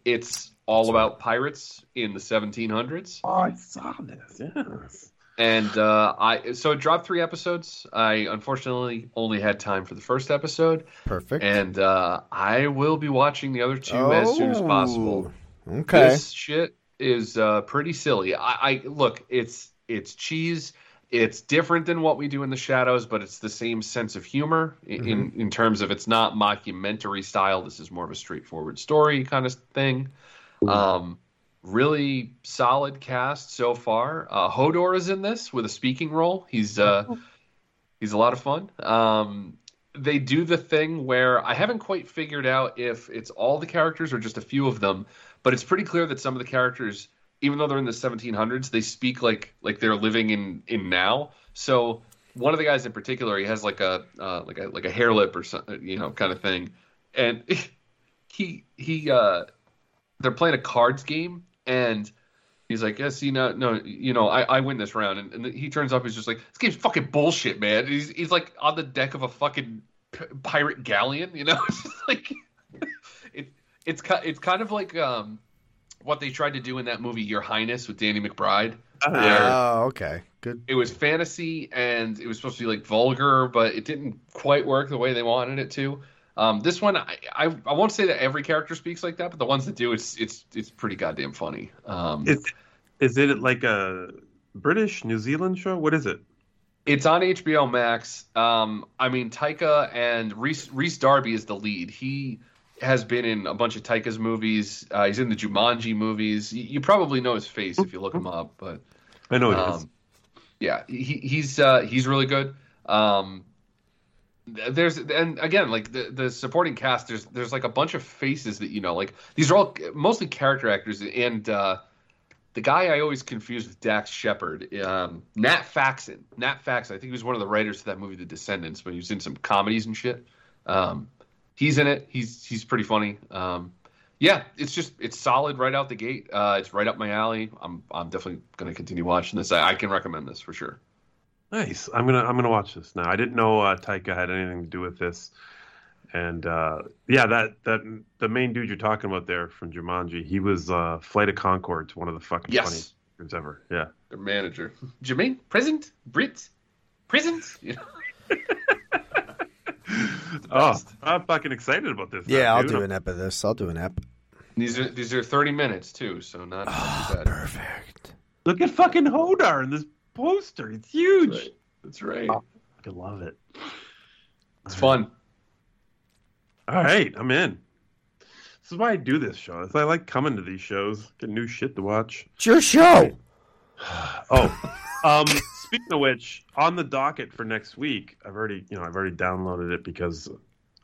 E: it's all about pirates in the 1700s.
D: Oh, I saw this. Yes.
E: And uh, I so it dropped three episodes. I unfortunately only had time for the first episode.
B: Perfect.
E: And uh, I will be watching the other two as soon as possible.
B: Oh, Okay.
E: This shit is uh, pretty silly. I, I look, it's it's cheese. It's different than what we do in the shadows, but it's the same sense of humor in in, in terms of it's not mockumentary style. This is more of a straightforward story kind of thing. Um, really solid cast so far. Uh, Hodor is in this with a speaking role. He's uh, he's a lot of fun. Um, they do the thing where I haven't quite figured out if it's all the characters or just a few of them, but it's pretty clear that some of the characters, even though they're in the 1700s, they speak like like they're living in in now. So one of the guys in particular, he has like a uh, like a like a hair lip or something, you know, kind of thing, and <laughs> he he uh, they're playing a cards game and. He's like, yeah, see, no, no, you know, I, I win this round, and, and he turns up. He's just like, this game's fucking bullshit, man. He's he's like on the deck of a fucking pirate galleon, you know. <laughs> It's like <laughs> it, it's it's kind of like um what they tried to do in that movie Your Highness with Danny McBride. where
B: Oh, okay. Good.
E: it was fantasy and it was supposed to be like vulgar, but it didn't quite work the way they wanted it to. Um, this one, I, I I won't say that every character speaks like that, but the ones that do, it's it's it's pretty goddamn funny. Um,
D: Is is it like a British New Zealand show? What is it?
E: It's on HBO Max. Um, I mean, Taika and Rhys, Rhys Darby is the lead. He has been in a bunch of Taika's movies. Uh, he's in the Jumanji movies. You, you probably know his face if you look him up, but
D: I know it is.
E: um, yeah, he, he's uh, he's really good. Um, there's and again like the the supporting cast. There's there's like a bunch of faces that you know. Like these are all mostly character actors, and uh, the guy I always confuse with Dax Shepard, um, Nat Faxon. Nat Faxon. I think he was one of the writers to that movie, The Descendants, but he was in some comedies and shit. Um, he's in it. He's he's pretty funny. Um, yeah, it's just it's solid right out the gate. Uh, it's right up my alley. I'm I'm definitely gonna continue watching this. I, I can recommend this for sure.
D: Nice. I'm gonna I'm gonna watch this now. I didn't know uh, Taika had anything to do with this, and uh, yeah, that that the main dude you're talking about there from Jumanji, he was uh, Flight of Conchords, one of the fucking
E: Yes.
D: funniest ever. Yeah.
E: Their manager, Jermaine, present, Brit, present. You know? <laughs>
D: Oh, I'm fucking excited about this.
B: Yeah,
D: now,
B: I'll
D: dude.
B: do an ep of this. I'll do an ep.
E: These are these are 30 minutes too, so not, not too bad.
B: Perfect.
D: Look at fucking Hodor in this poster. It's huge.
E: That's right.
D: Oh, I fucking love it.
E: It's fun.
D: All right, I'm in. This is why I do this show. It's- I like coming to these shows, get new shit to watch.
B: It's your show. <sighs>
D: Oh, um, speaking of which, on the docket for next week, I've already, you know, I've already downloaded it because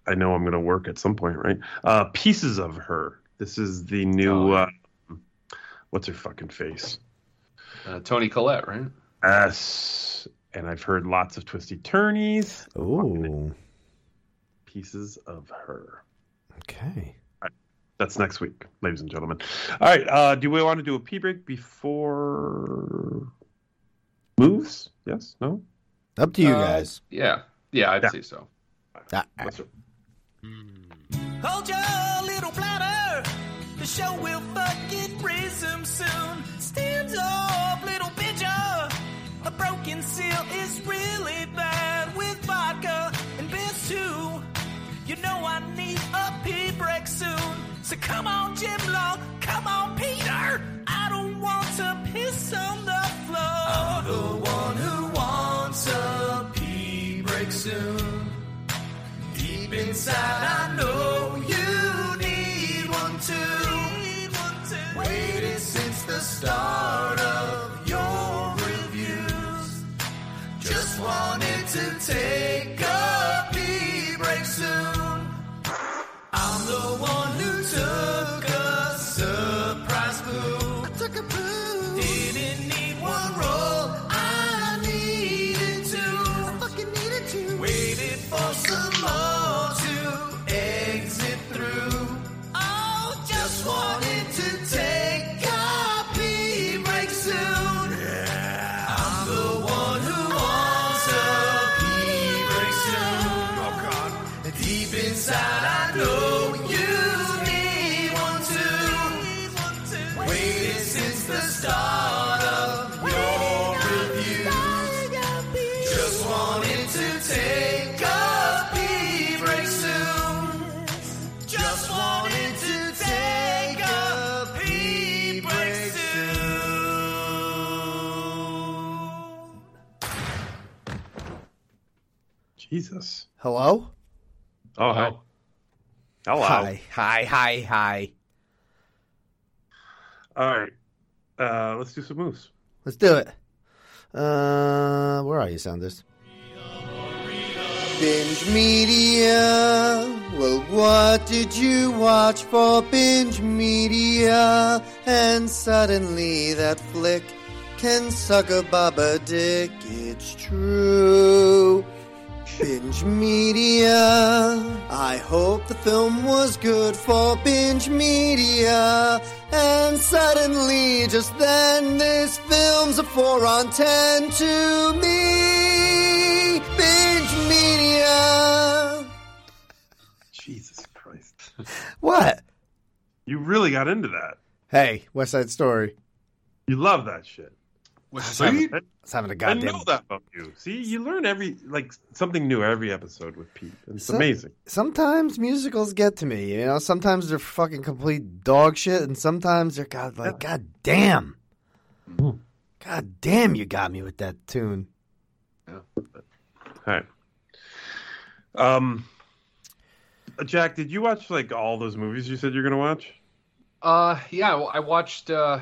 D: I know I'm going to work at some point, right? Uh, Pieces of Her. This is the new.
E: Oh.
D: Uh, what's her fucking face?
E: Uh, Toni Collette, right?
D: S. And I've heard lots of twisty turnies.
B: Ooh.
D: Pieces of Her.
B: Okay.
D: That's next week, ladies and gentlemen. All right. Uh, do we want to do a pee break before moves? Yes? No?
B: Up to you
E: Uh,
B: guys.
E: Yeah, yeah, I'd
D: Yeah.
E: say so.
B: Ah,
E: Let's-
I: Hold your little bladder. The show will fucking resume soon. Stand up, little bitcher. A broken seal is really bad with vodka and beers too. You'd Come on, Jim Law. Come on, Peter. I don't want to piss on the floor. I'm the one who wants a pee break soon. Deep inside, I know you need one too. Waited since the start of your reviews. Just wanted to take a the one who took
D: Jesus.
B: Hello?
D: Oh, hi. Hello.
B: Hi, hi, hi, hi.
D: All right. Uh, let's do some moves.
B: Let's do it. Uh, where are you, Sounders? Binge Media. Well, what did you watch for Binge Media? And suddenly that flick can suck a baba dick. It's true. Binge Media. I hope the film was good for Binge Media. And suddenly, just then, this film's a 4 on 10 to me. Binge Media.
D: Jesus Christ.
B: What?
D: You really got into that.
B: Hey, West Side Story.
D: You love that shit.
B: Let's having,
D: I,
B: having a
D: I
B: goddamn.
D: know that about you. See, you learn every like something new every episode with Pete. It's
B: Some-
D: amazing.
B: Sometimes musicals get to me, you know. Sometimes they're fucking complete dog shit, and sometimes they're god like god damn, god damn, you got me with that tune. Yeah.
D: All right. Um, Jack, did you watch like all those movies you said you're gonna watch?
E: Uh, yeah, well, I watched. Uh,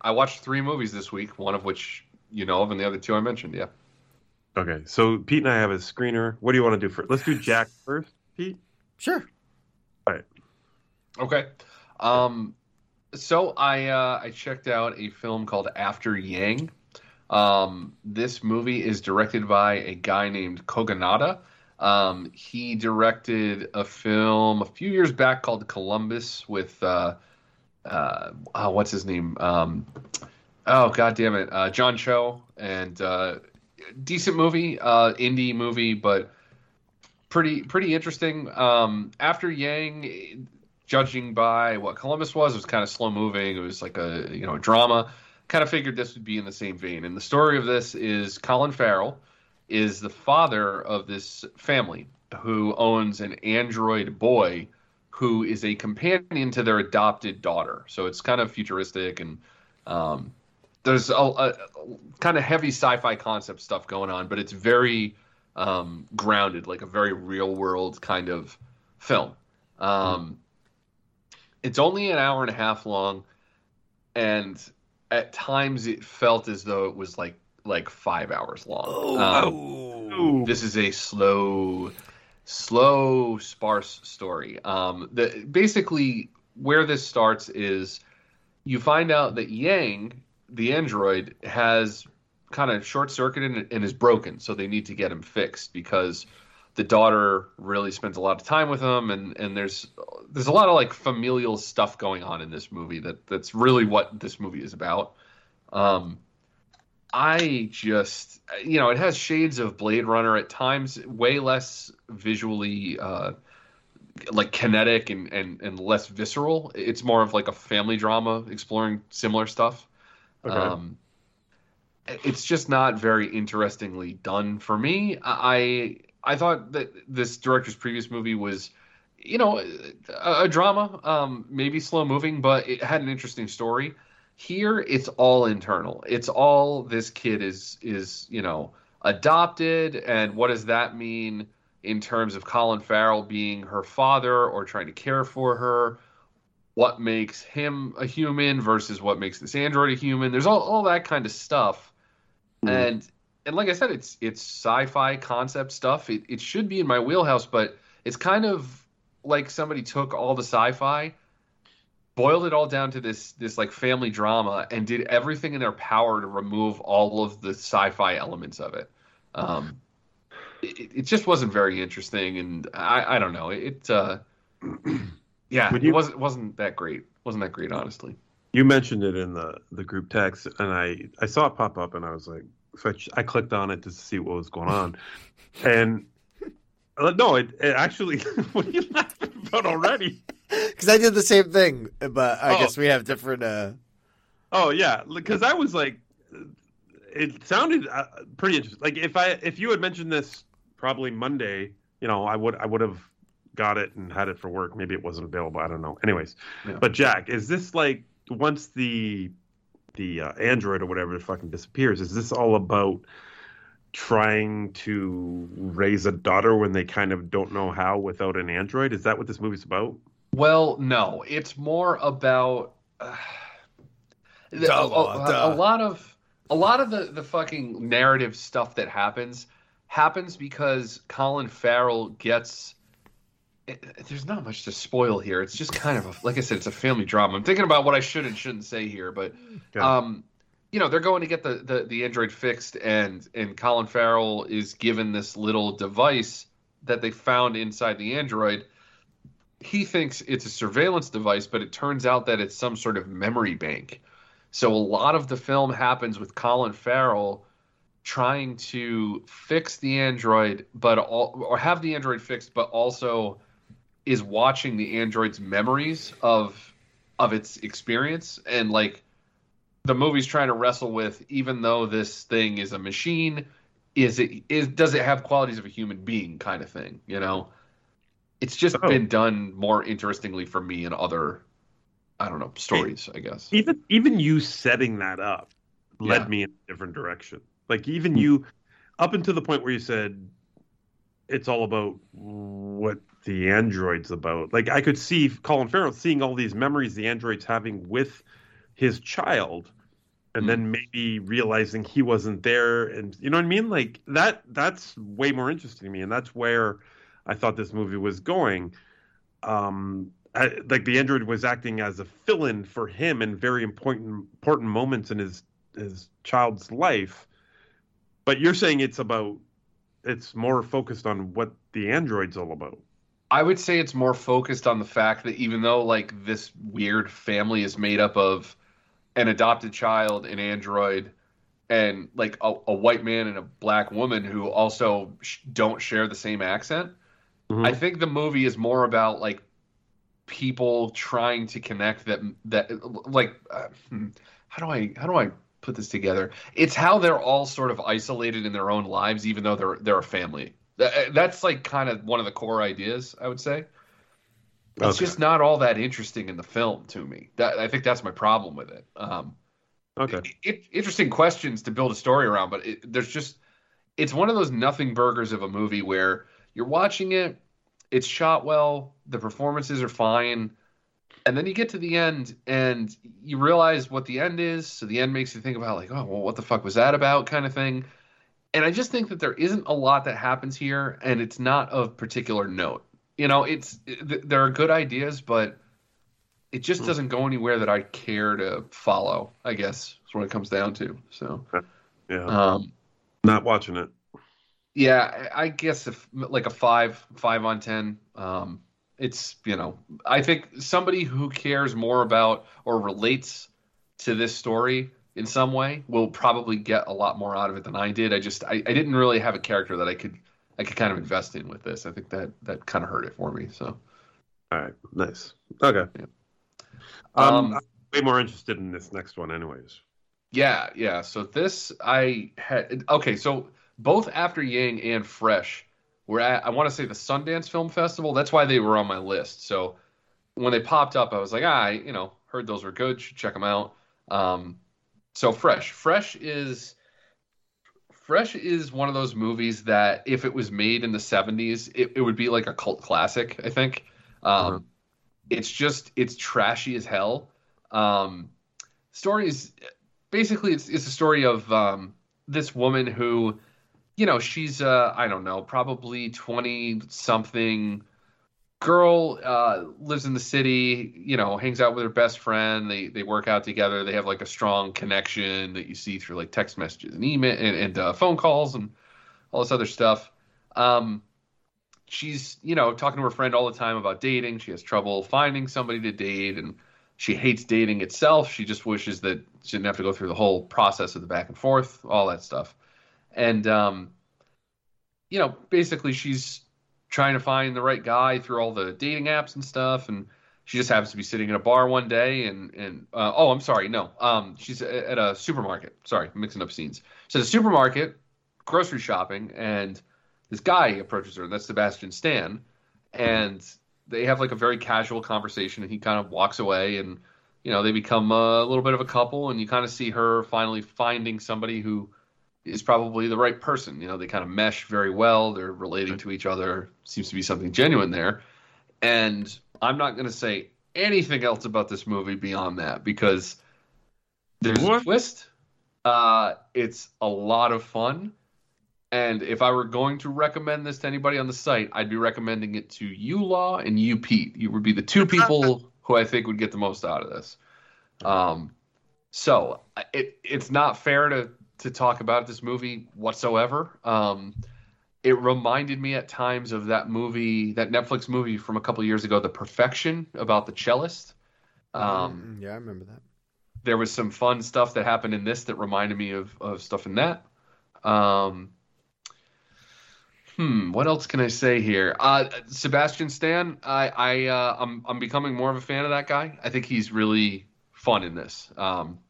E: I watched three movies this week. One of which you know of, and the other two I mentioned. Yeah.
D: Okay, so Pete and I have a screener. What do you want to do first? Let's do Jack <sighs> first, Pete.
B: Sure.
D: All right.
E: Okay. Um, so I uh, I checked out a film called After Yang. Um, this movie is directed by a guy named Kogonada. Um, he directed a film a few years back called Columbus with uh, uh, oh, what's his name? Um, oh, god damn it, uh, John Cho, and uh, decent movie, uh, indie movie, but pretty pretty interesting. Um, after Yang, judging by what Columbus was, it was kind of slow moving. It was like a you know a drama. Kind of figured this would be in the same vein. And the story of this is Colin Farrell is the father of this family who owns an android boy who is a companion to their adopted daughter. So it's kind of futuristic and um, there's a, a, kind of heavy sci-fi concept stuff going on, but it's very um, grounded, like a very real world kind of film. Um, It's only an hour and a half long, and at times it felt as though it was like like five hours long. Um, this is a slow, slow, sparse story. Um, the basically where this starts is you find out that Yang, the android, has kind of short circuited and, is broken, so they need to get him fixed because the daughter really spends a lot of time with him, and and there's there's a lot of like familial stuff going on in this movie that that's really what this movie is about. Um, I just, you know, it has shades of Blade Runner at times, way less visually, uh, like kinetic and, and, and less visceral. It's more of like a family drama exploring similar stuff.
D: Okay.
E: Um, it's just not very interestingly done for me. I I thought that this director's previous movie was you know, a, a drama, um, maybe slow moving, but it had an interesting story. Here, it's all internal. It's all this kid is is you know adopted, and what does that mean in terms of Colin Farrell being her father or trying to care for her? What makes him a human versus what makes this android a human? There's all, all that kind of stuff, hmm. and and like I said, it's it's sci-fi concept stuff. It it should be in my wheelhouse, but it's kind of like somebody took all the sci-fi, boiled it all down to this this like family drama, and did everything in their power to remove all of the sci-fi elements of it. Um, it, it just wasn't very interesting, and I I don't know. It uh, <clears throat> yeah,
D: you-
E: it wasn't wasn't that great. Wasn't that great, honestly.
D: You mentioned it in the the group text, and I I saw it pop up, and I was like, so I, I clicked on it to see what was going on, and uh, no, it, it actually. <laughs> what are you laughing about already? <laughs>
B: Because I did the same thing, but I
D: Oh.
B: guess we have different. uh
D: Oh yeah, because I was like, it sounded uh, pretty interesting. Like if I if you had mentioned this probably Monday, you know, I would I would have got it and had it for work. Maybe it wasn't available. I don't know. Anyways,
E: Yeah.
D: but Jack, is this like once the the uh, Android or whatever fucking disappears? Is this all about trying to raise a daughter when they kind of don't know how without an Android? Is that what this movie's about?
E: Well, no, it's more about uh, <sighs> a,
B: Duh,
E: a-
B: duh.
E: a lot of a lot of the the fucking narrative stuff that happens happens because Colin Farrell gets. it- there's not much to spoil here. It's just kind of a, like I said, it's a family drama. I'm thinking about what I should and shouldn't say here, but
D: Okay.
E: um, you know, they're going to get the, the the android fixed, and and Colin Farrell is given this little device that they found inside the android. He thinks it's a surveillance device, but it turns out that it's some sort of memory bank. So a lot of the film happens with Colin Farrell trying to fix the android, but all, or have the android fixed, but also is watching the android's memories of of its experience and like the movie's trying to wrestle with even though this thing is a machine is it is does it have qualities of a human being kind of thing you know it's just
D: Oh.
E: been done more interestingly for me in other i don't know stories i guess
D: even even you setting that up led
E: Yeah.
D: me in a different direction. Like even hmm. you, up until the point where you said it's all about what the android's about. Like I could see Colin Farrell seeing all these memories the android's having with his child, and hmm. then maybe realizing he wasn't there, and you know what I mean. Like that. That's way more interesting to me, and that's where I thought this movie was going. Um, I, like the android was acting as a fill-in for him in very important important moments in his his child's life. But you're saying it's about it's more focused on what the android's all about.
E: I would say it's more focused on the fact that even though like this weird family is made up of an adopted child, an android, and like a, a white man and a black woman who also sh- don't share the same accent, I think the movie is more about like people trying to connect that that like uh, hmm, how do I how do I put this together? It's how they're all sort of isolated in their own lives, even though they're they're a family. That's like kind of one of the core ideas, I would say. It's
D: Okay.
E: just not all that interesting in the film to me. That I think that's my problem with it. Um,
D: Okay.
E: it, interesting questions to build a story around, but it, there's just it's one of those nothing burgers of a movie where you're watching it, it's shot well, the performances are fine, and then you get to the end and you realize what the end is. So the end makes you think about like, oh, well, what the fuck was that about, kind of thing. And I just think that there isn't a lot that happens here, and it's not of particular note. You know, it's th- there are good ideas, but it just doesn't go anywhere that I care to follow. I guess is what it comes down to. So,
D: Yeah.
E: um,
D: Not watching it.
E: Yeah, I guess if like a five, five on ten. Um, it's you know, I think somebody who cares more about or relates to this story in some way will probably get a lot more out of it than I did. I just I, I didn't really have a character that I could I could kind of invest in with this. I think that that kind of hurt it for me. So.
D: All right. Nice. Okay.
E: Yeah.
D: Um,
E: Um,
D: I'm way more interested in this next one, anyways.
E: Yeah, yeah. So this I had okay. So both After Yang and Fresh were at I want to say the Sundance Film Festival. That's why they were on my list. So when they popped up, I was like, ah, I, you know, heard those were good. Should check them out. Um, so Fresh, Fresh is Fresh is one of those movies that if it was made in the 70s, it, it would be like a cult classic, I think. Um, It's just, it's trashy as hell. Um, story is basically, it's, it's a story of um, this woman who, you know, she's, uh, I don't know, probably 20 something girl uh, lives in the city, you know, hangs out with her best friend. They they work out together. They have like a strong connection that you see through like text messages and email and, and uh, phone calls and all this other stuff. Um, she's you know talking to her friend all the time about dating. She has trouble finding somebody to date, and she hates dating itself. She just wishes that she didn't have to go through the whole process of the back and forth, all that stuff. And um, you know, basically, she's trying to find the right guy through all the dating apps and stuff. And she just happens to be sitting in a bar one day and and uh, oh i'm sorry. No um she's at a supermarket. Sorry mixing up scenes. So the supermarket grocery shopping and this guy approaches her. And that's sebastian stan. And they have like a very casual conversation and he kind of walks away and you know they become a little bit of a couple and you kind of see her finally finding somebody who is probably the right person. You know, they kind of mesh very well. They're relating to each other. Seems to be something genuine there. And I'm not going to say anything else about this movie beyond that because there's a twist. Uh, it's a lot of fun. And if I were going to recommend this to anybody on the site, I'd be recommending it to you, Law, and you, Pete. You would be the two people <laughs> who I think would get the most out of this. Um, so it it's not fair to to talk about this movie whatsoever. Um, it reminded me at times of that movie, that Netflix movie from a couple years ago, The Perfection, about the cellist. Um,
B: Mm, yeah, I remember that.
E: there was some fun stuff that happened in this that reminded me of, of stuff in that. Um, hmm, what else can I say here? Uh, Sebastian Stan, I, I, uh, I'm, I'm becoming more of a fan of that guy. I think he's really fun in this. Um,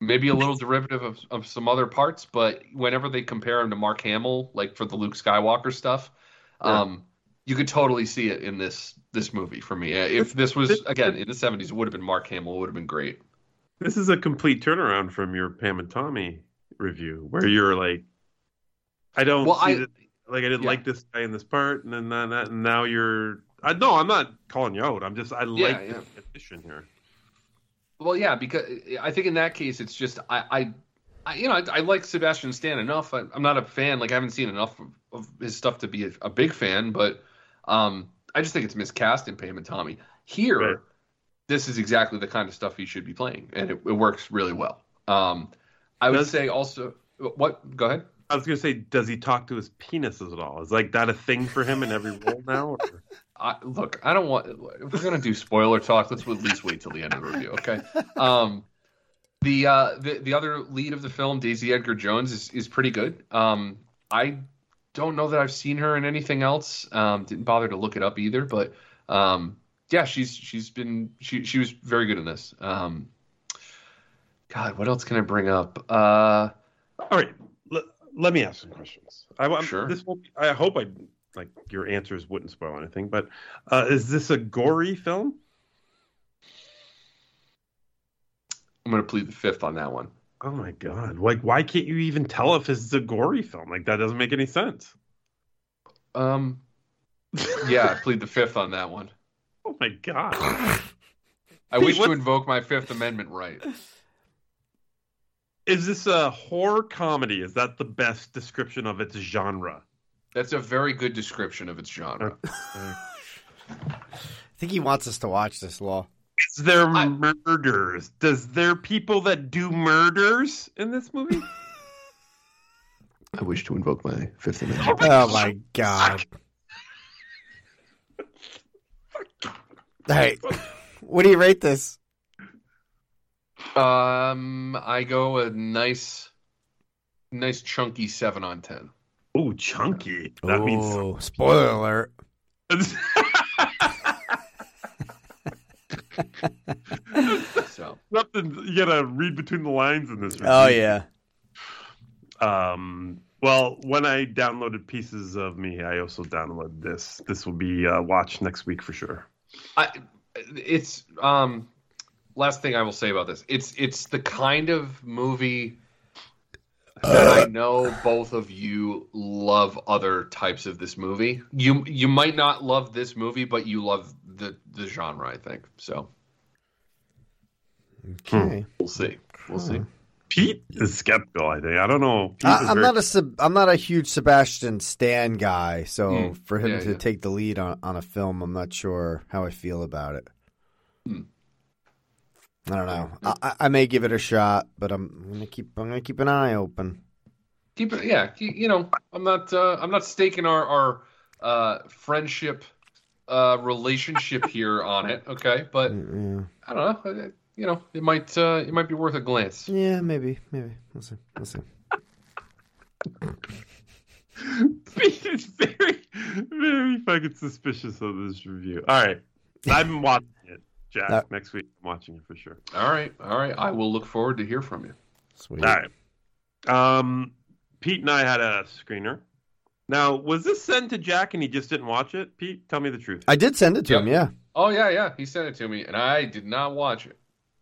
E: maybe a little derivative of, of some other parts, but whenever they compare him to Mark Hamill, like for the Luke Skywalker stuff, um, you could totally see it in this this movie for me. If this was again in the '70s, it would have been Mark Hamill. It would have been great.
D: This is a complete turnaround from your Pam and Tommy review, where you're like, I don't
E: Well,
D: see
E: I-
D: that, like I didn't
E: yeah.
D: like this guy in this part, and then that, and now you're. I no, I'm not calling you out. I'm just I like
E: yeah.
D: the addition here.
E: Well, yeah, because I think in that case, it's just I, I, I you know, I, I like Sebastian Stan enough. I, I'm not a fan; like I haven't seen enough of, of his stuff to be a, a big fan. But um, I just think it's miscast in Pam and Tommy. Here,
D: Right.
E: this is exactly the kind of stuff he should be playing, and it, it works really well. Um, I would say also, what? Go ahead.
D: I was gonna say, does he talk to his penises at all? Is like that a thing for him in every role now? Or? <laughs>
E: I, look, I don't want. If we're gonna do spoiler talk, let's at least wait till the end of the review, okay? Um, the uh, the the other lead of the film, Daisy Edgar Jones, is is pretty good. Um, I don't know that I've seen her in anything else. Um, didn't bother to look it up either, but um, yeah, she's she's been she she was very good in this. Um, God, what else can I bring up? Uh,
D: All right, let, let me ask some questions. I, I'm,
E: Sure.
D: This won't, I hope I like your answers wouldn't spoil anything. But uh, is this a gory film?
E: I'm gonna plead the fifth on that one.
D: Oh my god! Like, why can't you even tell if it's a gory film? Like, that doesn't make any sense.
E: Um, yeah, I plead the fifth on that one. <laughs>
D: Oh my god!
E: I wish to invoke my Fifth Amendment right.
D: Is this a horror comedy? Is that the best description of its genre?
E: That's a very good description of its genre. <laughs>
B: I think he wants us to watch this, Law.
D: Is there murders? Does there people that do murders in this movie? <laughs>
E: I wish to invoke my Fifth Amendment.
B: Oh my god. Hey, what do you rate this?
E: Um, I go a nice, nice chunky seven on ten.
D: Oh, chunky. That
B: oh,
D: means
B: spoiler alert. <laughs>
E: So
D: Nothing. You gotta read between the lines in this.
B: Oh
D: review.
B: yeah.
D: Um, Well, when I downloaded pieces of me, I also downloaded this. This will be uh, watched next week for sure.
E: I, it's um, last thing I will say about this. It's it's the kind of movie that I know both of you love other types of this movie. You you might not love this movie, but you love the the genre. I think so.
B: Okay.
E: We'll see. We'll see.
D: Pete is skeptical. I think. I don't know. Pete
B: I, I'm
D: very-
B: not a sub, I'm not a huge Sebastian Stan guy, so
E: Mm,
B: for him
E: yeah,
B: to
E: yeah.
B: take the lead on, on a film, I'm not sure how I feel about it.
E: Hmm.
B: I don't know. I, I- I may give it a shot, but I'm gonna keep I'm gonna keep an eye open.
E: Keep it. Yeah. You, you know, I'm not. Uh, I'm not staking our our uh, friendship uh, relationship <laughs> here on it. Okay, but
B: Yeah,
E: I don't know. uh, You know, it might uh, it might be worth a glance.
B: yeah, maybe, maybe. We'll see. We'll see. <laughs>
D: Pete is very, very fucking suspicious of this review. All right, I'm watching it, Jack.
B: Uh,
D: next week, I'm watching it for sure.
E: All right. All right. I will look forward to hear from you.
B: Sweet.
D: All right. Um, Pete and I had a screener. Now, was this sent to Jack and he just didn't watch it? Pete, tell me the truth.
B: I did send it to
E: Yep.
B: him. Yeah.
E: Oh yeah, yeah. He sent it to me, and I did not watch it.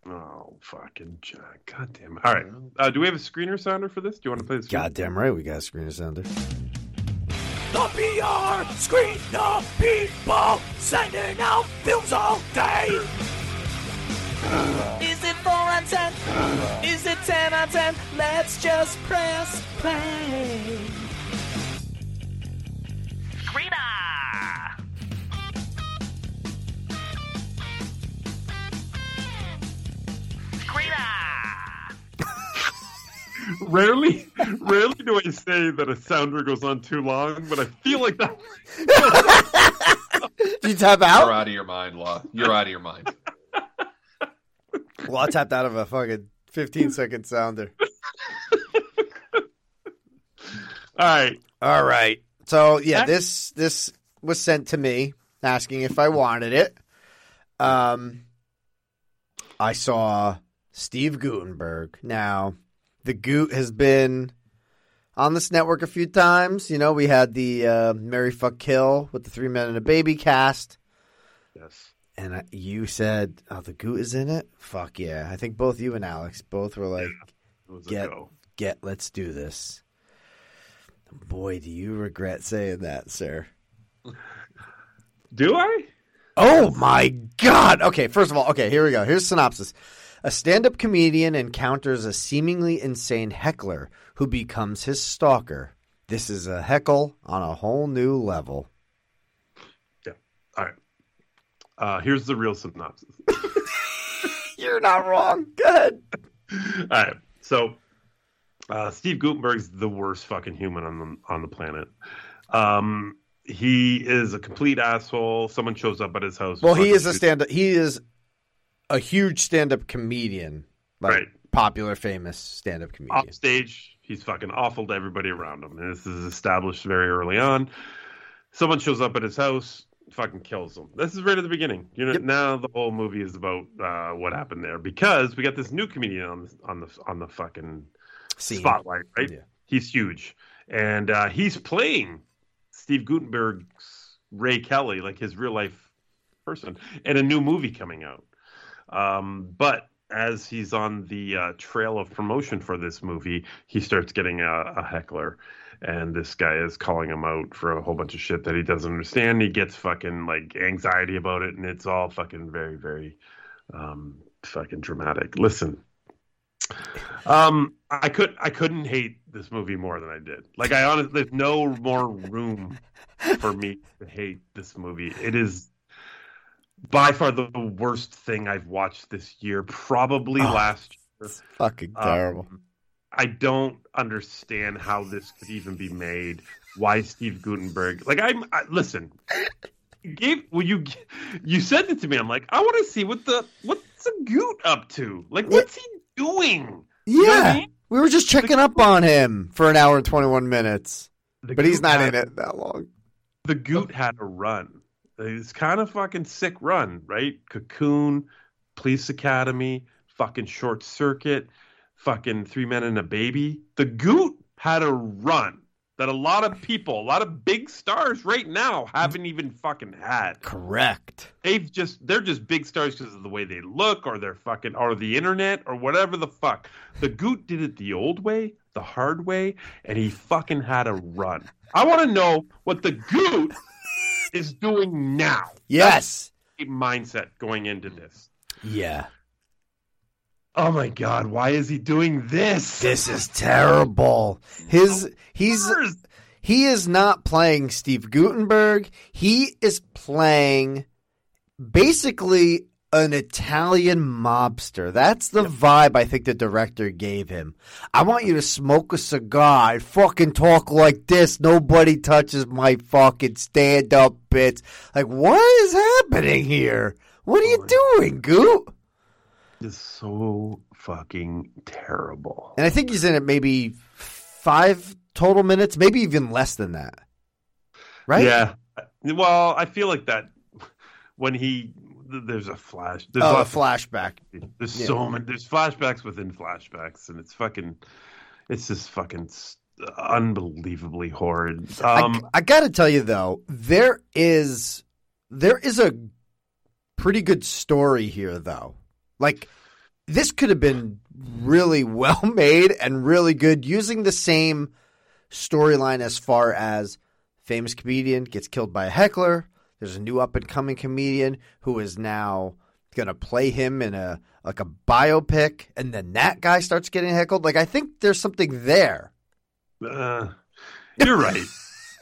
D: Oh, fucking Jack. God damn it. All right. Uh, do we have a screener sounder for this? Do you want to play this?
B: Goddamn right, we got a screener sounder.
I: The PR screen the people sending out films all day. Is it 4 on 10? Is it 10 on 10? Let's just press play.
D: Rarely, rarely do I say that a sounder goes on too long, but I feel like that.
B: Did <laughs> you tap out?
E: You're
B: out?
E: out of your mind, Law. You're out of your mind.
B: Law I tapped out of a fucking 15 second sounder.
D: All right.
B: All right. So yeah, this this was sent to me asking if I wanted it. Um, I saw Steve Guttenberg. Now, the Goot has been on this network a few times. You know, we had the uh, Marry Fuck Kill with the Three Men and a Baby cast,
D: Yes.
B: and I, you said, "Oh, the Goot is in it." Fuck yeah! I think both you and Alyx both were like,
D: a
B: "Get, get, let's do this." Boy, do you regret saying that, sir.
D: Do I?
B: Oh my god. Okay, first of all, okay, here we go. Here's synopsis. A stand-up comedian encounters a seemingly insane heckler who becomes his stalker. This is a heckle on a whole new level.
D: Yeah. All right. Uh, here's the real synopsis. <laughs>
B: You're not wrong. Good.
D: All right. So, uh, Steve Guttenberg's the worst fucking human on the on the planet. Um, he is a complete asshole. Someone shows up at his house.
B: Well, he is a stand-up he is a huge stand-up comedian. Like
D: Right.
B: popular famous stand-up comedian.
D: off stage. He's fucking awful to everybody around him. And this is established very early on. Someone shows up at his house, fucking kills him. This is right at the beginning. You know,
B: Yep.
D: now the whole movie is about uh, what happened there because we got this new comedian on the on the on the fucking
B: Scene.
D: spotlight, right?
B: Yeah.
D: He's huge, and uh, he's playing Steve Guttenberg's Ray Kelly, like his real life person, and a new movie coming out. Um, but as he's on the uh, trail of promotion for this movie, he starts getting a, a heckler, and this guy is calling him out for a whole bunch of shit that he doesn't understand. He gets fucking like anxiety about it, and it's all fucking very, very um, fucking dramatic. Listen, um, I could I couldn't hate this movie more than I did. Like I honestly, there's no more room for me to hate this movie. It is by far the worst thing I've watched this year. Probably
B: Oh,
D: last year.
B: It's fucking
D: Um,
B: terrible.
D: I don't understand how this could even be made. Why Steve Guttenberg? Like I'm I, listen. Gave well you you sent it to me. I'm like I want to see what the what's the Goot up to? Like what's he doing? You know I
B: yeah.
D: mean?
B: We were just checking up on him for an hour and 21 minutes.
D: The
B: But he's not
D: had-
B: in it that long.
D: The Goot had a run. It's kind of fucking sick run, right? Cocoon, Police Academy, fucking Short Circuit, fucking Three Men and a Baby. The Goot had a run. that a lot of people, a lot of big stars right now haven't even fucking had.
B: Correct.
D: They've just they're just big stars because of the way they look or they're fucking or the internet or whatever the fuck. The Goot did it the old way, the hard way, and he fucking had a run. I want to know what the Goot is doing now.
B: Yes.
D: Mindset going into this.
B: Yeah.
D: Oh my god, why is he doing this?
B: This is terrible. His he's he is not playing Steve Guttenberg. He is playing basically an Italian mobster. That's the vibe I think the director gave him. I want you to smoke a cigar and fucking talk like this. Nobody touches my fucking stand up bits. Like, what is happening here? What are you doing, Goot?
D: is so fucking terrible.
B: And I think he's in it maybe five total minutes, maybe even less than that. Right?
D: Yeah. Well, I feel like that when he there's a flash. There's
B: Oh, a flashback.
D: There's
B: Yeah.
D: so many. There's flashbacks within flashbacks, and it's fucking. It's just fucking unbelievably horrid. Um,
B: I, I got to tell you though, there is there is a pretty good story here though. Like this could have been really well <laughs> made and really good using the same storyline as far as famous comedian gets killed by a heckler. There's a new up and coming comedian who is now going to play him in a like a biopic and then that guy starts getting heckled. Like I think there's something there.
D: uh, you're right,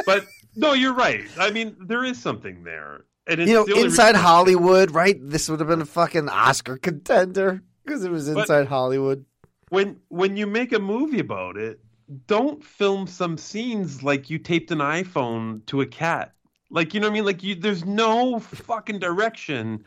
D: but no, you're right. I mean, there is something there, and it's
B: you know,
D: the
B: inside
D: reason-
B: Hollywood, right? This would have been a fucking Oscar contender because it was
D: But-
B: inside Hollywood.
D: when when you make a movie about it, don't film some scenes like you taped an iPhone to a cat. Like you know what I mean? Like you there's no fucking direction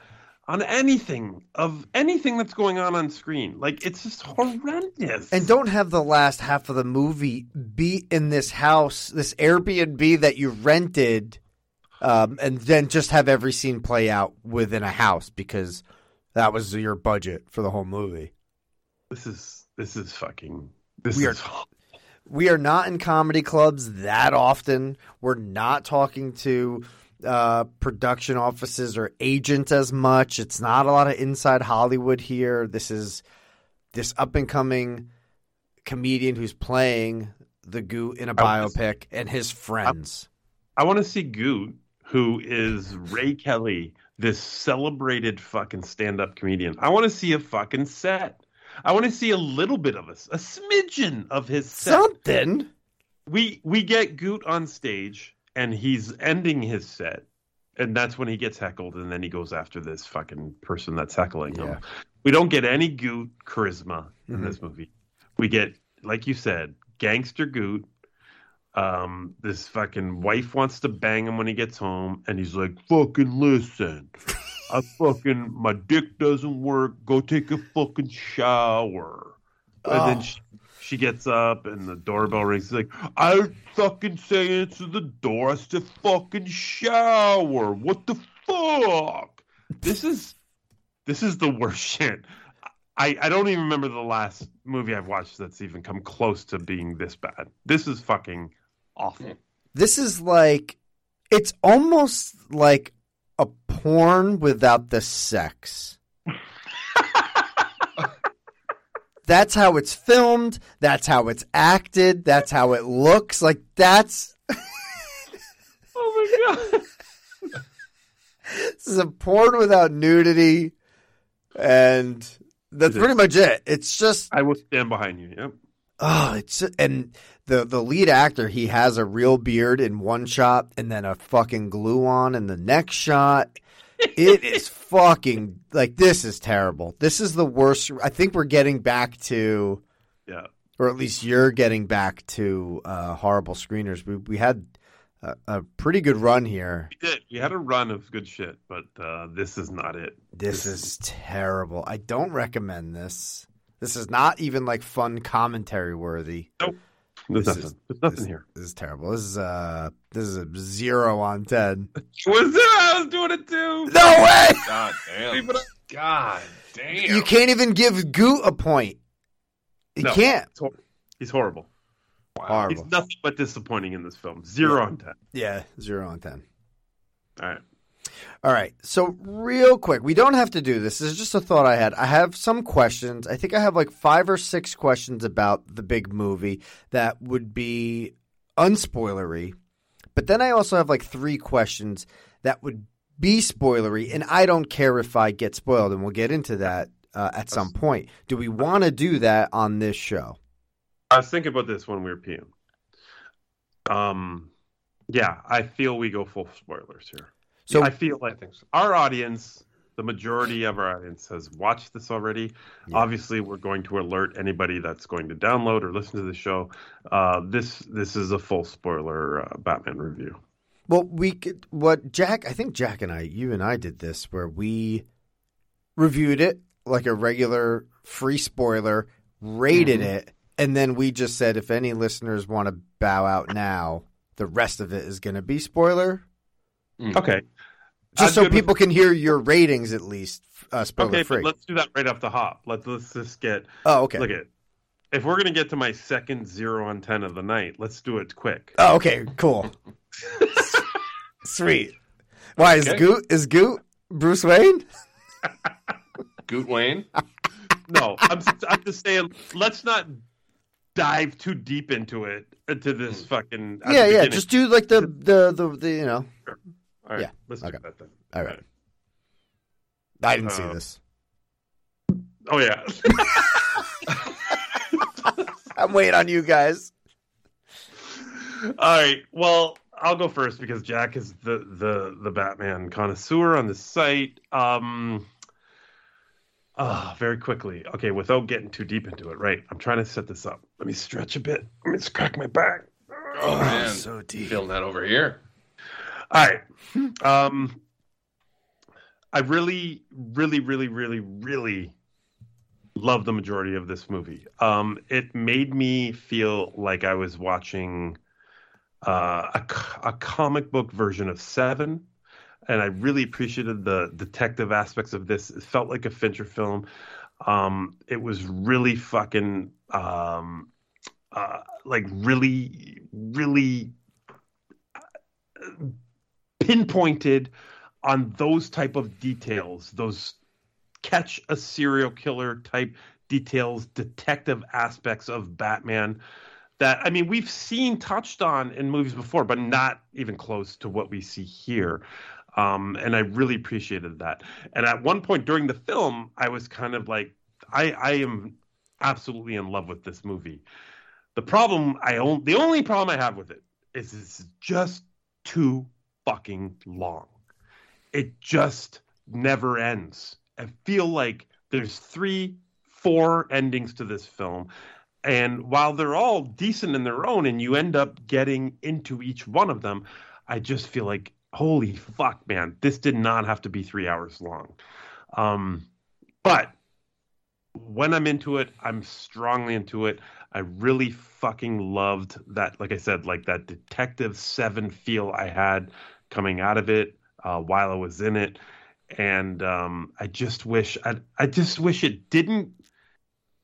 D: on anything of anything that's going on on screen. Like it's just horrendous.
B: And don't have the last half of the movie be in this house, this Airbnb that you rented, um, and then just have every scene play out within a house because that was your budget for the whole movie.
D: This is this is fucking this
B: We are-
D: is
B: We are not in comedy clubs that often. We're not talking to uh, production offices or agents as much. It's not a lot of inside Hollywood here. This is this up and coming comedian who's playing the Goot in a
D: I
B: biopic and his friends.
D: I want to see Goot, who is Ray Kelly, this celebrated fucking stand-up comedian. I want to see a fucking set. I want to see a little bit of a, a smidgen of his set.
B: Something.
D: we we get Goot on stage and he's ending his set, and that's when he gets heckled, and then he goes after this fucking person that's heckling him. We don't get any Goot charisma in
B: Mhm.
D: this movie. We get, like you said, gangster Goot. Um, this fucking wife wants to bang him when he gets home, and he's like, "Fucking listen, I fucking my dick doesn't work. Go take a fucking shower." And then
B: Oh.
D: she, she gets up and the doorbell rings. She's like, I fucking say answer the door. I said fucking shower. What the fuck? This is this is the worst <laughs> shit. I, I don't even remember the last movie I've watched that's even come close to being this bad. This is fucking awful.
B: This is like it's almost like a porn without the sex. that's how it's filmed, that's how it's acted, that's how it looks. Like that's <laughs>
D: Oh my god.
B: this is a porn without nudity and that's pretty much it. It's just
D: I will stand behind you. Yep.
B: Oh, it's and the the lead actor he has a real beard in one shot and then a fucking glue on in the next shot. It is fucking like this is terrible. This is the worst. I think we're getting back to,
D: Yeah.
B: or at least you're getting back to uh, horrible screeners. We we had a, a pretty good run here.
D: We did. We had a run of good shit, but uh, this is not it.
B: This is terrible. I don't recommend this. This is not even like fun commentary worthy.
D: Nope. There's
B: This
D: nothing.
B: is-
D: There's nothing
B: this,
D: here.
B: This is terrible. This is uh this is a zero on ten. <laughs>
D: Was it? I was doing it too.
B: No way!
E: God damn. God damn.
B: You can't even give Goot a point. You
D: No.
B: can't.
D: He's hor- He's horrible.
B: Horrible.
D: He's nothing but disappointing in this film. Zero on ten.
B: Yeah, zero on ten.
D: All right.
B: All right. So real quick, we don't have to do this. This is just a thought I had. I have some questions. I think I have like five or six questions about the big movie that would be unspoilery. But then I also have like three questions that would be spoilery, and I don't care if I get spoiled, and we'll get into that uh, at some point. Do we want to do that on this show?
D: I was thinking about this when we were peeing. Um, yeah, I feel we go full spoilers here.
B: So-
D: I feel like our audience, the majority of our audience, has watched this already. Obviously, we're going to alert anybody that's going to download or listen to the show. Uh, this this is a full spoiler uh, Batman review.
B: Well, we could, what Jack, I think Jack and I, you and I did this where we reviewed it like a regular free spoiler, rated
D: Mhm.
B: it, and then we just said if any listeners want to bow out now, the rest of it is going to be spoiler.
D: Okay.
B: Just
D: I'm
B: so
D: good with-
B: people can hear your ratings at least, uh, spoiler
D: Okay,
B: free.
D: let's do that right off the hop. Let's let's just get.
B: Oh, okay.
D: Look at. If we're gonna get to my second zero on ten of the night, let's do it quick.
B: Oh, okay, cool. <laughs> Sweet. Why is
D: Okay.
B: Goot is Goot Bruce Wayne?
E: Goot Wayne? <laughs>
D: No, I'm I'm just saying. Let's not dive too deep into it into this fucking.
B: yeah, yeah.
D: beginning.
B: Just do like the the the, the you know.
D: All right,
B: yeah.
D: let's
B: okay.
D: do that then.
B: All right. I didn't see
D: Uh,
B: this.
D: Oh yeah. <laughs>
B: I'm waiting on you guys.
D: All right. Well, I'll go first because Jack is the the the Batman connoisseur on the site. Um. Uh, very quickly. Okay, without getting too deep into it, right? I'm trying to set this up. Let me stretch a bit. Let me just crack my back.
E: Oh, man.
B: so deep.
E: Feeling that over here.
D: All right. Um, I really, really, really, really, really love the majority of this movie. Um, it made me feel like I was watching uh, a, a comic book version of Seven, and I really appreciated the detective aspects of this. It felt like a Fincher film. Um, it was really fucking um, uh, like really, really pinpointed on those type of details those catch a serial killer type details detective aspects of batman that i mean we've seen touched on in movies before but not even close to what we see here. Um, and i really appreciated that. And at one point during the film i was kind of like i i am absolutely in love with this movie. The problem i own the only problem i have with it is it's just too fucking long. It just never ends. I feel like there's three, four endings to this film. And while they're all decent in their own and you end up getting into each one of them, I just feel like, holy fuck, man, this did not have to be three hours long. Um, but when I'm into it, I'm strongly into it. I really fucking loved that, like I said, like that Detective Seven feel I had coming out of it uh, while I was in it, and um, I just wish I, I just wish it didn't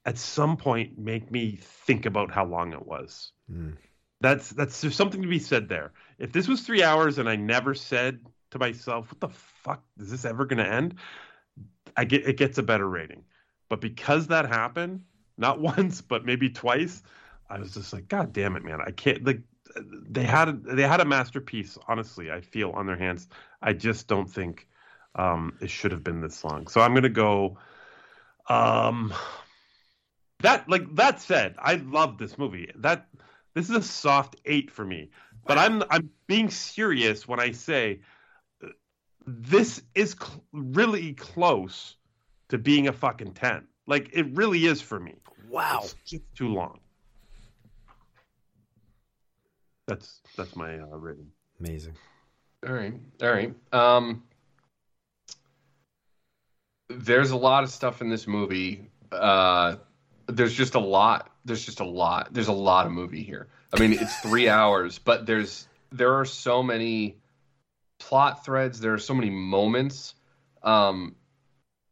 D: at some point make me think about how long it was. That's that's there's something to be said there. If this was three hours and I never said to myself, "What the fuck is this ever going to end?" I get it gets a better rating. But because that happened, not <laughs> once but maybe twice, I was just like, God damn it, man! I can't. Like, they had they had a masterpiece. Honestly, I feel on their hands. I just don't think um, it should have been this long. So I'm gonna go. Um, that like that said, I love this movie. That this is a soft eight for me. But I'm I'm being serious when I say uh, this is cl- really close to being a fucking 10. Like it really is for me.
B: Wow.
D: It's too long. That's that's my uh, rating.
B: Amazing.
E: All right. All right. Um, there's a lot of stuff in this movie. Uh, there's just a lot. There's just a lot. There's a lot of movie here. I mean, it's three <laughs> hours, but there's there are so many plot threads. There are so many moments. Um,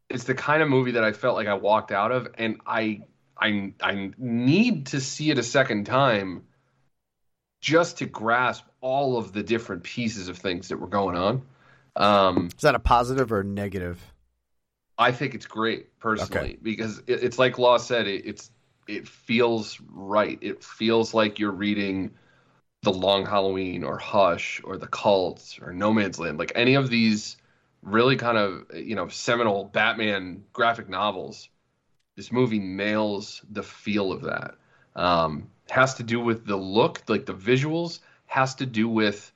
E: it's the kind of movie that I felt like I walked out of, and I I I need to see it a second time just to grasp all of the different pieces of things that were going on. Um,
B: Is that a positive or negative?
E: I think it's great personally because it, it's like Law said. It, it's it feels right. It feels like you're reading the Long Halloween or Hush or The Cults or No Man's Land. Like any of these really kind of you know seminal Batman graphic novels. This movie nails the feel of that. Um, has to do with the look, like the visuals. Has to do with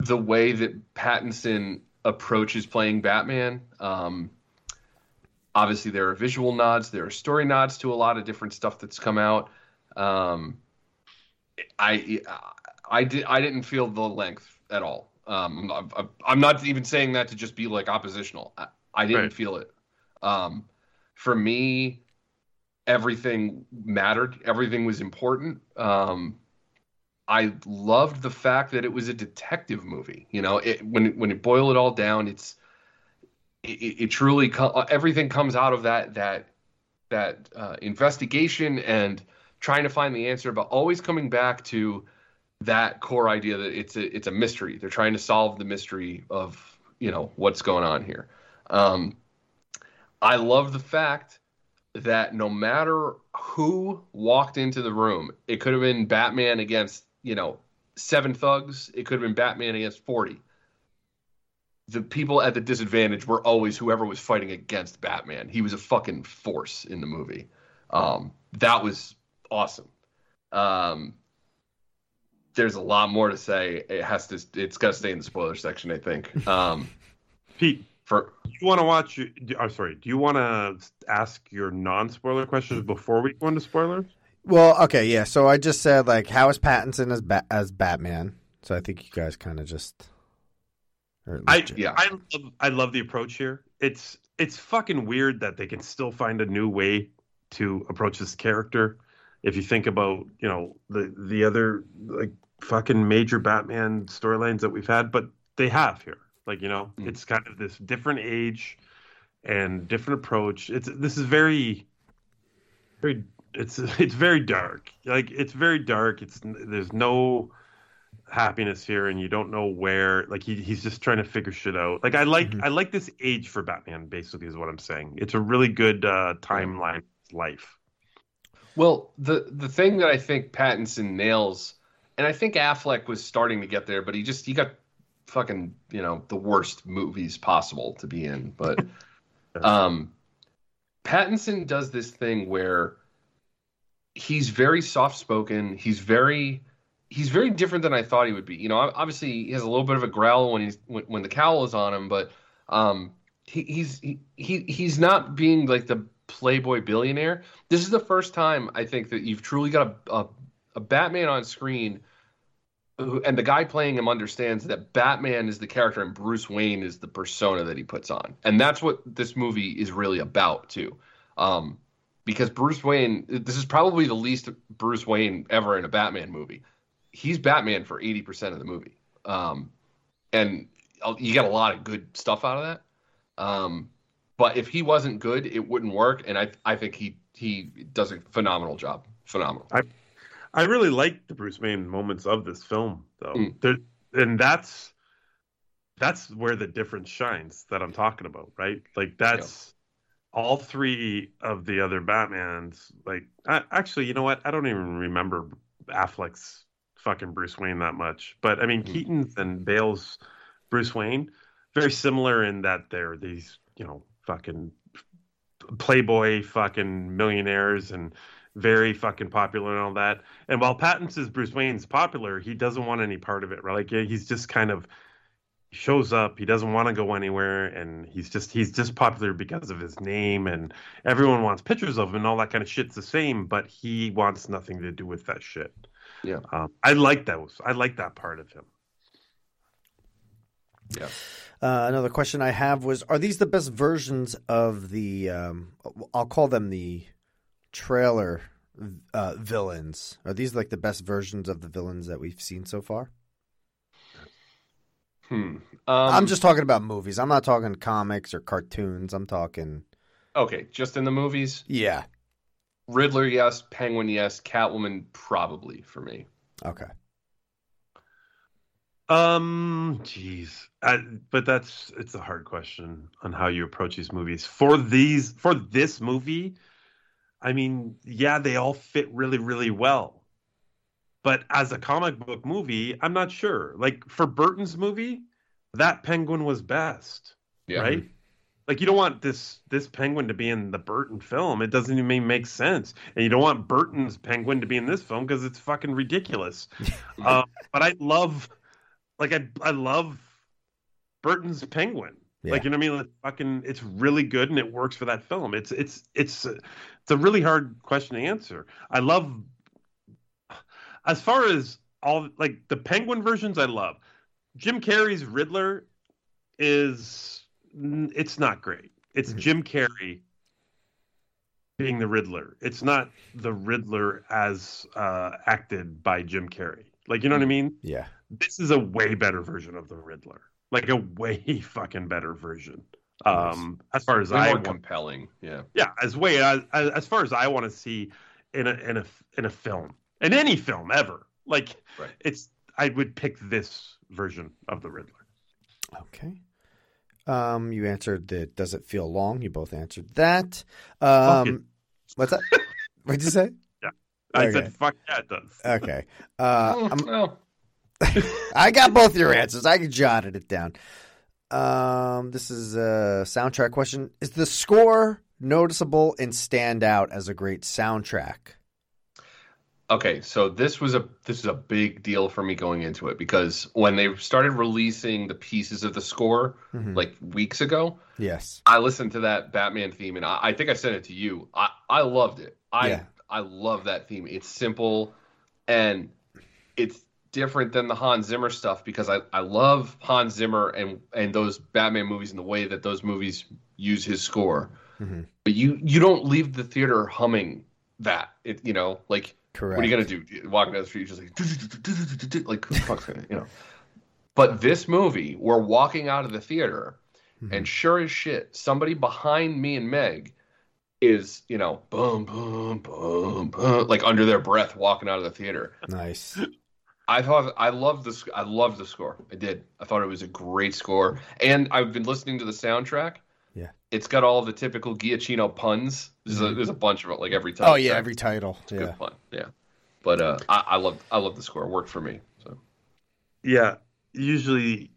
E: the way that Pattinson approaches playing Batman. Um, obviously, there are visual nods, there are story nods to a lot of different stuff that's come out. Um, I, I, did, I didn't feel the length at all. Um, I'm, I'm not even saying that to just be like oppositional. I, I didn't
D: Right.
E: feel it. Um, for me, everything mattered. Everything was important. Um, I loved the fact that it was a detective movie. You know, it, when when it boil it all down, it's it, it truly everything comes out of that that that uh, investigation and trying to find the answer, but always coming back to that core idea that it's a it's a mystery. They're trying to solve the mystery of you know what's going on here. Um, I love the fact that no matter who walked into the room, it could have been Batman against, you know, seven thugs, it could have been Batman against 40. The people at the disadvantage were always whoever was fighting against Batman. He was a fucking force in the movie. Um, that was awesome. Um, there's a lot more to say. It has to. It's got to stay in the spoiler section, I think. Um, <laughs>
D: Pete,
E: for
D: do you want to watch? I'm sorry. Do you want to ask your non-spoiler questions before we go into spoilers?
B: Well, okay, yeah. So I just said like, how is Pattinson as ba- as Batman? So I think you guys kind of just.
D: I
E: yeah.
D: I love, I love the approach here. It's it's fucking weird that they can still find a new way to approach this character. If you think about you know the the other like fucking major Batman storylines that we've had, but they have here. Like you know, it's kind of this different age and different approach. It's this is very very it's <laughs> it's very dark. Like it's very dark. It's there's no happiness here and you don't know where like he, he's just trying to figure shit out like i like i like this age for batman basically is what i'm saying it's a really good uh timeline life
E: Well, the the thing that I think Pattinson nails, and I think Affleck was starting to get there, but he just he got fucking you know the worst movies possible to be in. But <laughs> um, Pattinson does this thing where he's very soft spoken. He's very he's very different than I thought he would be. You know, obviously he has a little bit of a growl when he's when, when the cowl is on him, but um, he, he's he, he he's not being like the playboy billionaire. This is the first time I think that you've truly got a a, a Batman on screen. And the guy playing him understands that Batman is the character and Bruce Wayne is the persona that he puts on, and that's what this movie is really about too. Um, because Bruce Wayne, this is probably the least Bruce Wayne ever in a Batman movie. He's Batman for eighty percent of the movie, um, and you get a lot of good stuff out of that. Um, but if he wasn't good, it wouldn't work, and I I think he he does a phenomenal job. Phenomenal.
D: I I really like the Bruce Wayne moments of this film, though.
E: Mm.
D: There, and that's that's where the difference shines that I'm talking about, right? Like that's all three of the other Batmans. Like, I, actually, you know what? I don't even remember Affleck's fucking Bruce Wayne that much. But I mean, Keaton's and Bale's Bruce Wayne very similar in that they're these, you know, fucking playboy fucking millionaires and very fucking popular and all that. And while Pattinson's Bruce Wayne's popular, he doesn't want any part of it, right? Like he's just kind of shows up, he doesn't want to go anywhere, and he's just he's just popular because of his name, and everyone wants pictures of him and all that kind of shit's the same, but he wants nothing to do with that shit.
E: Yeah.
D: Um, I like that. I like that part of him.
E: Yeah.
B: Uh, another question I have was: Are these the best versions of the? Um, I'll call them the trailer uh, villains. Are these like the best versions of the villains that we've seen so far?
E: Hmm.
B: I'm just talking about movies. I'm not talking comics or cartoons. I'm talking.
E: okay. Just in the movies,
B: Yeah.
E: Riddler, yes. Penguin, yes. Catwoman, probably for me.
B: Okay.
D: Um, jeez, I, but that's it's a hard question on how you approach these movies. For these, for this movie, I mean, yeah, they all fit really, really well. But as a comic book movie, I'm not sure. Like for Burton's movie, that penguin was best,
E: Yeah.
D: right? Like you don't want this this penguin to be in the Burton film. It doesn't even make sense, and you don't want Burton's penguin to be in this film because it's fucking ridiculous. uh, <laughs> but I love, like I I love Burton's penguin. Like you know what I mean? Like, fucking, it's really good and it works for that film. It's it's it's it's a really hard question to answer. I love as far as all like the penguin versions. I love Jim Carrey's Riddler is it's not great. It's Jim Carrey being the Riddler. It's not the Riddler as uh, acted by Jim Carrey. Like you know what I mean?
B: Yeah.
D: This is a way better version of the Riddler. Like a way <laughs> fucking better version. Um, as far as
E: Way
D: I
E: more
D: want,
E: compelling. Yeah.
D: yeah, as way as, as as far as I want to see in a in a in a film, in any film ever. Like
E: Right.
D: it's I would pick this version of the Riddler.
B: Okay. Um, you answered that. Does it feel long? You both answered that. Um, what's that? What'd you say? <laughs>
D: Yeah. I
B: Okay.
D: said fuck yeah it does.
B: Okay. Uh, I'm-
E: well, <laughs>
B: I got both your answers. I jotted it down. Um, this is a soundtrack question. Is the score noticeable and stand out as a great soundtrack?
E: Okay, so this was a this is a big deal for me going into it because when they started releasing the pieces of the score
B: Mhm.
E: like weeks ago,
B: Yes.
E: I listened to that Batman theme and I, I think I sent it to you. I, I loved it. I
B: Yeah.
E: I love that theme. It's simple and it's different than the Hans Zimmer stuff because I, I love Hans Zimmer and and those Batman movies and the way that those movies use his score.
B: Mhm.
E: But you you don't leave the theater humming that. It you know, like
B: Correct.
E: what are you gonna do? Walking down the street, just like <laughs> like who the fuck's gonna, you know. But this movie, we're walking out of the theater, and sure as shit, somebody behind me and Meg is, you know, boom, boom, boom, boom, like under their breath walking out of the theater.
B: Nice.
E: I thought I loved this. I loved the score. I did. I thought it was a great score, and I've been listening to the soundtrack.
B: Yeah.
E: It's got all the typical Giacchino puns. There's, a,
B: Mhm.
E: there's a bunch of it, like every title.
B: Oh yeah, every title.
E: It's a
B: Yeah.
E: good fun. Yeah. But uh, I, I love I love the score. It worked for me. So
D: Yeah, usually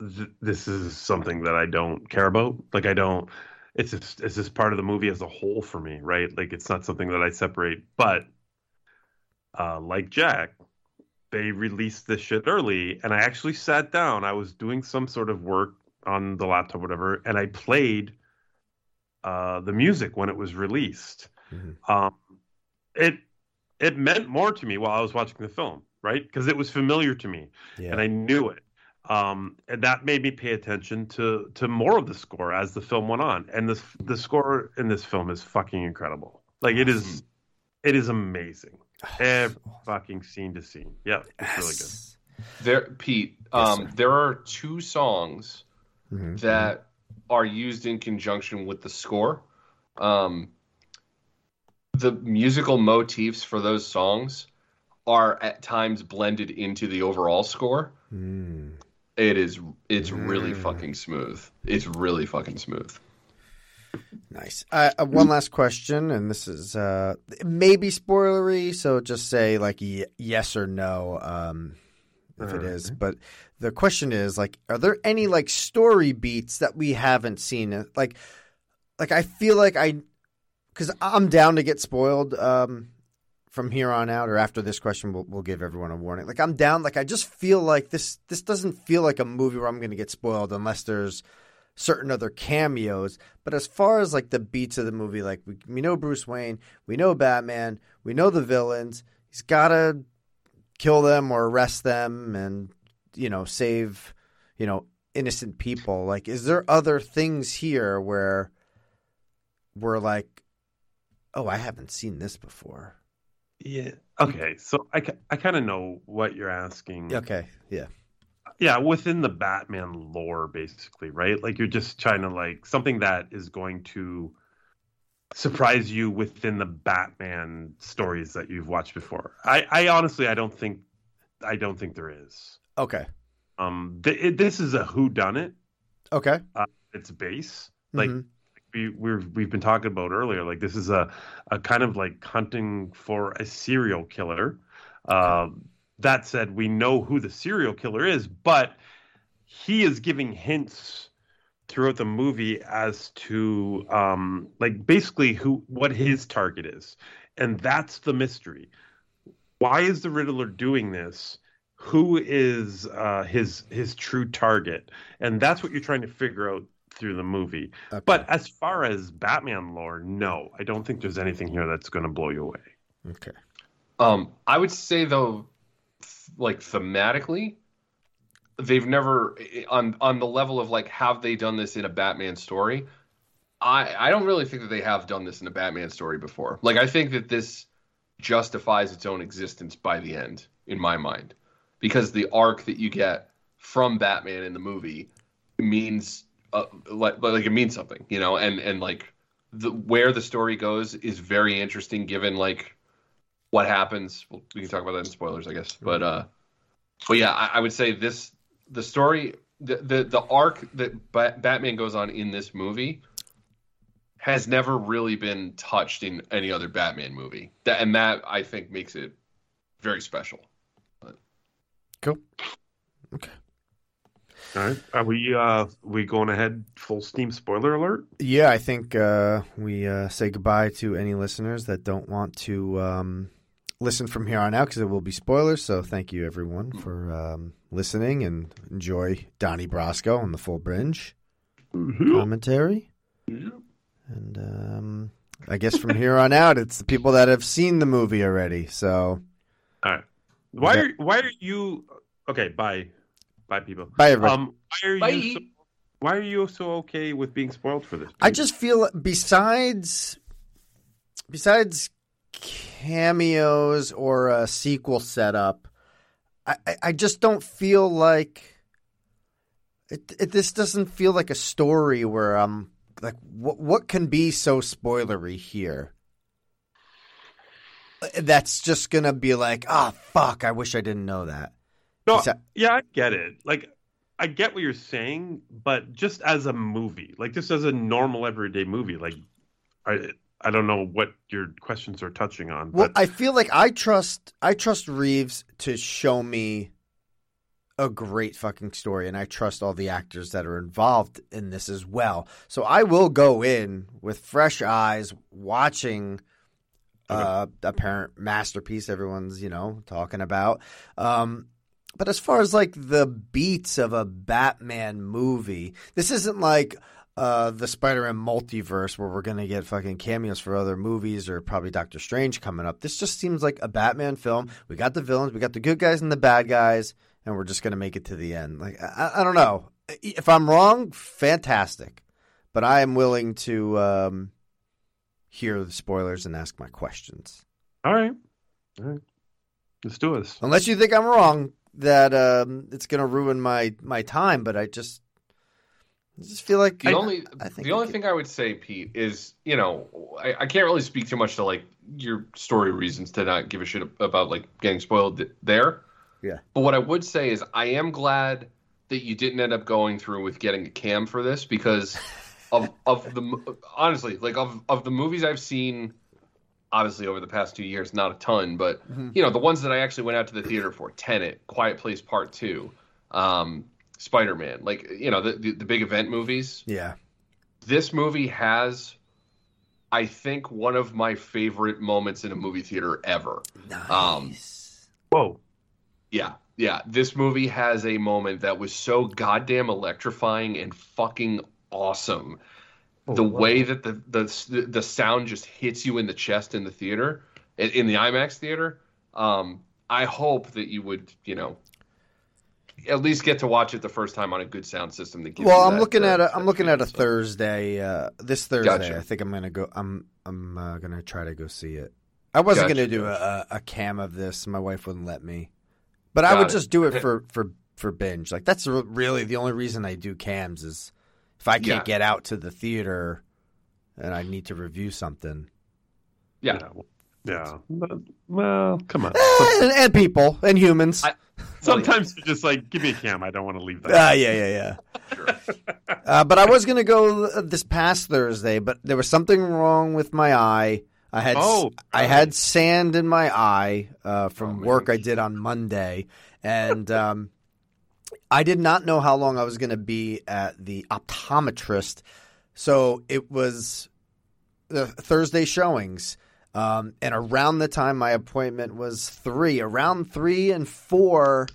D: th- this is something that I don't care about. Like I don't. It's just, it's just part of the movie as a whole for me, right? Like it's not something that I separate. But uh, like Jack, they released this shit early, and I actually sat down. I was doing some sort of work on the laptop, whatever, and I played uh, the music when it was released. Um, it it meant more to me while I was watching the film, right? Because it was familiar to me,
B: Yeah.
D: and I knew it. Um, and that made me pay attention to to more of the score as the film went on. And the the score in this film is fucking incredible. Like it is, it is amazing. Every fucking scene to scene. Yeah, it's really good.
E: there, Pete, um, there are two songs
B: Mm-hmm.
E: that are used in conjunction with the score. Um, the musical motifs for those songs are at times blended into the overall score.
B: Mm.
E: It is it's really fucking smooth. It's really fucking smooth.
B: Nice. Uh, uh, one last question, and this is uh, maybe spoilery, so just say like y- yes or no um, if it is. But the question is like, are there any like story beats that we haven't seen? Uh, Like, like I feel like I, because I'm down to get spoiled um, from here on out, or after this question, we'll, we'll give everyone a warning. Like I'm down. Like I just feel like this. This doesn't feel like a movie where I'm going to get spoiled unless there's certain other cameos. But as far as like the beats of the movie, like we, we know Bruce Wayne, we know Batman, we know the villains. He's got to kill them or arrest them and, you know, save, you know, innocent people. Like, is there other things here where we're like, oh, I haven't seen this before?
D: Yeah. Okay. So I, I kind of know what you're asking.
B: Okay. Yeah.
D: Yeah, within the Batman lore, basically, right? Like you're just trying to like something that is going to surprise you within the Batman stories that you've watched before. I, I honestly, I don't think, I don't think there is.
B: Okay.
D: Um, th- it, this is a who done it.
B: Okay.
D: Uh, its base, like
B: Mhm.
D: we we've we've been talking about earlier. Like this is a a kind of like hunting for a serial killer. Um, that said, we know who the serial killer is, but he is giving hints throughout the movie as to um like basically who what his target is. And that's the mystery. Why is the riddler doing this? Who is uh his his true target? And that's what you're trying to figure out through the movie. But as far as batman lore no i don't think there's anything here that's going to blow you away.
B: Okay.
E: Um, I would say though, th- like thematically, they've never on on the level of like have they done this in a Batman story? I I don't really think that they have done this in a Batman story before. Like I think that this justifies its own existence by the end in my mind, because the arc that you get from Batman in the movie means uh, like like it means something, you know, and and like the where the story goes is very interesting given like what happens. Well, we can talk about that in spoilers, I guess. But uh, but yeah, I, I would say this the story the the, the arc that ba- Batman goes on in this movie has never really been touched in any other Batman movie. That and that I think makes it very special.
B: Cool. Okay.
D: All right are we uh we going ahead full steam spoiler alert
B: Yeah, I think uh, we uh, say goodbye to any listeners that don't want to um, listen from here on out because it will be spoilers. So thank you everyone for um, listening and enjoy Donnie Brasco on the full binge commentary. And um, I guess from here on out, it's the people that have seen the movie already. So
D: All right. Why
B: Yeah.
D: are why are you okay? Bye, bye, people.
B: Bye, everybody.
D: Um, why are you so, why are you so okay with being spoiled for this?
B: I just feel besides besides cameos or a sequel setup, I, I- just don't feel like it, it. This doesn't feel like a story where I'm like, what what can be so spoilery here? That's just gonna be like, ah, fuck! I wish I didn't know that.
D: No, yeah, I get it. Like, I get what you're saying, but just as a movie, like just as a normal everyday movie, like, I I don't know what your questions are touching on,
B: Well,
D: but
B: I feel like I trust I trust Reeves to show me a great fucking story, and I trust all the actors that are involved in this as well. So I will go in with fresh eyes, watching uh, apparent masterpiece everyone's you know talking about. Um, but as far as like the beats of a Batman movie, this isn't like uh, the Spider-Man multiverse where we're gonna get fucking cameos for other movies or probably Doctor Strange coming up. This just seems like a Batman film. We got the villains, we got the good guys and the bad guys, and we're just gonna make it to the end. Like I, I don't know if I'm wrong. Fantastic, but I am willing to um, hear the spoilers and ask my questions.
D: all right, all right, let's do this.
B: Unless you think I'm wrong, that um, it's going to ruin my my time. But I just, I just feel like
E: The only
B: I
E: the only thing I would say, Pete, is you know I, I can't really speak too much to like your story reasons to not give a shit about like getting spoiled there.
B: Yeah.
E: But what I would say is I am glad that you didn't end up going through with getting a cam for this because <laughs> of of the honestly like of of the movies I've seen obviously over the past two years not a ton but
B: Mhm.
E: you know the ones that I actually went out to the theater for Tenet Quiet Place Part Two um, Spider Man like you know the, the the big event movies
B: yeah,
E: this movie has I think one of my favorite moments in a movie theater ever. Um
D: Whoa.
E: yeah, yeah. This movie has a moment that was so goddamn electrifying and fucking awesome. the way that the, the the sound just hits you in the chest in the theater, in, in the IMAX theater. Um, I hope that you would, you know, at least get to watch it the first time on a good sound system. That gives
B: well,
E: you
B: I'm
E: that,
B: looking
E: uh,
B: at a I'm looking at a Thursday. Uh, this Thursday,
E: Gotcha.
B: I think I'm gonna go. I'm I'm uh, gonna try to go see it. I wasn't
E: Gotcha,
B: gonna do a, a cam of this. My wife wouldn't let me, but I would
E: it.
B: just do it <laughs> for for for binge. Like that's really the only reason I do cams is if I can't
E: Yeah.
B: get out to the theater and I need to review something.
E: Yeah.
D: Yeah. But, well, come on.
B: and, and people and humans.
D: Sometimes you're just like, give me a cam. I don't want to leave that.
B: Ah, yeah, yeah, yeah. uh, but I was going to go uh, this past Thursday, but there was something wrong with my eye. I had
D: Oh,
B: I had sand in my eye uh, from work I did on Monday, and um, I did not know how long I was going to be at the optometrist. So it was the Thursday showings. Um, and around the time my appointment was three, around three and four,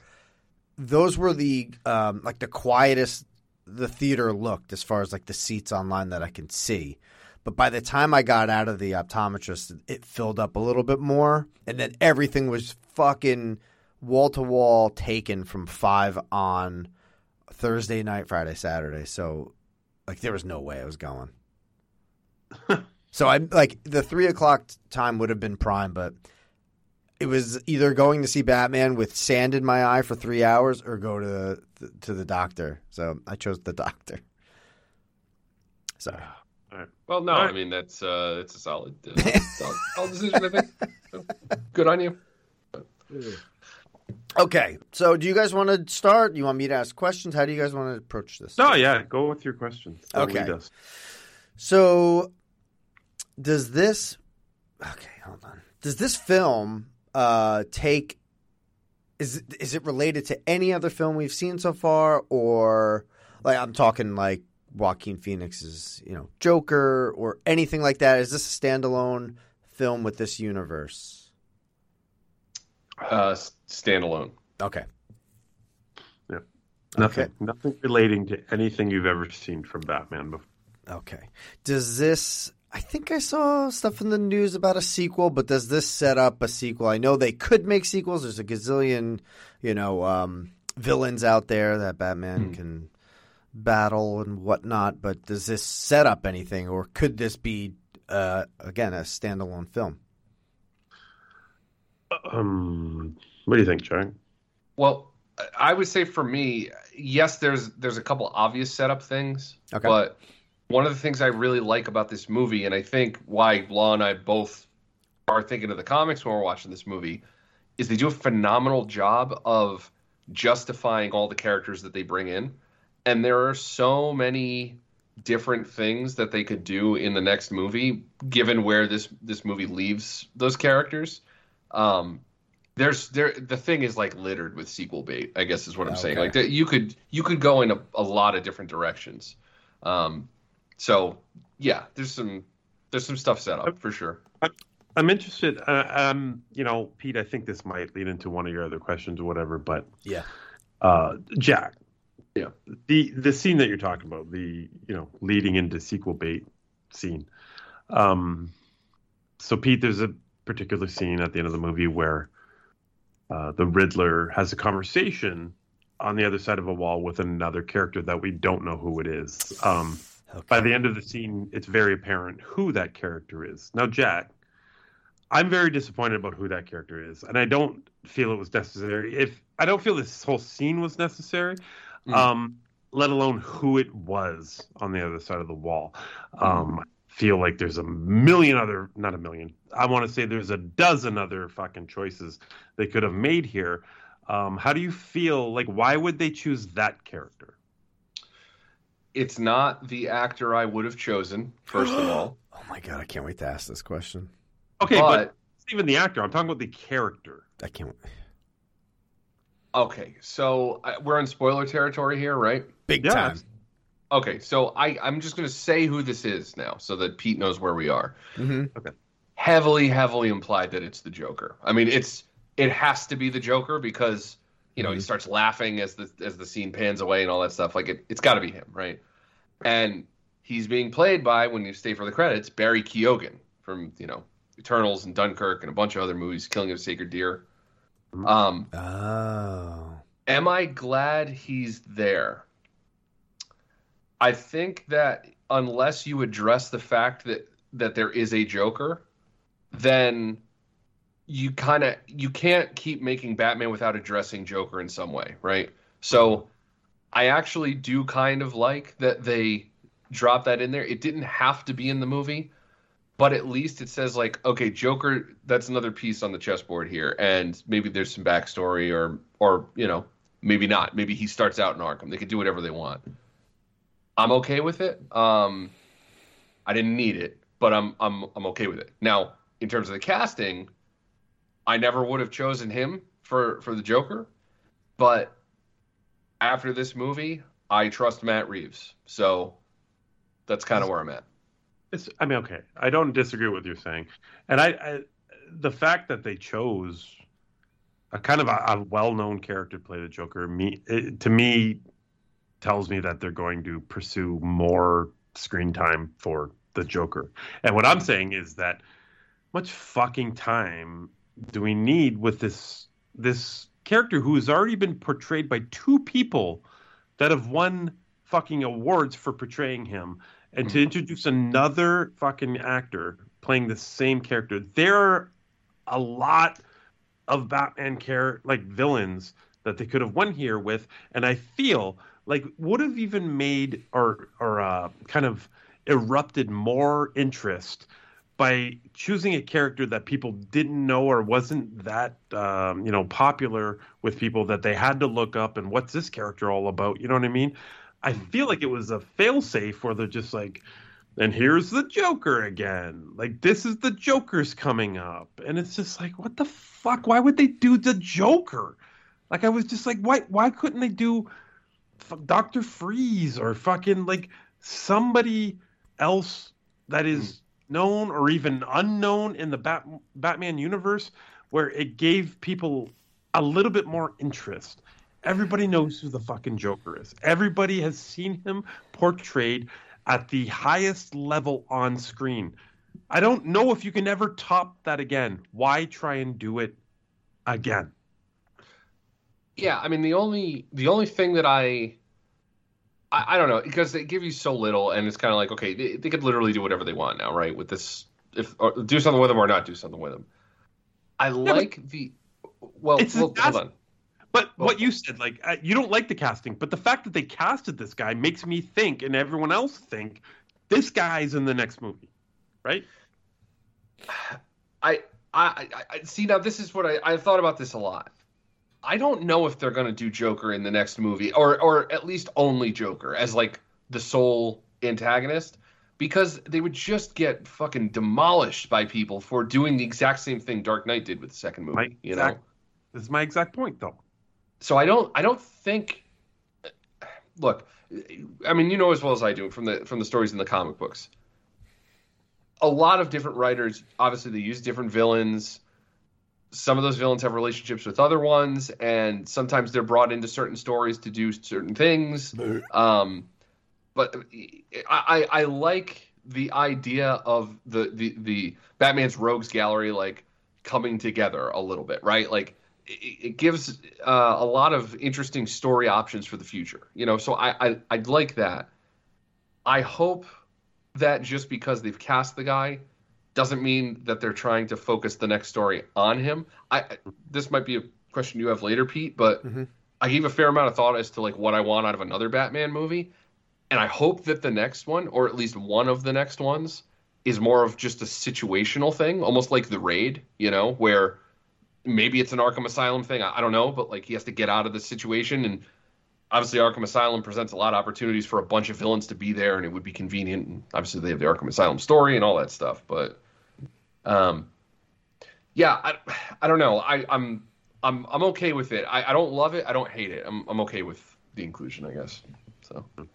B: those were the um, like the quietest the theater looked as far as like the seats online that I can see. But by the time I got out of the optometrist, it filled up a little bit more, and then everything was fucking wall to wall taken from five on Thursday night, Friday, Saturday. So like there was no way I was going. <laughs> so I like the three o'clock time would have been prime, but it was either going to see Batman with sand in my eye for three hours or go to the, to the doctor. So I chose the <laughs> doctor. So
E: Well, no, I mean that's uh, it's a solid, uh, <laughs> solid, solid decision. I think. Good on you.
B: okay, so do you guys want to start? You want me to ask questions? How do you guys want to approach this?
D: No, yeah. Go with your questions. Don't
B: Okay. So, does this? Okay, hold on. Does this film uh, take? Is it- is it related to any other film we've seen so far, or like I'm talking like Joaquin Phoenix's, you know, Joker, or anything like that? Is this a standalone film with this universe?
E: Uh, standalone.
B: Okay.
D: Yeah. Nothing. Nothing relating to anything you've ever seen from Batman before.
B: Okay. Does this? I think I saw stuff in the news about a sequel, but does this set up a sequel? I know they could make sequels. There's a gazillion, you know, um, villains out there that Batman can battle and whatnot. But does this set up anything, or could this be uh, again a standalone film?
D: Um, what do you think, Jack?
E: Well, I- I would say for me, yes, there's there's a couple obvious setup things,
B: Okay.
E: but one of the things I really like about this movie, and I think why Law and I both are thinking of the comics when we're watching this movie, is they do a phenomenal job of justifying all the characters that they bring in, and there are so many different things that they could do in the next movie, given where this this movie leaves those characters. Um, there's there the thing is like littered with sequel bait i guess is what i'm saying. Like that you could you could go in a, a lot of different directions. Um so yeah there's some there's some stuff set up for sure
D: I'm interested. Uh, um, you know, Pete, I think this might lead into one of your other questions or whatever, but
B: Yeah.
D: uh, Jack.
E: Yeah.
D: The the scene that you're talking about, the you know, leading into sequel bait scene. Um, so Pete, there's a particular scene at the end of the movie where uh, the Riddler has a conversation on the other side of a wall with another character that we don't know who it is. Um, By the end of the scene, it's very apparent who that character is. Now, Jack, I'm very disappointed about who that character is, and I don't feel it was necessary. If I don't feel this whole scene was necessary, um, let alone who it was on the other side of the wall. Um, I feel like there's a million other, not a million. I want to say there's a dozen other fucking choices they could have made here. Um, how do you feel? Like, why would they choose that character?
E: It's not the actor i would have chosen first of <gasps> all
B: Oh my god, I can't wait to ask this question.
D: Okay, but,
E: But-
D: it's even the actor. I'm talking about the character.
B: I can't.
E: okay so uh, we're in spoiler territory here right
B: Big
D: Yeah.
B: time.
E: okay so i i'm just going to say who this is now so that pete knows where we are
B: Mm-hmm.
E: heavily heavily implied that it's the joker i mean it's it has to be the joker because you know he starts laughing as the as the scene pans away and all that stuff. Like it, it's got to be him right? And he's being played by when you stay for the credits barry keoghan from you know eternals and dunkirk and a bunch of other movies killing of a sacred deer. Um
B: Oh.
E: am I glad he's there? I think that unless you address the fact that that there is a Joker, then you kind of you can't keep making Batman without addressing Joker in some way, right? So I actually do kind of like that they dropped that in there. It didn't have to be in the movie, but at least it says like, okay, Joker, that's another piece on the chessboard here, and maybe there's some backstory, or or you know, maybe not. Maybe he starts out in Arkham. They could do whatever they want. I'm okay with it. Um, I didn't need it, but I'm I'm I'm okay with it. Now, in terms of the casting, I never would have chosen him for for the Joker, but after this movie, I trust Matt Reeves. So that's kind of where I'm at.
D: It's, I mean, okay, I don't disagree with what you're saying, and I, I the fact that they chose a kind of a, a well-known character to play the Joker, me it, to me tells me that they're going to pursue more screen time for the Joker. And what I'm saying is that much fucking time do we need with this this character who has already been portrayed by two people that have won fucking awards for portraying him? And to introduce another fucking actor playing the same character there are a lot of batman care like villains that they could have won here with and i feel like would have even made or or uh, kind of erupted more interest by choosing a character that people didn't know or wasn't that um, you know popular with people that they had to look up and what's this character all about you know what i mean? I feel like it was a failsafe where they're just like and here's the joker again. Like this is the joker's coming up. And it's just like what the fuck? Why would they do the joker? Like i was just like why why couldn't they do f- dr freeze or fucking like somebody else that is known or even unknown in the Bat- Batman universe where it gave people a little bit more interest. Everybody knows who the fucking Joker is. Everybody has seen him portrayed at the highest level on screen. I don't know if you can ever top that again. Why try and do it again?
E: Yeah, I mean the only the only thing that I I, I don't know because they give you so little, and it's kind of like okay, they, they could literally do whatever they want now, right? With this, if or do something with them or not do something with them. I like the well, well hold on.
D: But what you said, like uh, you don't like the casting, but the fact that they casted this guy makes me think, and everyone else think, this guy's in the next movie, right? <sighs>
E: I, I, I I- see now. This is what I I thought about this a lot. I don't know if they're gonna do Joker in the next movie, or or at least only Joker as like the sole antagonist, because they would just get fucking demolished by people for doing the exact same thing Dark Knight did with the second movie.
D: My
E: you know.
D: this is my exact point, though.
E: So I don't I don't think look, I mean you know as well as I do from the from the stories in the comic books. A lot of different writers obviously they use different villains. Some of those villains have relationships with other ones and sometimes they're brought into certain stories to do certain things. Um but I, I I like the idea of the, the the Batman's rogues gallery like coming together a little bit, right? Like it, it gives uh, a lot of interesting story options for the future. You know, so I, I I'd like that. I hope that just because they've cast the guy doesn't mean that they're trying to focus the next story on him. I this might be a question you have later, Pete, but mm-hmm. I gave a fair amount of thought as to like what I want out of another Batman movie, and I hope that the next one, or at least one of the next ones, is more of just a situational thing, almost like the raid, you know, where maybe it's an Arkham Asylum thing. I, I don't know, but like he has to get out of the situation, and obviously Arkham Asylum presents a lot of opportunities for a bunch of villains to be there, and it would be convenient. And obviously they have the Arkham Asylum story and all that stuff, but um, yeah, I, I don't know. I, I'm I'm I'm okay with it. I, I don't love it. I don't hate it. I'm I'm okay with the inclusion, I guess. So. All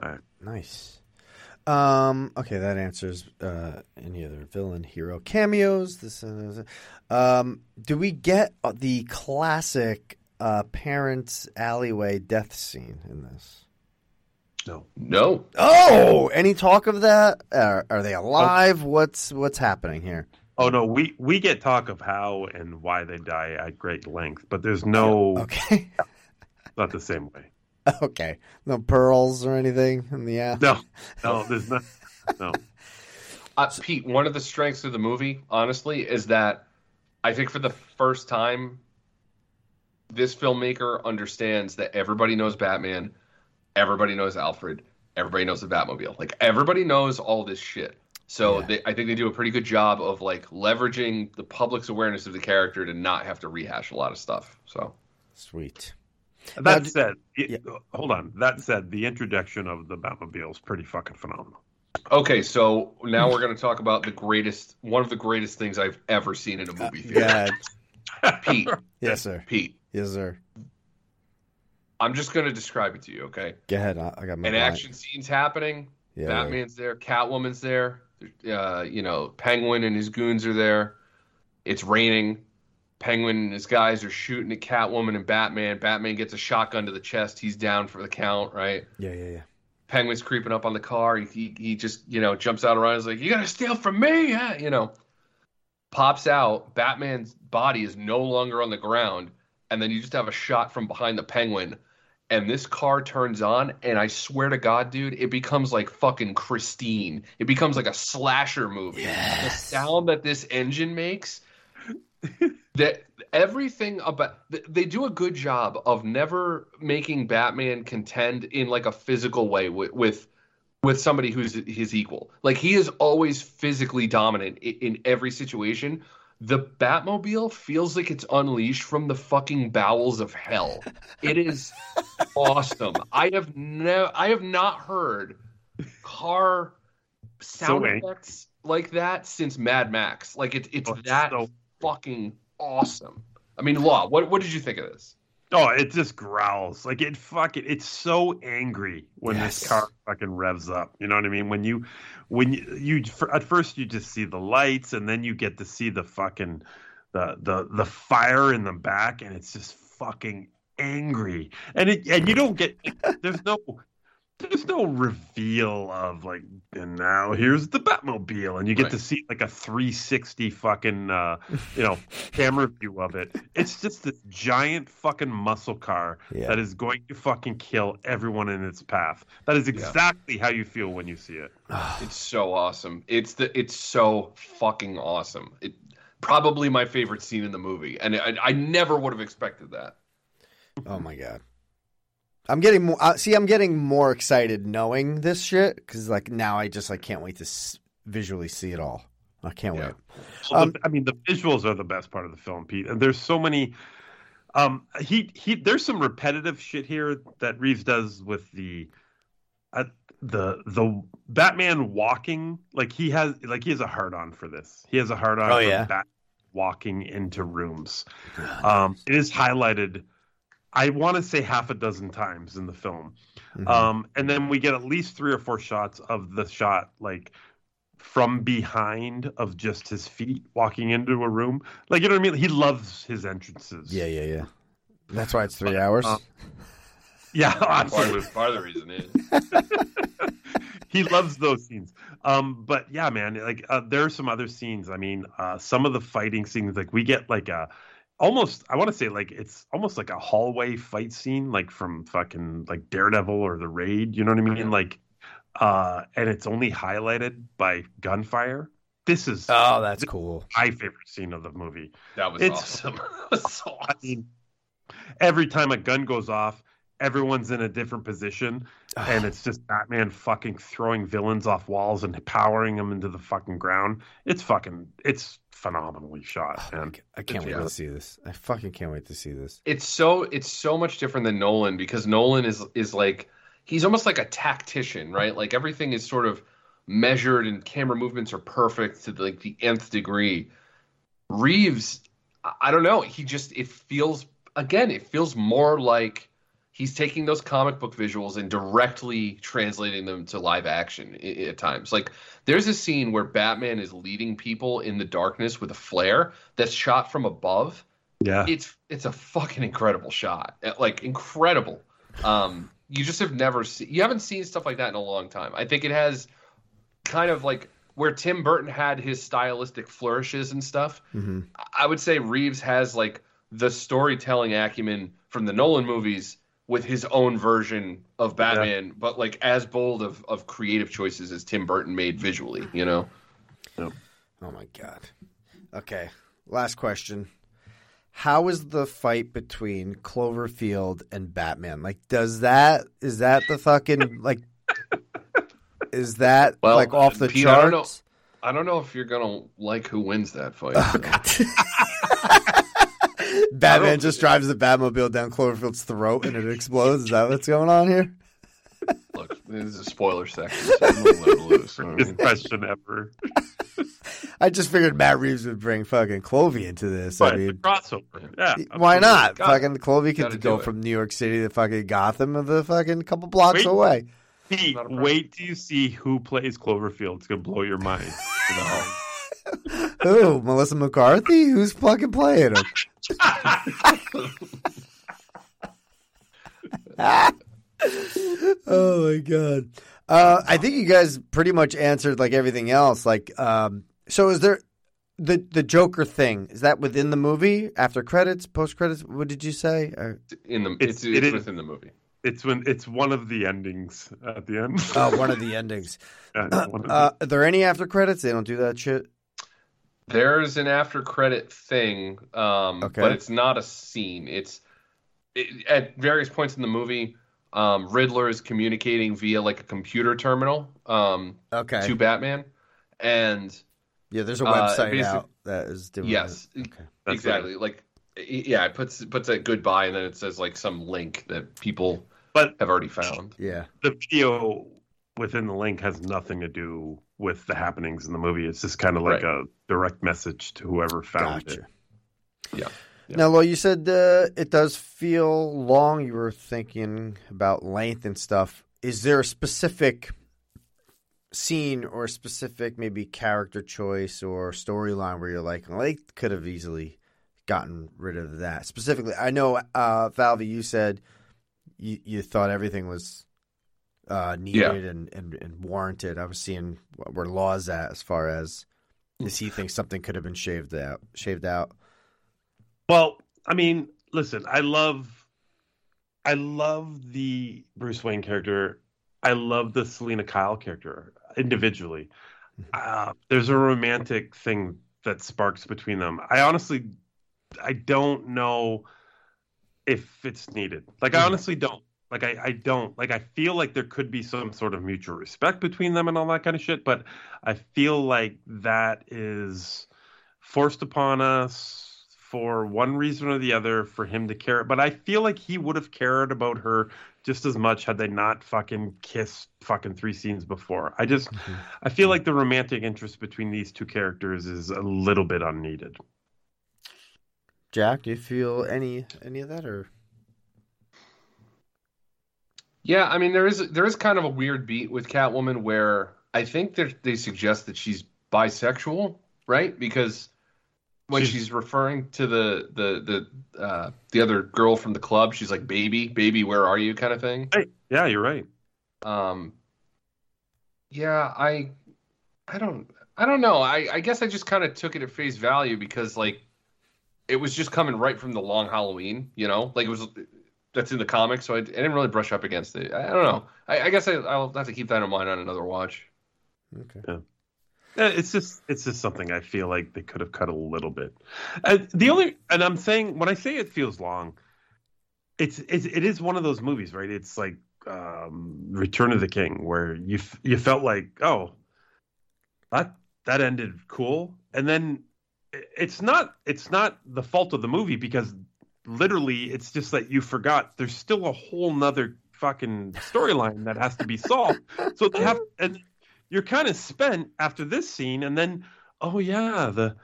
E: right.
B: Nice. Um, okay, that answers uh, any other villain hero cameos. This, uh, um, do we get uh, the classic uh, parents alleyway death scene in this?
D: No.
E: No.
B: Oh, any talk of that? Are, are they alive? What's what's happening here?
D: Oh no, we we get talk of how and why they die at great length, but there's no
B: okay, <laughs>
D: not the same way.
B: Okay, no pearls or anything in the ass.
D: No, no, there's not. No. <laughs>
E: Uh, Pete, one of the strengths of the movie, honestly, is that I think for the first time, this filmmaker understands that everybody knows Batman, everybody knows Alfred, everybody knows the Batmobile. Like everybody knows all this shit. So
B: Yeah.
E: they, I think they do a pretty good job of like leveraging the public's awareness of the character to not have to rehash a lot of stuff. So
B: Sweet.
D: That
B: d-
D: said, it- hold on. That said, the introduction of the Batmobile is pretty fucking phenomenal.
E: okay, so now we're going to talk about the greatest, one of the greatest things I've ever seen in a movie theater.
B: Yeah. <laughs>
E: Pete,
B: Yes, sir.
E: Pete,
B: Yes, sir.
E: I'm just going to describe it to you, okay?
B: Go ahead. I, I got my
E: An action scene's happening.
B: Yeah,
E: Batman's there. Catwoman's there. Uh, you know, Penguin and his goons are there. It's raining. Penguin and his guys are shooting at Catwoman and Batman. Batman gets a shotgun to the chest. He's down for the count, right?
B: Yeah, yeah, yeah.
E: Penguin's creeping up on the car. He, he, he just, you know, jumps out around. He's like, You got to steal from me. Yeah, you know. Pops out. Batman's body is no longer on the ground. And then you just have a shot from behind the Penguin. And this car turns on. And I swear to God, dude, it becomes like fucking Christine. It becomes like a slasher movie. The sound that this engine makes <laughs> that everything about they do a good job of never making Batman contend in like a physical way with with, with somebody who's his equal. Like he is always physically dominant in, in every situation. The Batmobile feels like it's unleashed from the fucking bowels of hell. It is <laughs> awesome. I have no I have not heard car sound
D: So
E: effects like that since Mad Max. Like it, it's
D: Oh, it's
E: that
D: so-
E: fucking awesome. I mean, Law, what what did you think of this?
D: Oh, it just growls like it. Fucking, it's so angry when
B: Yes.
D: this car fucking revs up. You know what I mean? When you, when you, you at first you just see the lights, and then you get to see the fucking, the the the fire in the back, and it's just fucking angry. And it and you don't get there's no there's no reveal of like and now here's the Batmobile and you get
E: Right.
D: to see like a 360 fucking uh you know camera view of it. It's just this giant fucking muscle car
B: Yeah.
D: that is going to fucking kill everyone in its path. That is exactly how you feel when you see it. <sighs>
E: It's so awesome. It's the it's so fucking awesome. It probably my favorite scene in the movie, and I, I never would have expected that.
B: Oh my god. I'm getting more. Uh, see, I'm getting more excited knowing this shit because, like, now I just like can't wait to s- visually see it all. I can't
E: Yeah.
B: wait.
D: Well,
B: Um,
D: the, I mean, the visuals are the best part of the film, Pete. And there's so many. Um, he he. There's some repetitive shit here that Reeves does with the, uh, the the Batman walking. Like he has like he has a hard on for this. He has a hard on.
B: Oh,
D: for
B: yeah?
D: Bat walking into rooms. Um, it is highlighted. I want to say half a dozen times in the film.
B: Mhm.
D: Um, and then we get at least three or four shots of the shot like from behind of just his feet walking into a room. Like you know what I mean? He loves his entrances.
B: yeah, yeah, yeah. That's why it's three hours.
D: uh, Yeah, <laughs>
E: Part
D: absolutely.
E: of, part of the reason is <laughs>
D: he loves those scenes. Um, but yeah, man, like uh, there are some other scenes. I mean, uh, some of the fighting scenes, like we get like a almost, I want to say like it's almost like a hallway fight scene, like from fucking like Daredevil or The Raid. You know what I mean? Like, uh, and it's only highlighted by gunfire. This is
B: oh, that's cool.
D: my favorite scene of the movie.
E: that was
D: It's-
E: awesome. <laughs> that was so
D: I
E: awesome.
D: mean, every time a gun goes off, everyone's in a different position, and it's just Batman fucking throwing villains off walls and powering them into the fucking ground. It's fucking, it's phenomenally shot, oh, man.
B: I can't wait
E: Yeah.
B: to see this. I fucking can't wait to see this.
E: it's so it's so much different than Nolan because Nolan is is like he's almost like a tactician, right? Like everything is sort of measured and camera movements are perfect to like the nth degree. Reeves, I- I don't know, he just it feels again, it feels more like he's taking those comic book visuals and directly translating them to live action at times. Like there's a scene where Batman is leading people in the darkness with a flare that's shot from above.
D: Yeah,
E: it's it's a fucking incredible shot. Uh, like incredible. Um you just have never seen you haven't seen stuff like that in a long time. I think it has kind of like where tim burton had his stylistic flourishes and stuff.
B: Hmm
E: i would say reeves has like the storytelling acumen from the nolan movies with his own version of batman but like as bold of, of creative choices as tim burton made visually you know
B: Oh my god. Okay, last question. How is the fight between Cloverfield and Batman? Like, does that is that the fucking <laughs> like? Is that
E: Well,
B: like off the
E: Pete, I don't know.
B: charts?
E: I don't know if you're gonna like who wins that fight.
B: Oh, <laughs> <laughs> Batman just drives the Batmobile down Cloverfield's throat and it explodes. Is that what's going on here? <laughs>
E: Look, this is a spoiler section. So I'm gonna let it loose. I mean,
D: question ever.
B: I just figured Matt Reeves would bring fucking Clovey into this. I mean,
D: crossover. Yeah.
B: why not?
E: Got
B: fucking Clovey
E: Gotta
B: could go from New York City to fucking Gotham of the fucking couple blocks
D: Wait.
B: away.
D: Pete,
E: Not a problem.
D: wait till you see who plays Cloverfield. It's gonna blow your mind. <laughs>
B: Ooh, Melissa McCarthy? Who's fucking playing him? <laughs> oh my god. Uh, I think you guys pretty much answered like everything else. Like, um, so is there the the Joker thing? Is that within the movie? After credits, post credits? What did you say? Or,
E: in the
D: It's-
E: it's,
D: it
E: it's
D: is-
E: within the movie.
D: It's when it's one of the endings at the end.
B: oh, one of <laughs> the endings.
D: Yeah, <clears throat> it's of the-
B: Uh, are there any after credits? They don't do that shit.
E: There's an after credit thing, um,
B: Okay.
E: but it's not a scene. It's it, at various points in the movie. Um, Riddler is communicating via like a computer terminal um,
B: Okay.
E: to Batman, and
B: Yeah, there's a
E: Uh,
B: website
E: basic-
B: out that is doing
E: yes.
B: Okay.
D: That's
E: exactly. Like, yeah, it puts puts a goodbye, and then it says like some link that people
D: But
E: have already found.
B: Yeah.
D: the video within the link has nothing to do with the happenings in the movie. It's just kind of like
E: Right.
D: a direct message to whoever found
B: Gotcha.
D: it.
E: Yeah. Yeah.
B: Now, well, you said uh, it does feel long. You were thinking about length and stuff. Is there a specific scene or a specific maybe character choice or storyline where you're like, well, they could have easily gotten rid of that? Specifically, I know, uh, Valvi, you said you, you thought everything was uh, needed and, and, and warranted. I was seeing where laws at as far as is he thinks something could have been shaved out. Shaved out.
D: Well, I mean, listen, I love, I love the Bruce Wayne character. I love the Selina Kyle character individually. Uh, there's a romantic thing that sparks between them. I honestly, I don't know if it's needed. Like, I honestly don't. Like, I, I don't. Like, I feel like there could be some sort of mutual respect between them and all that kind of shit, but I feel like that is forced upon us for one reason or the other for him to care. But I feel like he would have cared about her just as much had they not fucking kissed fucking three scenes before. I just mm-hmm. I feel like the romantic interest between these two characters is a little bit unneeded.
B: Jack, do you feel any any of that or
E: Yeah, I mean there is there is kind of a weird beat with Catwoman where I think they they suggest that she's bisexual, right? Because when
D: She's-
E: she's, referring to the the the uh, the other girl from the club, she's like, "Baby, baby, where are you?" kind of thing.
D: Hey, yeah, you're right.
E: Um, yeah, I I don't I don't know. I I guess I just kind of took it at face value because like it was just coming right from the Long Halloween, you know, like it was that's in the comics, so I, I didn't really brush up against it. I, I don't know. I, I guess I, I'll have to keep that in mind on another watch.
B: okay?
D: Yeah, It's just it's just something I feel like they could have cut a little bit. Uh, the only and I'm saying when I say it feels long, it's, it's it is one of those movies, right? It's like um, Return of the King, where you f- you felt like oh that that ended cool, and then it's not it's not the fault of the movie because literally it's just that you forgot there's still a whole nother fucking storyline that has to be solved. So they have and you're kind of spent after this scene, and then oh yeah, the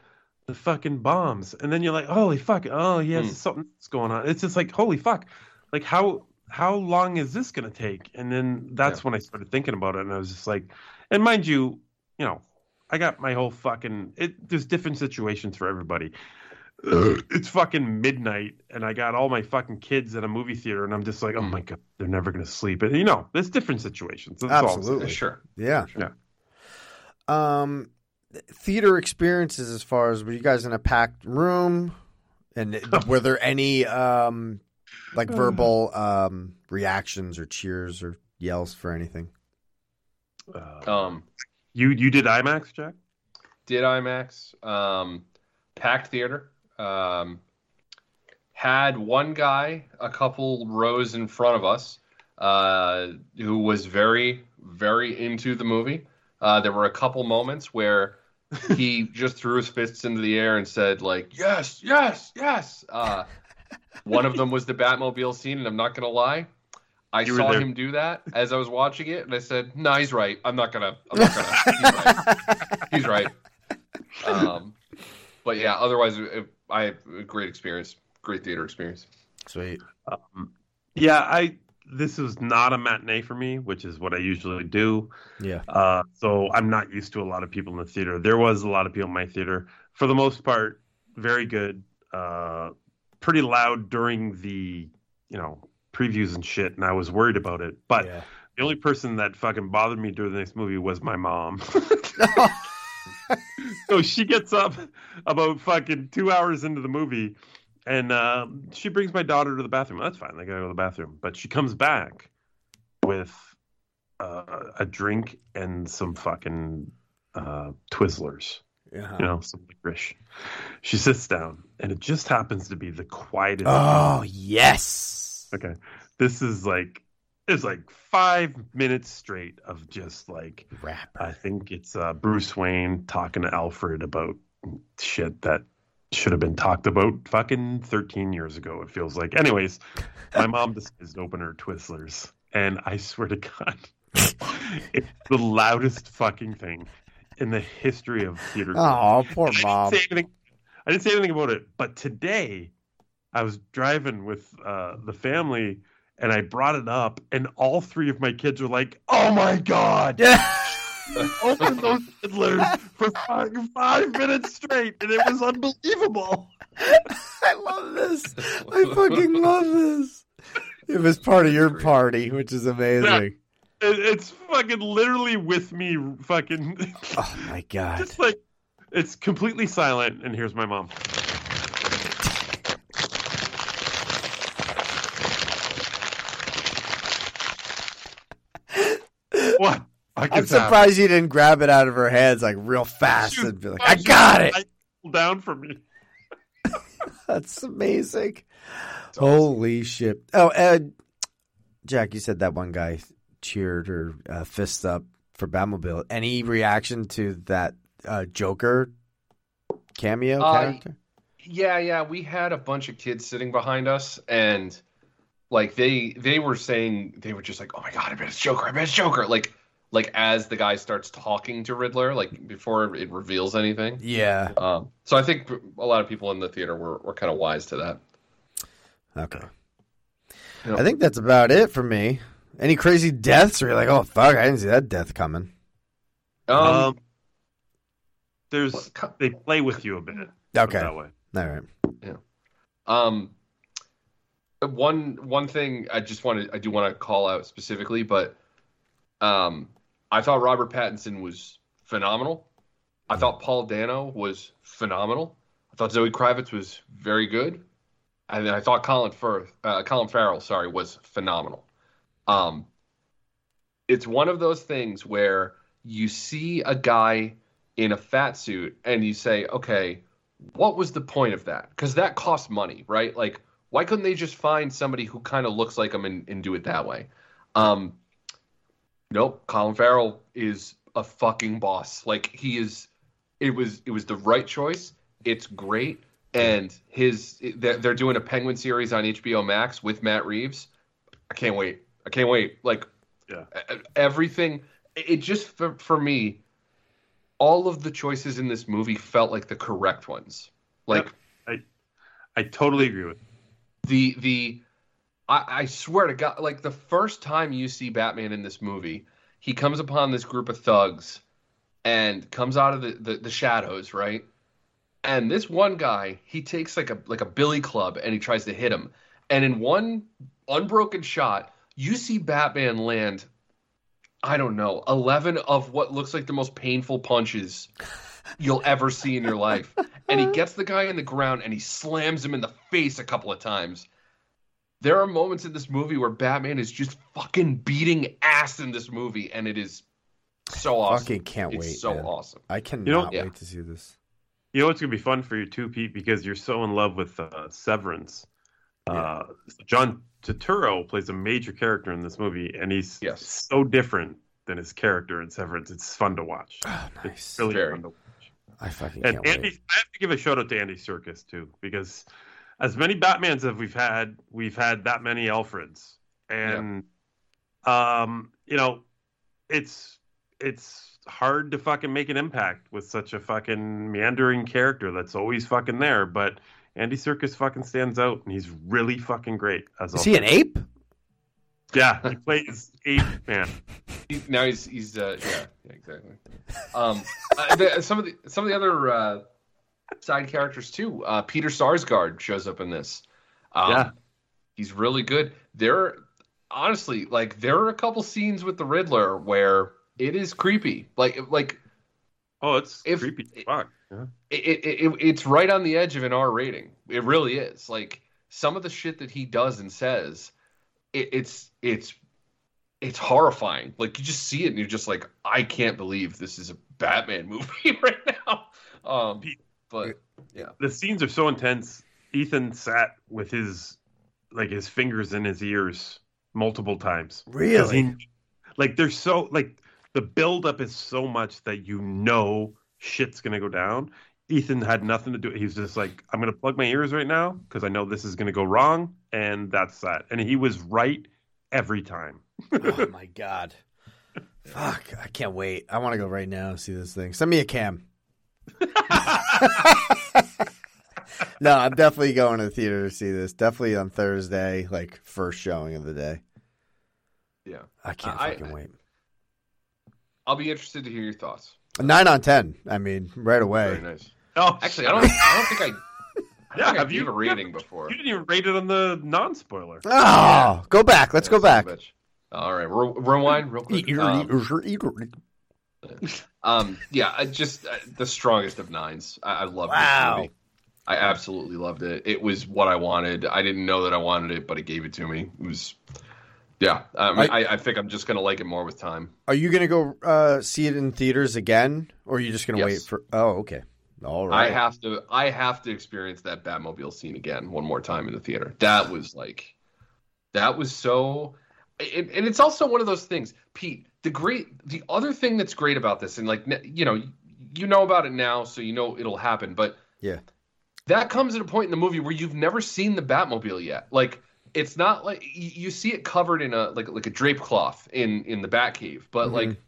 D: the fucking bombs, and then you're like, holy fuck, oh yes,
E: Hmm.
D: something's going on. It's just like holy fuck, like how how long is this gonna take? And then that's when I started thinking about it, and I was just like, and mind you, you know, I got my whole fucking it. There's different situations for everybody. <sighs> It's fucking midnight, and I got all my fucking kids at a movie theater, and I'm just like, oh my god, they're never gonna sleep. And you know, there's different situations. That's all
B: Absolutely.
E: Sure.
B: Yeah.
D: Yeah.
B: Um, theater experiences as far as were you guys in a packed room, and <laughs> were there any um like verbal um reactions or cheers or yells for anything?
D: Uh,
E: Um,
D: you you did IMAX, Jack?
E: did IMAX, um, packed theater. Um, had one guy a couple rows in front of us uh, who was very, very into the movie. Uh, there were a couple moments where he <laughs> just threw his fists into the air and said like yes yes yes. Uh, one of them was the batmobile scene and i'm not gonna lie i
D: You
E: saw him do that as i was watching it and i said no he's right. I'm not gonna i'm not gonna. He's right. He's right. <laughs> Um, but yeah otherwise it, i had a great experience great theater experience
B: Sweet.
D: Um, yeah, I this was not a matinee for me, which is what I usually do.
B: Yeah.
D: Uh, so I'm not used to a lot of people in the theater. There was a lot of people in my theater. For the most part, very good. Uh, pretty loud during the, you know, previews and shit, and I was worried about it. But
B: Yeah.
D: the only person that fucking bothered me during this movie was my mom. <laughs> <laughs> so she gets up about fucking two hours into the movie and uh, she brings my daughter to the bathroom. That's fine. I gotta go to the bathroom. But she comes back with uh, a drink and some fucking uh, Twizzlers.
B: Yeah.
D: You know, some licorice. She sits down, and it just happens to be the quietest.
B: Oh yes.
D: Okay. This is like it's like five minutes straight of just like
B: Rapper.
D: I think it's uh, Bruce Wayne talking to Alfred about shit that should have been talked about fucking 13 years ago. It feels like. Anyways, my mom <laughs> decides to open her Twizzlers, and I swear to God, it's the loudest fucking thing in the history of theater.
B: Oh, poor
D: I
B: mom.
D: Didn't anything, I didn't say anything about it, but today I was driving with uh, the family and I brought it up, and all three of my kids were like, "Oh my god!" <laughs> Open those Twizzlers for five, five minutes straight, and it was unbelievable. <laughs>
B: I love this. I fucking love this. It was part of your party, which is amazing.
D: It, it's fucking literally with me, fucking.
B: Oh my god. <laughs>
D: Just like it's completely silent, and here's my mom. <laughs> What?
B: I'm
D: is happening?
B: surprised you didn't grab it out of her hands like real fast
D: She was-
B: and be like,
D: she
B: "I got it."
D: like, Down for me. <laughs>
B: That's amazing. Holy shit! Oh, Ed, Jack, you said that one guy cheered or uh, fist up for Batmobile. Any reaction to that uh, Joker cameo
E: Uh,
B: character?
E: Yeah, yeah, we had a bunch of kids sitting behind us, and like they they were saying they were just like, "Oh my god, I bet it's Joker! I bet it's Joker!" Like like as the guy starts talking to Riddler, like before it reveals anything.
B: Yeah.
E: Um, so I think a lot of people in the theater were were kind of wise to that.
B: Okay.
E: Yep.
B: I think that's about it for me. Any crazy deaths? Or you're like, oh fuck, I didn't see that death coming.
E: Um,
D: Um, there's they play with you a bit.
B: Okay.
D: That way.
B: All right.
E: Yeah. Um, one one thing I just wanted I do want to call out specifically, but um, I thought Robert Pattinson was phenomenal. I thought Paul Dano was phenomenal. I thought Zoe Kravitz was very good, and then I thought Colin Firth, uh, Colin Farrell, sorry, was phenomenal. Um, it's one of those things where you see a guy in a fat suit and you say, okay, what was the point of that? Because that costs money, right? Like, why couldn't they just find somebody who kind of looks like him and, and do it that way? Um, nope. Colin Farrell is a fucking boss. Like he is. It was it was the right choice. It's great, and his they're, they're doing a Penguin series on HBO Max with Matt Reeves. I can't wait. I can't wait. Like,
D: yeah,
E: everything. It just for, for me, all of the choices in this movie felt like the correct ones. Like
D: I I totally agree with.
E: The the I, I swear to God, like the first time you see Batman in this movie, he comes upon this group of thugs and comes out of the, the, the shadows, right? And this one guy, he takes like a like a billy club and he tries to hit him. And in one unbroken shot, you see Batman land I don't know, 11 of what looks like the most painful punches you'll ever see in your <laughs> life. And he gets the guy in the ground and he slams him in the face a couple of times. There are moments in this movie where Batman is just fucking beating ass in this movie, and it is so awesome.
B: Fucking can't
E: It's
B: wait.
E: so
B: man.
E: awesome.
B: I cannot
D: You know-
B: wait
E: Yeah.
B: to see this.
D: You know it's gonna be fun for you too, Pete, because you're so in love with uh, Severance. Uh, John Turturro plays a major character in this movie, and he's so different than his character in Severance. It's fun to watch.
B: Oh, nice.
D: It's really
E: Very.
D: fun to watch.
B: I fucking
D: And
B: can't
D: Andy,
B: wait.
D: I have to give a shout out to Andy Serkis too, because as many Batmans as we've had, we've had that many Alfreds, and um, you know, it's it's hard to fucking make an impact with such a fucking meandering character that's always fucking there. But Andy Serkis fucking stands out, and he's really fucking great. As
B: Is he an ape?
D: Yeah, he plays ape man.
E: He, now he's he's uh, yeah, yeah exactly. Um, uh, the, some of the some of the other uh, side characters too. Uh, Peter Sarsgaard shows up in this. Um,
D: Yeah.
E: he's really good. There, honestly, like there are a couple scenes with the Riddler where it is creepy. Like like
D: Oh, it's
E: If-
D: creepy as fuck. Yeah.
E: it, it, it it's right on the edge of an R rating. It really is. Like some of the shit that he does and says, it, it's it's it's horrifying. Like you just see it and you're just like, I can't believe this is a Batman <laughs> movie right now. Um, but yeah,
D: the scenes are so intense. Ethan sat with his like his fingers in his ears multiple times.
B: Really?
D: he- like there's so like the buildup is so much that you know shit's gonna go down. Ethan had nothing to do. He's just like, I'm gonna plug my ears right now because I know this is gonna go wrong, and that's that. And he was right every time.
B: oh <laughs> my god. Fuck, I can't wait. I want to go right now and see this thing. Send me a cam. <laughs> no, I'm definitely going to the theater to see this. Definitely on Thursday, like first showing of the day.
E: yeah.
B: I can't
E: I-
B: fucking wait.
E: I'll be interested to hear your thoughts.
B: Nine on ten. I mean, right away.
E: Very nice.
D: Oh,
E: Actually, I don't. I don't think I. I <laughs>
D: Yeah,
E: yeah,
D: have
E: have
D: you-
E: you a rating before?
D: You didn't even rate it on the non-spoiler.
B: Oh, go back. Let's go back.
E: All right, re- rewind real quick. Um, <laughs> Um, yeah, I just uh, the strongest of nines. I, I loved
B: Wow.
E: this movie. I absolutely loved it. It was what I wanted. I didn't know that I wanted it, but it gave it to me. It was, yeah. I, I, I think I'm just gonna like it more with time.
B: Are you going to go uh, see it in theaters again, or are you just going to
E: Yes.
B: wait for? Oh, okay. All right.
E: I have to. I have to experience that Batmobile scene again one more time in the theater. That was like, that was so. And, and it's also one of those things, Pete. The great, the other thing that's great about this, and like you know, you know about it now, so you know it'll happen. But
B: Yeah.
E: that comes at a point in the movie where you've never seen the Batmobile yet. Like it's not like you see it covered in a like like a drape cloth in in the Batcave, but
B: Mhm.
E: like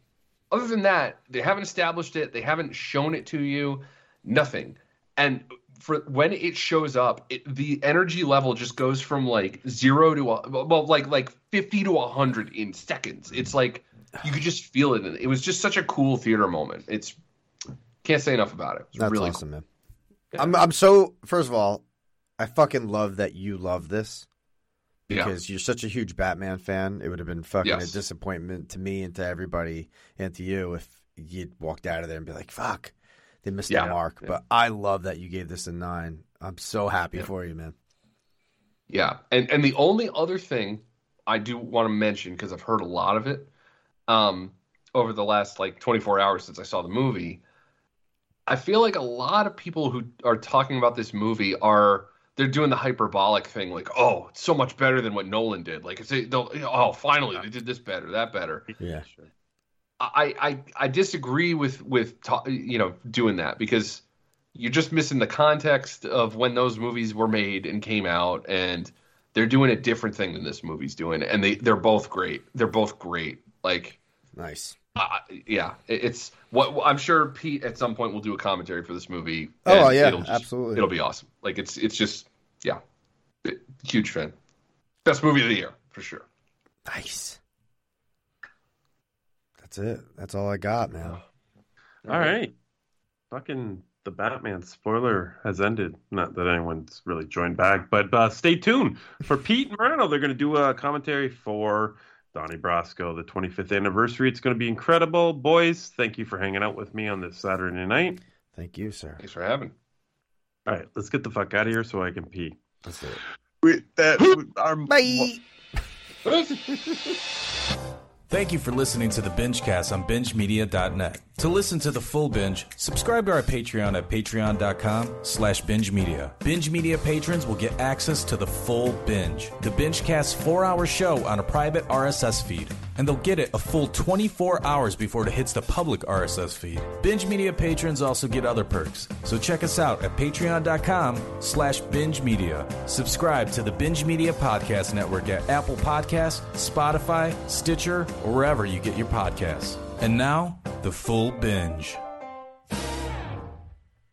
E: other than that, they haven't established it. They haven't shown it to you. Nothing. And for when it shows up, it, the energy level just goes from like zero to a, well, like like fifty to hundred in seconds. It's like you could just feel it. It was just such a cool theater moment. It's can't say enough about it. It's
B: That's
E: really
B: awesome, man. I'm I'm so first of all, I fucking love that you love this
E: Yeah.
B: because you're such a huge Batman fan. It would have been fucking
E: Yes.
B: a disappointment to me and to everybody and to you if you'd walked out of there and be like, "Fuck, they missed
E: Yeah.
B: the mark."
E: Yeah.
B: But I love that you gave this a nine. I'm so happy
E: Yeah.
B: for you, man.
E: Yeah, and and the only other thing I do want to mention because I've heard a lot of it um, over the last like 24 hours since I saw the movie. I feel like a lot of people who are talking about this movie are they're doing the hyperbolic thing, like, oh, it's so much better than what Nolan did. Like, it's they'll, oh, finally they did this better, that better.
B: Yeah.
E: I I I disagree with with ta- you know doing that because you're just missing the context of when those movies were made and came out, and they're doing a different thing than this movie's doing, and they they're both great. They're both great. Like
B: Nice.
E: uh, yeah, it- it's what I'm sure Pete at some point will do a commentary for this movie.
B: Oh, yeah,
E: it'll just-
B: absolutely.
E: It'll be awesome. Like it's it's just yeah, It- huge fan. Best movie of the year for sure.
B: Nice. That's it. That's all I got, man.
D: All right. Fucking the Batman spoiler has ended. Not that anyone's really joined back, but uh, stay tuned for Pete and Moreno. They're going to do a commentary for Donnie Brasco, the 25th anniversary. It's going to be incredible. Boys, thank you for hanging out with me on this Saturday night.
B: Thank you, sir.
E: Thanks for having.
D: All right, let's get the fuck out of here so I can pee.
B: That's it.
M: Wait, that our
B: Bye. <laughs>
A: Thank you for listening to the Bingecast on BingeMedia.net. To listen to the full binge, subscribe to our Patreon at patreon.com slash binge media. Binge Media patrons will get access to the full binge, the Bingecast four-hour show on a private RSS feed. and they'll get it a full 24 hours before it hits the public RSS feed. Binge Media patrons also get other perks, so check us out at patreon.com slash binge media. Subscribe to the Binge Media Podcast Network at Apple Podcasts, Spotify, Stitcher, wherever you get your podcasts. And now, the full binge.